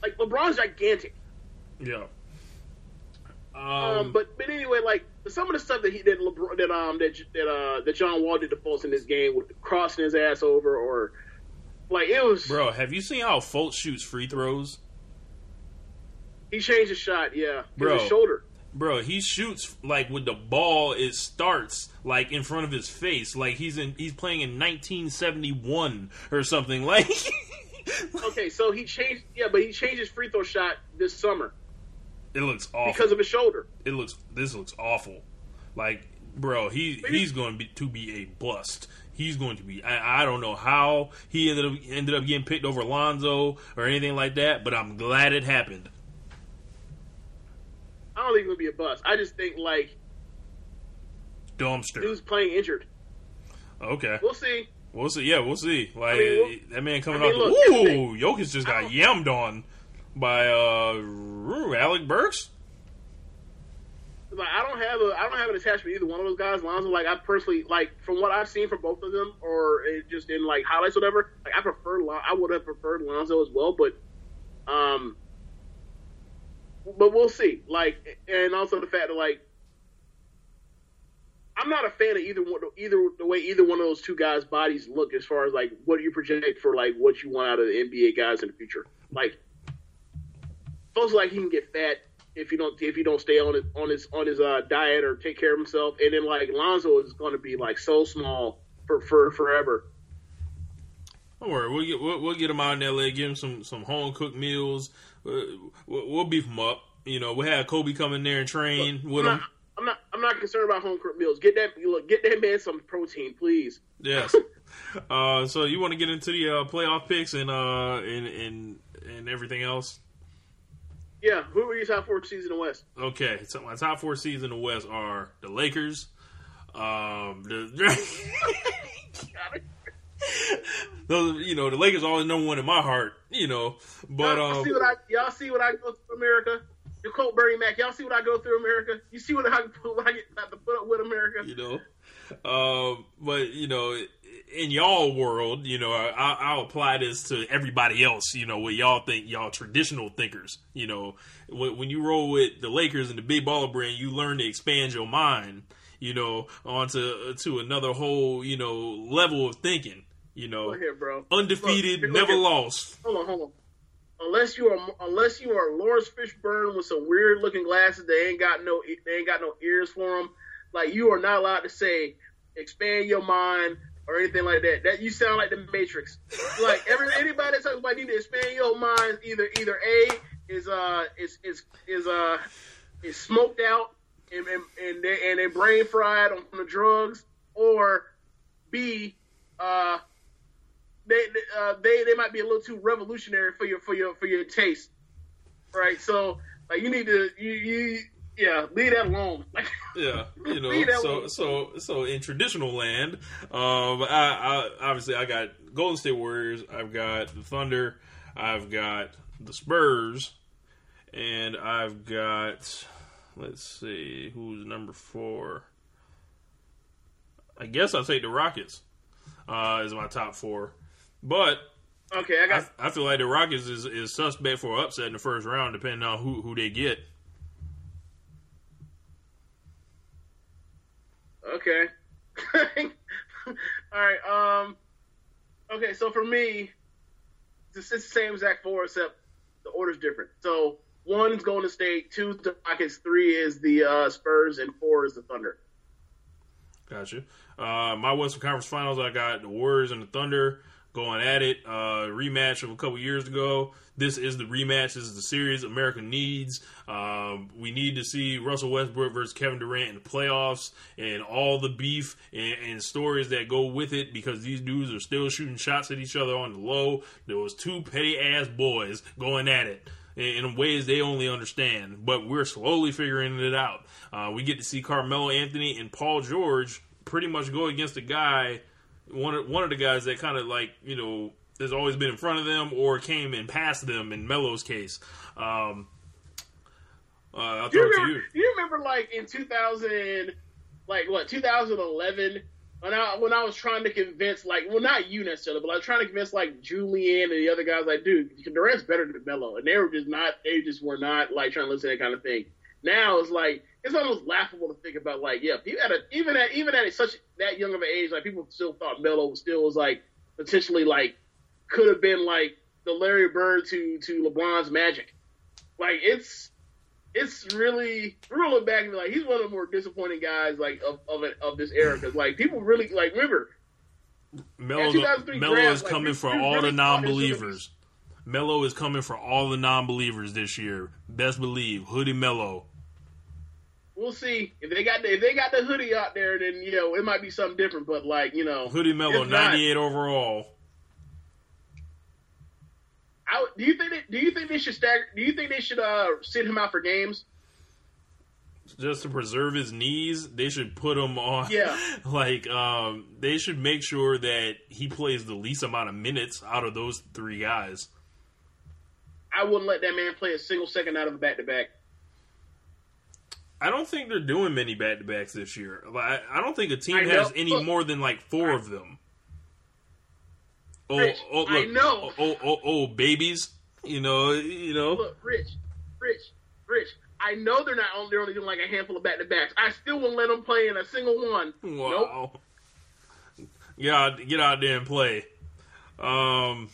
Like LeBron's gigantic. Yeah. Um, um, but but anyway, like some of the stuff that he did that um that that uh that John Wall did to Fultz in this game with crossing his ass over or like it was. Bro, have you seen how Fultz shoots free throws? He changed his shot, yeah. Bro, his shoulder. Bro, he shoots like with the ball. It starts like in front of his face, like he's in he's playing in 1971 or something. Like. okay, so he changed. Yeah, but he changed his free throw shot this summer. It looks awful because of his shoulder. It looks. This looks awful. Like, bro, he he's going to be to be a bust. He's going to be. I, I don't know how he ended up ended up getting picked over Lonzo or anything like that, but I'm glad it happened. I don't think he'll be a bust. I just think like dumpster. Dude's playing injured. Okay, we'll see. We'll see. Yeah, we'll see. Like I mean, we'll, that man coming I mean, off. Look, the, ooh, Jokic just got yammed on by uh Alec Burks. Like I don't have a I don't have an attachment to either one of those guys. Lonzo, like I personally like from what I've seen from both of them, or just in like highlights, or whatever. Like I prefer I would have preferred Lonzo as well, but um, but we'll see. Like, and also the fact that like I'm not a fan of either one, either the way either one of those two guys' bodies look as far as like what you project for like what you want out of the NBA guys in the future. Like Feels like he can get fat if you don't if you don't stay on his on his on his uh, diet or take care of himself. And then like Lonzo is going to be like so small for for forever. Don't worry, we'll get we'll, we'll get him out in L.A. Give him some some home cooked meals. We'll, we'll, beef him up. You know, we'll have Kobe come in there and train Look, with I'm him. Not, I'm not I'm not concerned about home cooked meals. Get that look, get that man some protein, please. Yes. uh, so you want to get into the uh, playoff picks and uh and and and everything else? Yeah, who are your top four seeds in the West? Okay, so my top four seeds in the West are the Lakers, um, the, those, you know, the Lakers always number one in my heart, you know. But y'all um, see what I y'all see what I go through America. The Colt Bernie Mac, y'all see what I go through America. You see what I what I get to put up with America. You know, um, but you know, in y'all world, you know, I, will apply this to everybody else. You know, what y'all think, y'all traditional thinkers. You know, when, you roll with the Lakers and the big baller brand, you learn to expand your mind. You know, onto to another whole you know level of thinking. You know, here, bro. undefeated, Look, never lost. Hold on, hold on. Unless you are unless you are Laurence Fishburne with some weird looking glasses, they ain't got no they ain't got no ears for them. Like you are not allowed to say expand your mind or anything like that. That you sound like the Matrix. like every anybody that talks about need to expand your mind, either either a is uh is is is uh is smoked out and and, and, they, and they brain fried on the drugs, or B, uh, they uh, they they might be a little too revolutionary for your for your for your taste, right? So like you need to you you yeah leave that alone. yeah, you know. so alone. so so in traditional land, um, I, I obviously I got Golden State Warriors, I've got the Thunder, I've got the Spurs, and I've got let's see who's number four. I guess I'll take the Rockets uh, as my top four. But okay, I got. I, I, feel like the Rockets is, is suspect for upset in the first round, depending on who who they get. Okay. All right. Um. Okay, so for me, it's the same exact four, except the order's different. So one's Golden State, two the Rockets, three is the uh, Spurs, and four is the Thunder. Gotcha. Uh, my Western Conference Finals, I got the Warriors and the Thunder going at it. Uh, rematch of a couple years ago. This is the rematch. This is the series America needs. Um, we need to see Russell Westbrook versus Kevin Durant in the playoffs and all the beef and, and, stories that go with it because these dudes are still shooting shots at each other on the low. There was two petty ass boys going at it in ways they only understand, but we're slowly figuring it out. Uh, we get to see Carmelo Anthony and Paul George pretty much go against a guy one of one of the guys that kind of like you know has always been in front of them or came and passed them in Melo's case. Um, uh, I'll throw you remember, it to you. You remember like in 2000, like what 2011 when I when I was trying to convince like well not you necessarily but I was trying to convince like Julian and the other guys like dude Durant's better than Melo and they were just not they just were not like trying to listen to that kind of thing. Now it's like it's almost laughable to think about like yeah you at a, even at even at such that young of an age like people still thought Melo still was like potentially like could have been like the Larry Bird to to LeBron's Magic like it's it's really look back and be like he's one of the more disappointing guys like of of, it, of this era because like people really like remember Melo, Melo is coming for all really the non-believers. Melo is coming for all the non-believers this year. Best believe, hoodie Melo we'll see if they got the, if they got the hoodie out there. Then you know it might be something different. But like you know, hoodie Melo ninety eight overall. I, do you think they, do you think they should stagger? Do you think they should uh, sit him out for games? Just to preserve his knees, they should put him on. Yeah, like um, they should make sure that he plays the least amount of minutes out of those three guys. I wouldn't let that man play a single second out of a back to back. I don't think they're doing many back to backs this year. I, I don't think a team has any look, more than like four I, of them. Oh, Rich, oh, look, I know. Oh, oh, oh, oh, babies. You know, you know. Look, Rich, Rich, Rich. I know they're not only they're only doing like a handful of back to backs. I still won't let them play in a single one. Wow. Nope. Get out, get out there and play. Um,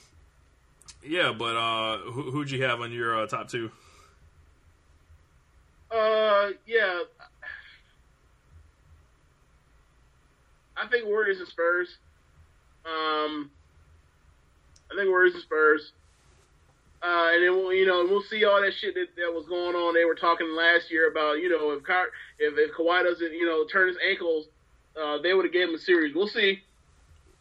yeah, but uh, who, who'd you have on your uh, top two? Uh, yeah. I think Warriors and Spurs. Um, I think Warriors and Spurs. Uh, and then we'll, you know, we'll see all that shit that, that was going on. They were talking last year about, you know, if Ka- if, if Kawhi doesn't, you know, turn his ankles, uh, they would have gave him a series. We'll see.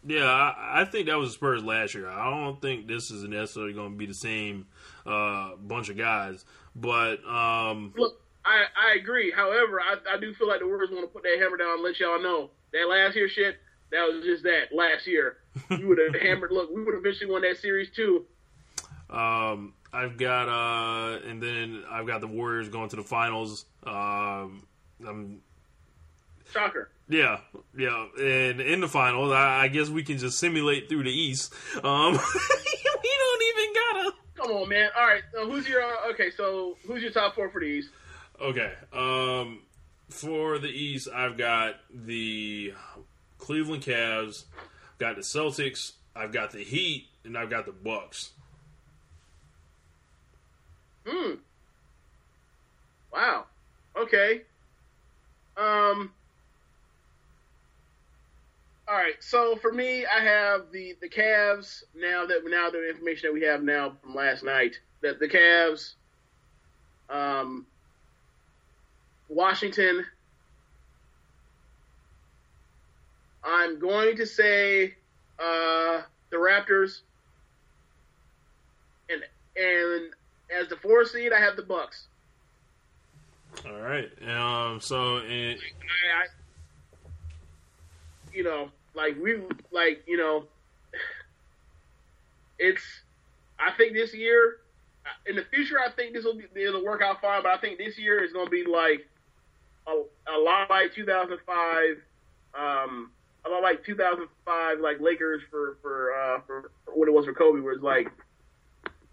Yeah, I, I, think that was the Spurs last year. I don't think this is necessarily going to be the same uh, bunch of guys. But um, look, I, I agree. However, I, I do feel like the Warriors want to put that hammer down and let y'all know that last year shit, that was just that last year. You would have hammered. Look, we would have eventually won that series too. Um, I've got uh, and then I've got the Warriors going to the finals. Um, I'm shocker. Yeah, yeah, and in the finals, I, I guess we can just simulate through the East. Um, we don't even gotta. Come on, man. All right, so who's your uh, okay? So who's your top four for the East? Okay. Um, for the East, I've got the Cleveland Cavs, got the Celtics, I've got the Heat, and I've got the Bucks. Hmm. Wow. Okay. Um. All right. So for me, I have the the Cavs. Now that now the information that we have now from last night, that the Cavs, um, Washington. I'm going to say uh, the Raptors, and and as the four seed, I have the Bucks. All right. Um. So, I, I, you know, like we, like you know, it's. I think this year, in the future, I think this will be it'll work out fine. But I think this year is going to be like a, a lot like 2005. Um, a lot like 2005, like Lakers for for uh, for what it was for Kobe, where it's like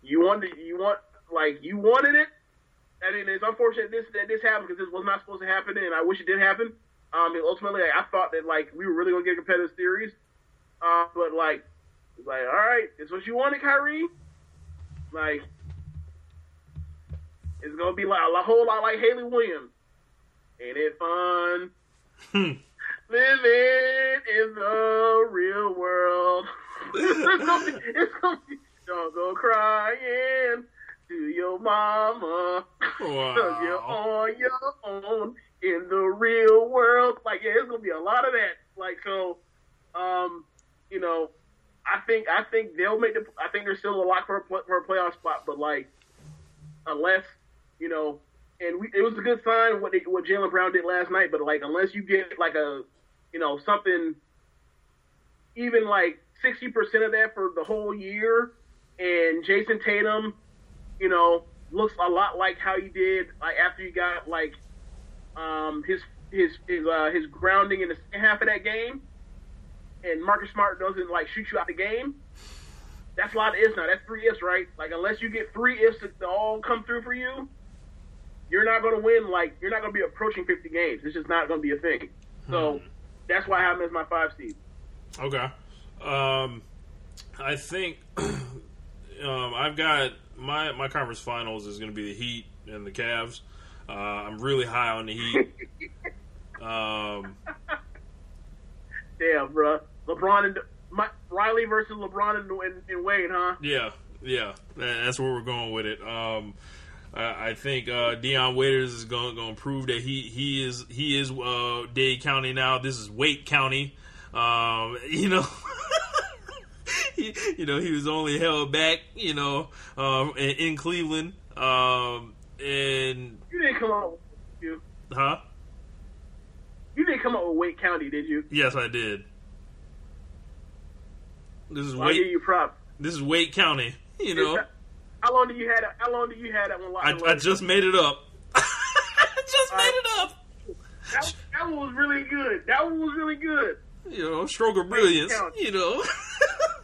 you wanted you want like you wanted it. I mean, it's unfortunate this that this happened because this was not supposed to happen, and I wish it did happen. Um, and ultimately, like, I thought that like we were really gonna get a competitive series, uh, but like, it's like, all right, it's what you wanted, Kyrie. Like, it's gonna be like a whole lot like Hayley Williams. Ain't it fun? Living in the real world. it's gonna be, it's gonna be, don't go crying to your mama. Wow. Cause you're on your own in the real world. Like, yeah, it's gonna be a lot of that. Like, so, um, you know, I think I think they'll make the. I think there's still a lot for a, for a playoff spot, but like, unless you know, and we, it was a good sign what they, what Jaylen Brown did last night. But like, unless you get like a, you know, something, even like sixty percent of that for the whole year, and Jayson Tatum, you know, looks a lot like how he did like after you got like um, his his his uh, his grounding in the second half of that game, and Marcus Smart doesn't like shoot you out the game. That's a lot of ifs now. That's three ifs, right? Like unless you get three ifs that all come through for you, you're not going to win. Like you're not going to be approaching 50 games. It's just not going to be a thing. So that's why I as my five seed. Okay. Um, I think um, I've got my my conference finals is going to be the Heat and the Cavs. Uh, I'm really high on the Heat. um, Damn, bro. LeBron and my, Riley versus LeBron and, and, and Wade, huh? yeah, yeah, that's where we're going with it. Um, I, I think uh, Dion Waiters is going to prove that he he is he is uh, Dade County now. This is Wake County. Um, you know. he, you know, he was only held back, you know, um, in, in Cleveland. Um, and You didn't come up with you. huh? You didn't come up with Wake County, did you? Yes, I did. This is I'll give you props. This is Wake County. You know, How long do you had? How long do you had that one? I, locked I away? just made it up. I just made it up. that, that one was really good. That one was really good. You know, stroke of brilliance. You know.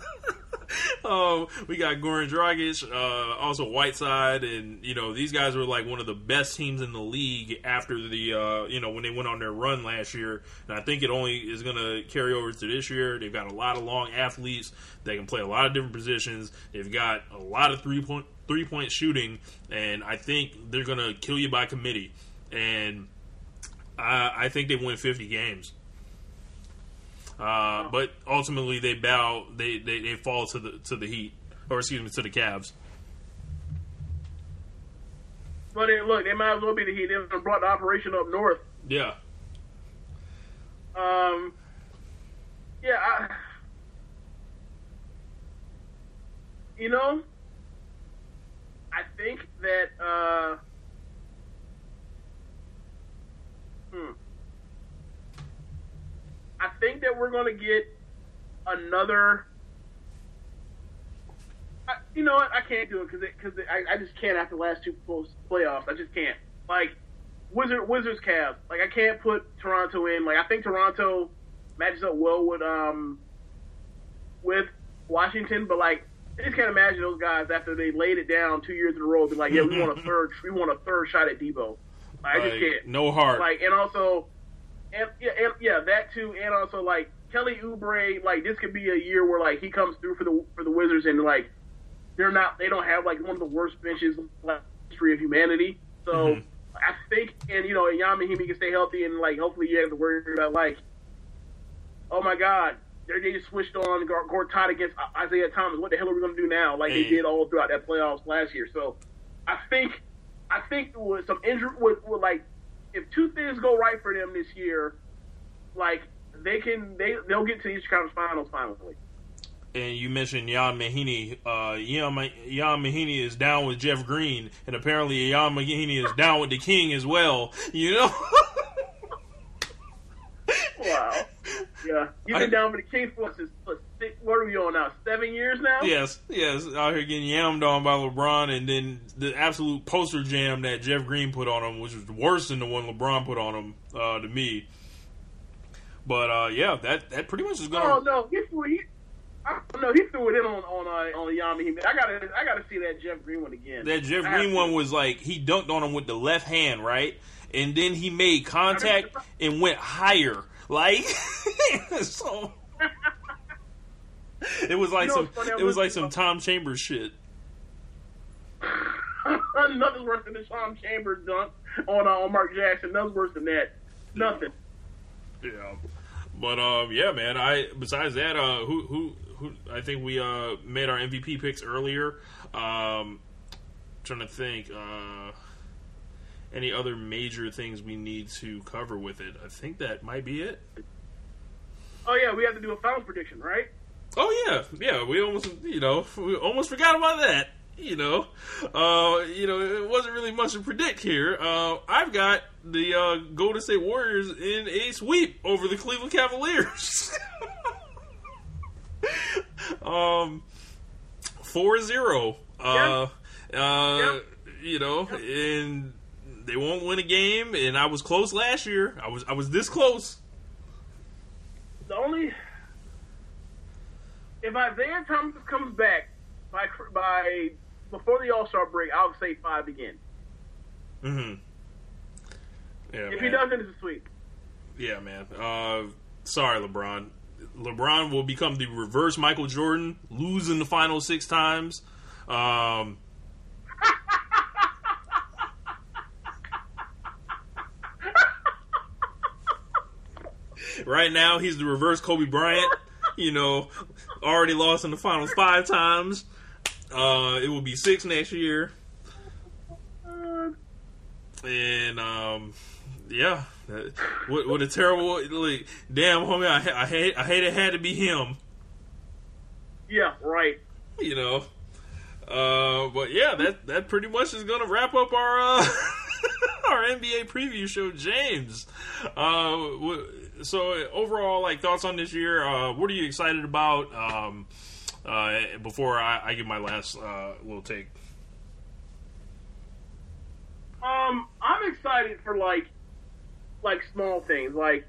Um, we got Goran Dragic, uh, also Whiteside, and you know these guys were like one of the best teams in the league after the uh, you know when they went on their run last year, and I think it only is going to carry over to this year. They've got a lot of long athletes that can play a lot of different positions. They've got a lot of three point three point shooting, and I think they're going to kill you by committee. And I, I think they win fifty games. Uh, but ultimately, they bow. They, they they fall to the to the Heat, or excuse me, to the Cavs. But they, look, they might as well be the Heat. They brought the operation up north. Yeah, Um, yeah, I, you know, I think that. Uh, hmm. I think that we're going to get another. I, you know what? I can't do it because because I, I just can't after the last two post playoffs. I just can't. Like Wizard Wizards Cavs. Like I can't put Toronto in. Like I think Toronto matches up well with um with Washington, but like I just can't imagine those guys after they laid it down two years in a row be like, yeah, we want a third, we want a third shot at Debo. Like, I just can't. no heart. Like and also, and yeah, and, yeah, that too, and also like Kelly Oubre, like this could be a year where like he comes through for the for the Wizards and like they're not, they don't have like one of the worst benches in the history of humanity. So Mhm. I think, and you know, and Ian Mahinmi can stay healthy and like hopefully you have to worry about like, oh my God, they they just switched on Gor- Gortat against Isaiah Thomas. What the hell are we going to do now? Like they Mm. did all throughout that playoffs last year. So I think, I think with some injury, with, with like if two things go right for them this year, like they can they they'll get to the Eastern Conference Finals finally. And you mentioned Ian Mahinmi. Uh, Ian, Ian Mahinmi is down with Jeff Green, and apparently Ian Mahinmi is down with the King as well. You know. wow. Yeah, you've been I, down with the King for six, what are we on now? Seven years now? Yes, yes. Out here getting yammed on by LeBron, and then the absolute poster jam that Jeff Green put on him, which was worse than the one LeBron put on him uh, to me. But uh, yeah, that that pretty much is gonna. Oh no, he threw he, I don't know. He threw it in on on uh, on Yami. I gotta I gotta see that Jeff Green one again. That Jeff Green one was like he dunked on him with the left hand, right, and then he made contact and went higher, like so. It was like you know, some. It was like some Tom Chambers shit. Nothing's worse than the Tom Chambers dunk on uh, on Mark Jackson. Nothing's worse than that. Nothing. Yeah. But um, yeah, man. I besides that, uh, who who who? I think we uh made our MVP picks earlier. Um, trying to think. Uh, any other major things we need to cover with it? I think that might be it. Oh yeah, we have to do a finals prediction, right? Oh yeah, yeah. We almost, you know, we almost forgot about that. You know, uh, you know, it wasn't really much to predict here. Uh, I've got the uh, Golden State Warriors in a sweep over the Cleveland Cavaliers. um, 4-0. Uh, yeah. uh, you know, and they won't win a game. And I was close last year. I was I was this close. The only if Isaiah Thomas comes back by by before the All Star break, I'll say five again. Mm-hmm. Yeah. If man. he doesn't, it's a sweep. Yeah, man. Uh, sorry, LeBron. LeBron will become the reverse Michael Jordan, losing the final six times. Um, right now, he's the reverse Kobe Bryant. You know, already lost in the finals five times. Uh, it will be six next year. And um, yeah, what, what a terrible like, damn homie. I, I hate I hate it had to be him. Yeah, right. You know, uh, but yeah, that that pretty much is gonna wrap up our uh, our NBA preview show, James. Uh, so overall, like thoughts on this year? Uh, what are you excited about? Um, uh, before I, I, give my last uh, little take. Um, I'm excited for like, like small things, like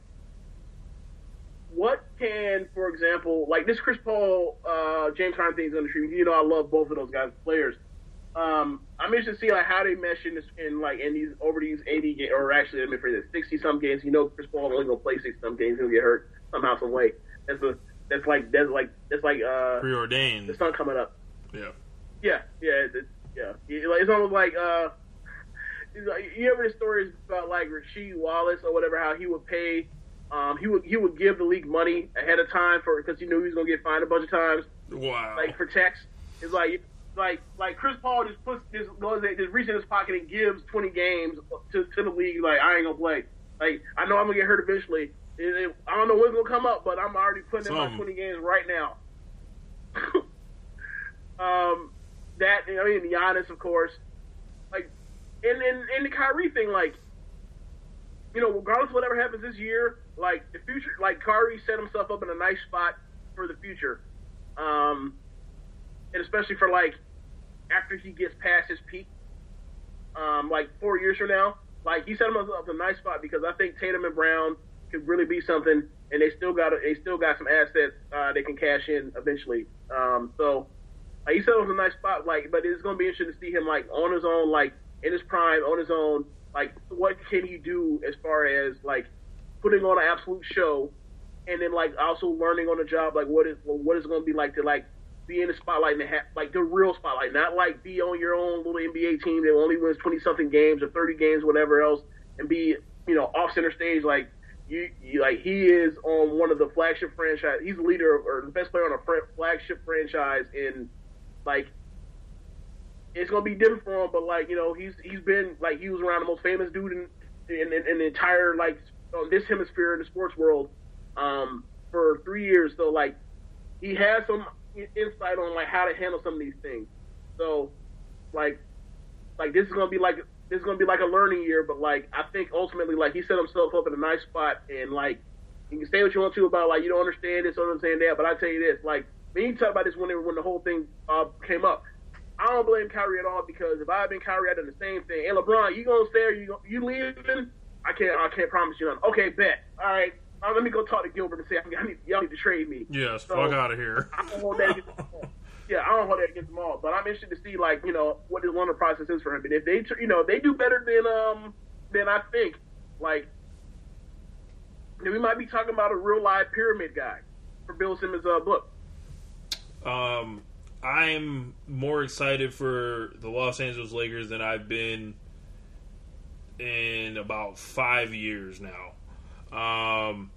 what can, for example, like this Chris Paul, uh, James Harden things on the stream. You know, I love both of those guys, players. Um, I'm interested to see like how they mesh in this in like in these over these 80 games, or actually let me phrase it, 60 some games. You know, Chris Paul only gonna play 60 some games. He'll get hurt somehow, some way. That's a that's like that's like that's like uh preordained. The sun coming up. Yeah. Yeah, yeah, it's, yeah. It's almost like uh, you ever the stories about like Rasheed Wallace or whatever, how he would pay, um, he would he would give the league money ahead of time for because he knew he was gonna get fined a bunch of times. Wow. Like for checks, it's like like like Chris Paul just puts this goes just reaches in his pocket and gives twenty games to to the league. Like I ain't gonna play. Like I know I'm gonna get hurt eventually. It, it, I don't know what's gonna come up, but I'm already putting Some. in my twenty games right now. um, that I mean, Giannis, of course. Like, and and and the Kyrie thing, like, you know, regardless of whatever happens this year, like the future, like Kyrie set himself up in a nice spot for the future. Um, and especially for like after he gets past his peak, um, like four years from now, like he set himself up a nice spot because I think Tatum and Brown could really be something, and they still got they still got some assets uh, they can cash in eventually. Um, so like, he set him in a nice spot, like, but it's gonna be interesting to see him like on his own, like in his prime, on his own. Like, what can he do as far as like putting on an absolute show, and then like also learning on the job, like what is what is gonna be like to like be in the spotlight and have, like the real spotlight, not like be on your own little NBA team that only wins twenty something games or thirty games, whatever else, and be you know off center stage like you, you like he is on one of the flagship franchise. He's the leader of, or the best player on a flagship franchise in like it's gonna be different for him, but like you know he's he's been like he was around the most famous dude in in, in, in the entire like on this hemisphere in the sports world um, for three years. So like he has some insight on like how to handle some of these things. So like like this is gonna be like this is gonna be like a learning year, but like I think ultimately like he set himself up in a nice spot and like you can say what you want to about like you don't understand this, don't understand that, but I tell you this, like when you talk about this when when the whole thing uh, came up, I don't blame Kyrie at all because if I had been Kyrie, I'd done the same thing. Hey LeBron, you gonna stay or you you leaving? I can't I can't promise you nothing. Okay, bet. All right. Uh, let me go talk to Gilbert and say I need, y'all need to trade me. Yes, so, fuck out of here. I don't hold that against them all. Yeah, I don't hold that against them all. But I'm interested to see like you know what the learning process is for him. And if they you know they do better than um than I think, like then we might be talking about a real live pyramid guy for Bill Simmons' uh, book. Um, I'm more excited for the Los Angeles Lakers than I've been in about five years now. Um,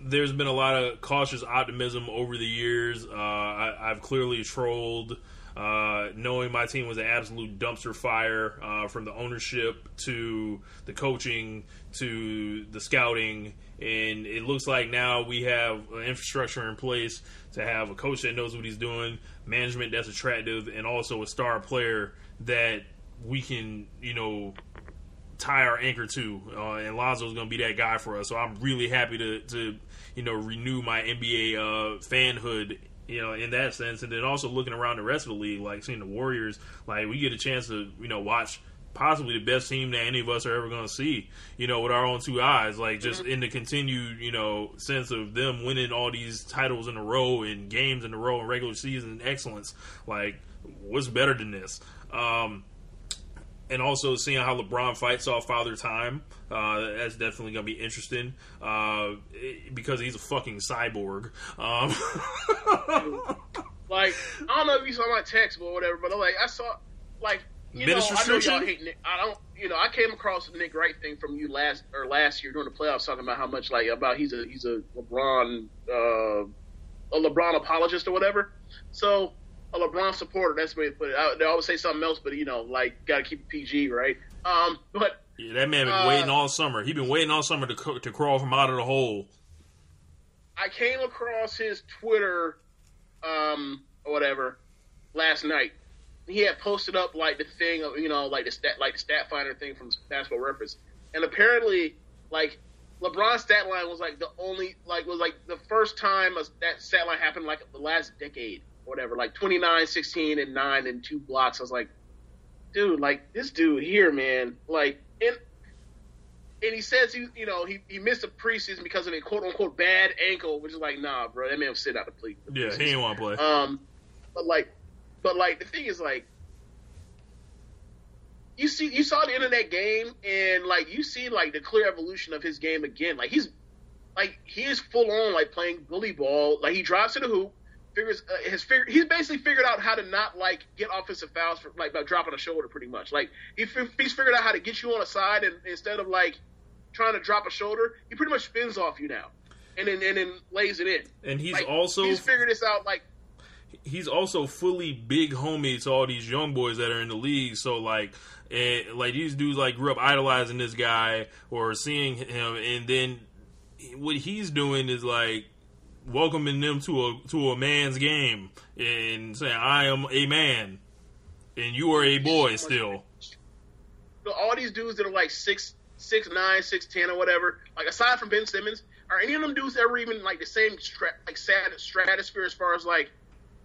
there's been a lot of cautious optimism over the years. Uh, I, have clearly trolled, uh, knowing my team was an absolute dumpster fire uh, from the ownership to the coaching to the scouting. And it looks like now we have infrastructure in place to have a coach that knows what he's doing, management that's attractive, and also a star player that we can, you know, tie our anchor to. Uh, and Lonzo's going to be that guy for us. So I'm really happy to, to you know, renew my NBA uh, fanhood. You know, in that sense, and then also looking around the rest of the league, like seeing the Warriors, like we get a chance to, you know, watch possibly the best team that any of us are ever going to see, you know, with our own two eyes. Like just mm-hmm. in the continued, you know, sense of them winning all these titles in a row and games in a row and regular season excellence. Like, what's better than this? Um, and also seeing how LeBron fights off Father Time. Uh, that's definitely gonna be interesting uh, because he's a fucking cyborg. Um. like I don't know if you saw my text or whatever, but like I saw like you know I know y'all hate Nick. I don't you know I came across the Nick Wright thing from you last or last year during the playoffs talking about how much like about he's a he's a LeBron uh, a LeBron apologist or whatever. So a LeBron supporter. That's the way to put it. I, they always say something else, but you know, like got to keep it PG, right? Um, but yeah, that man been uh, waiting all summer. He been waiting all summer to to crawl from out of the hole. I came across his Twitter, um, or whatever, last night. He had posted up like the thing of you know like the stat like the stat finder thing from Basketball Reference, and apparently like LeBron's stat line was like the only like was like the first time a, that stat line happened like the last decade whatever, like 29, 16, and 9 and two blocks. I was like, dude, like this dude here, man, like, and and he says he, you know, he, he missed a preseason because of a quote unquote bad ankle, which is like, nah, bro, that man was sitting out the play. Yeah, he didn't want to play. Um, but like, but like the thing is like, you see, you saw the end of that game, and like you see like the clear evolution of his game again. Like he's like he is full on like playing bully ball. Like he drives to the hoop, figures uh, has figured he's basically figured out how to not like get offensive fouls for like by dropping a shoulder pretty much. Like he, he's figured out how to get you on a side and instead of like trying to drop a shoulder he pretty much spins off you now and then and then lays it in. And he's like, also he's figured this out like he's also fully big homie to all these young boys that are in the league. So like and like these dudes like grew up idolizing this guy or seeing him and then what he's doing is like welcoming them to a to a man's game and saying I am a man and you are a boy still. So all these dudes that are like six six nine, six ten, or whatever, like aside from Ben Simmons, are any of them dudes ever even like the same stra- like sad stratosphere as far as like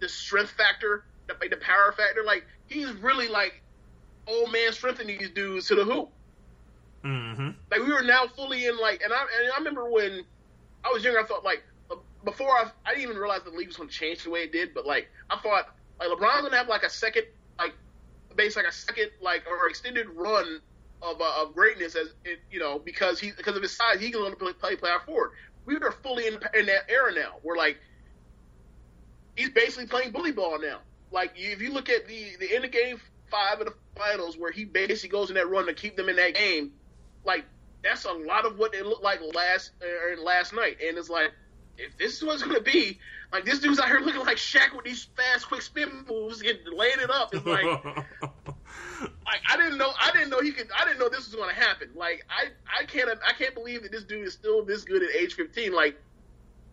the strength factor, the, like the power factor? Like he's really like old man strengthening these dudes to the hoop. Mm-hmm. Like we were now fully in like, and I and I remember when I was younger, I thought like before I, I didn't even realize the league was going to change the way it did. But like I thought, like LeBron's going to have like a second, like base like a second, like or extended run of uh, of greatness as it, you know because he because of his size, he can play play play forward. We are fully in, in that era now. We're like he's basically playing bully ball now. Like if you look at the the end of game five of the finals where he basically goes in that run to keep them in that game, like that's a lot of what it looked like last uh, last night. And it's like if this is what's going to be, like this dude's out here looking like Shaq with these fast, quick spin moves, and laying it up. It's like, like I didn't know I didn't know he could I didn't know this was going to happen. Like I I can't I can't believe that this dude is still this good at age 15. Like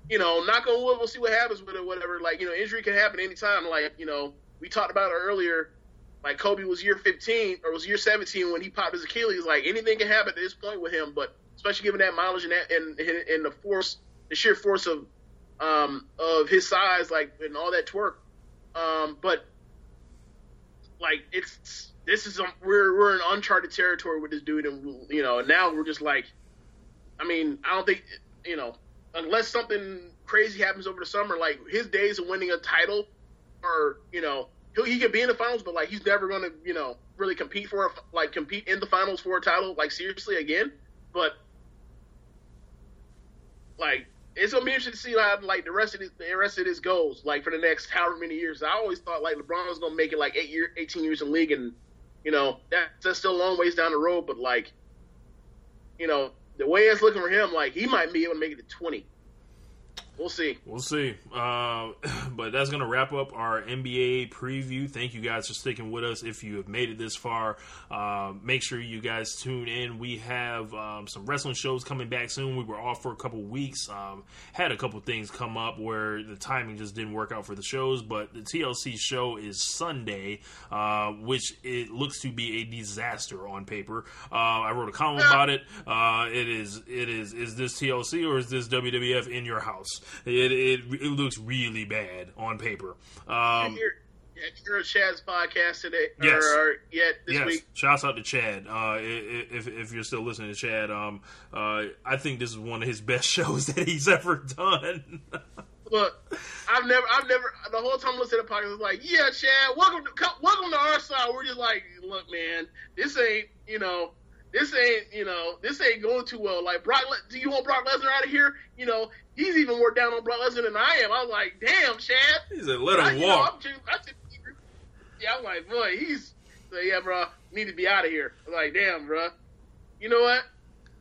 you know, knock on wood, we'll see what happens with it, whatever. Like you know, injury can happen anytime. Like you know, we talked about it earlier. Like Kobe was year 15 or was year 17 when he popped his Achilles. Like anything can happen at this point with him, but especially given that mileage and that and and the force, the sheer force of um of his size, like and all that twerk. Um, but like it's this is um, we're we're in uncharted territory with this dude, and you know now we're just like, I mean, I don't think you know unless something crazy happens over the summer, like his days of winning a title, or you know he he could be in the finals, but like he's never to you know really compete for a, like compete in the finals for a title like seriously again. But like it's gonna be interesting to see how like the rest of this, the rest of this goes like for the next however many years. I always thought like LeBron was gonna make it like eight year, eighteen years in league, and you know that, that's still a long ways down the road. But like, you know, the way it's looking for him, like he might be able to make it to twenty. We'll see. We'll see. Uh, but that's going to wrap up our NBA preview. Thank you guys for sticking with us. If you have made it this far, uh, make sure you guys tune in. We have um, some wrestling shows coming back soon. We were off for a couple weeks. Um, had a couple things come up where the timing just didn't work out for the shows. But the TLC show is Sunday, uh, which it looks to be a disaster on paper. Uh, I wrote a column about it. Uh, it is. It is. Is this TLC or is this WWF in your house? It, it, it looks really bad on paper. Um, here, yeah, here at Chad's podcast today, yes. or, or yet this yes. week. Shouts out to Chad. Uh, if if you're still listening to Chad, um, uh, I think this is one of his best shows that he's ever done. Look, I've never, I've never, the whole time listening to the podcast, I was like, yeah, Chad, welcome to, welcome to our side. We're just like, look, man, this ain't, you know, this ain't, you know, this ain't going too well. Like Brock, do you want Brock Lesnar out of here? You know, he's even more down on Brock Lesnar than I am. I was like, damn, Chad. He's a let him I, walk. Know, I'm, yeah, I'm like, boy, he's, so yeah, bro, need to be out of here. I'm like, damn, bro. You know what?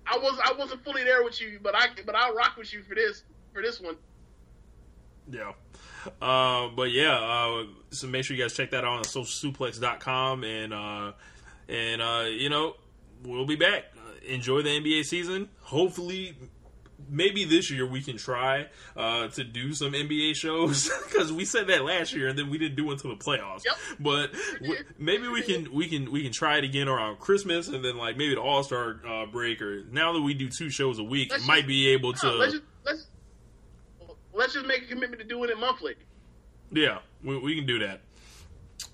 I was, I wasn't fully there with you, but I, but I'll rock with you for this, for this one. Yeah. Uh, but yeah, uh, so make sure you guys check that out on socialsuplex.com and, uh, and, uh, you know, we'll be back. enjoy the NBA season. Hopefully, maybe this year we can try uh, to do some NBA shows because we said that last year and then we didn't do it until the playoffs. Yep. But w- maybe we can we can we can try it again around Christmas and then like maybe the All Star uh, break or now that we do two shows a week, let's might just, be able to. let's, just, let's, let's just make a commitment to doing it in monthly. Yeah, we, we can do that.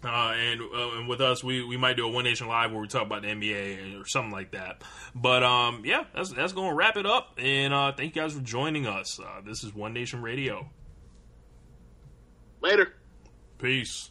Uh, and uh, and with us, we, we might do a One Nation Live where we talk about the NBA or something like that. But um, yeah, that's that's going to wrap it up. And uh, thank you guys for joining us. Uh, this is One Nation Radio. Later. Peace.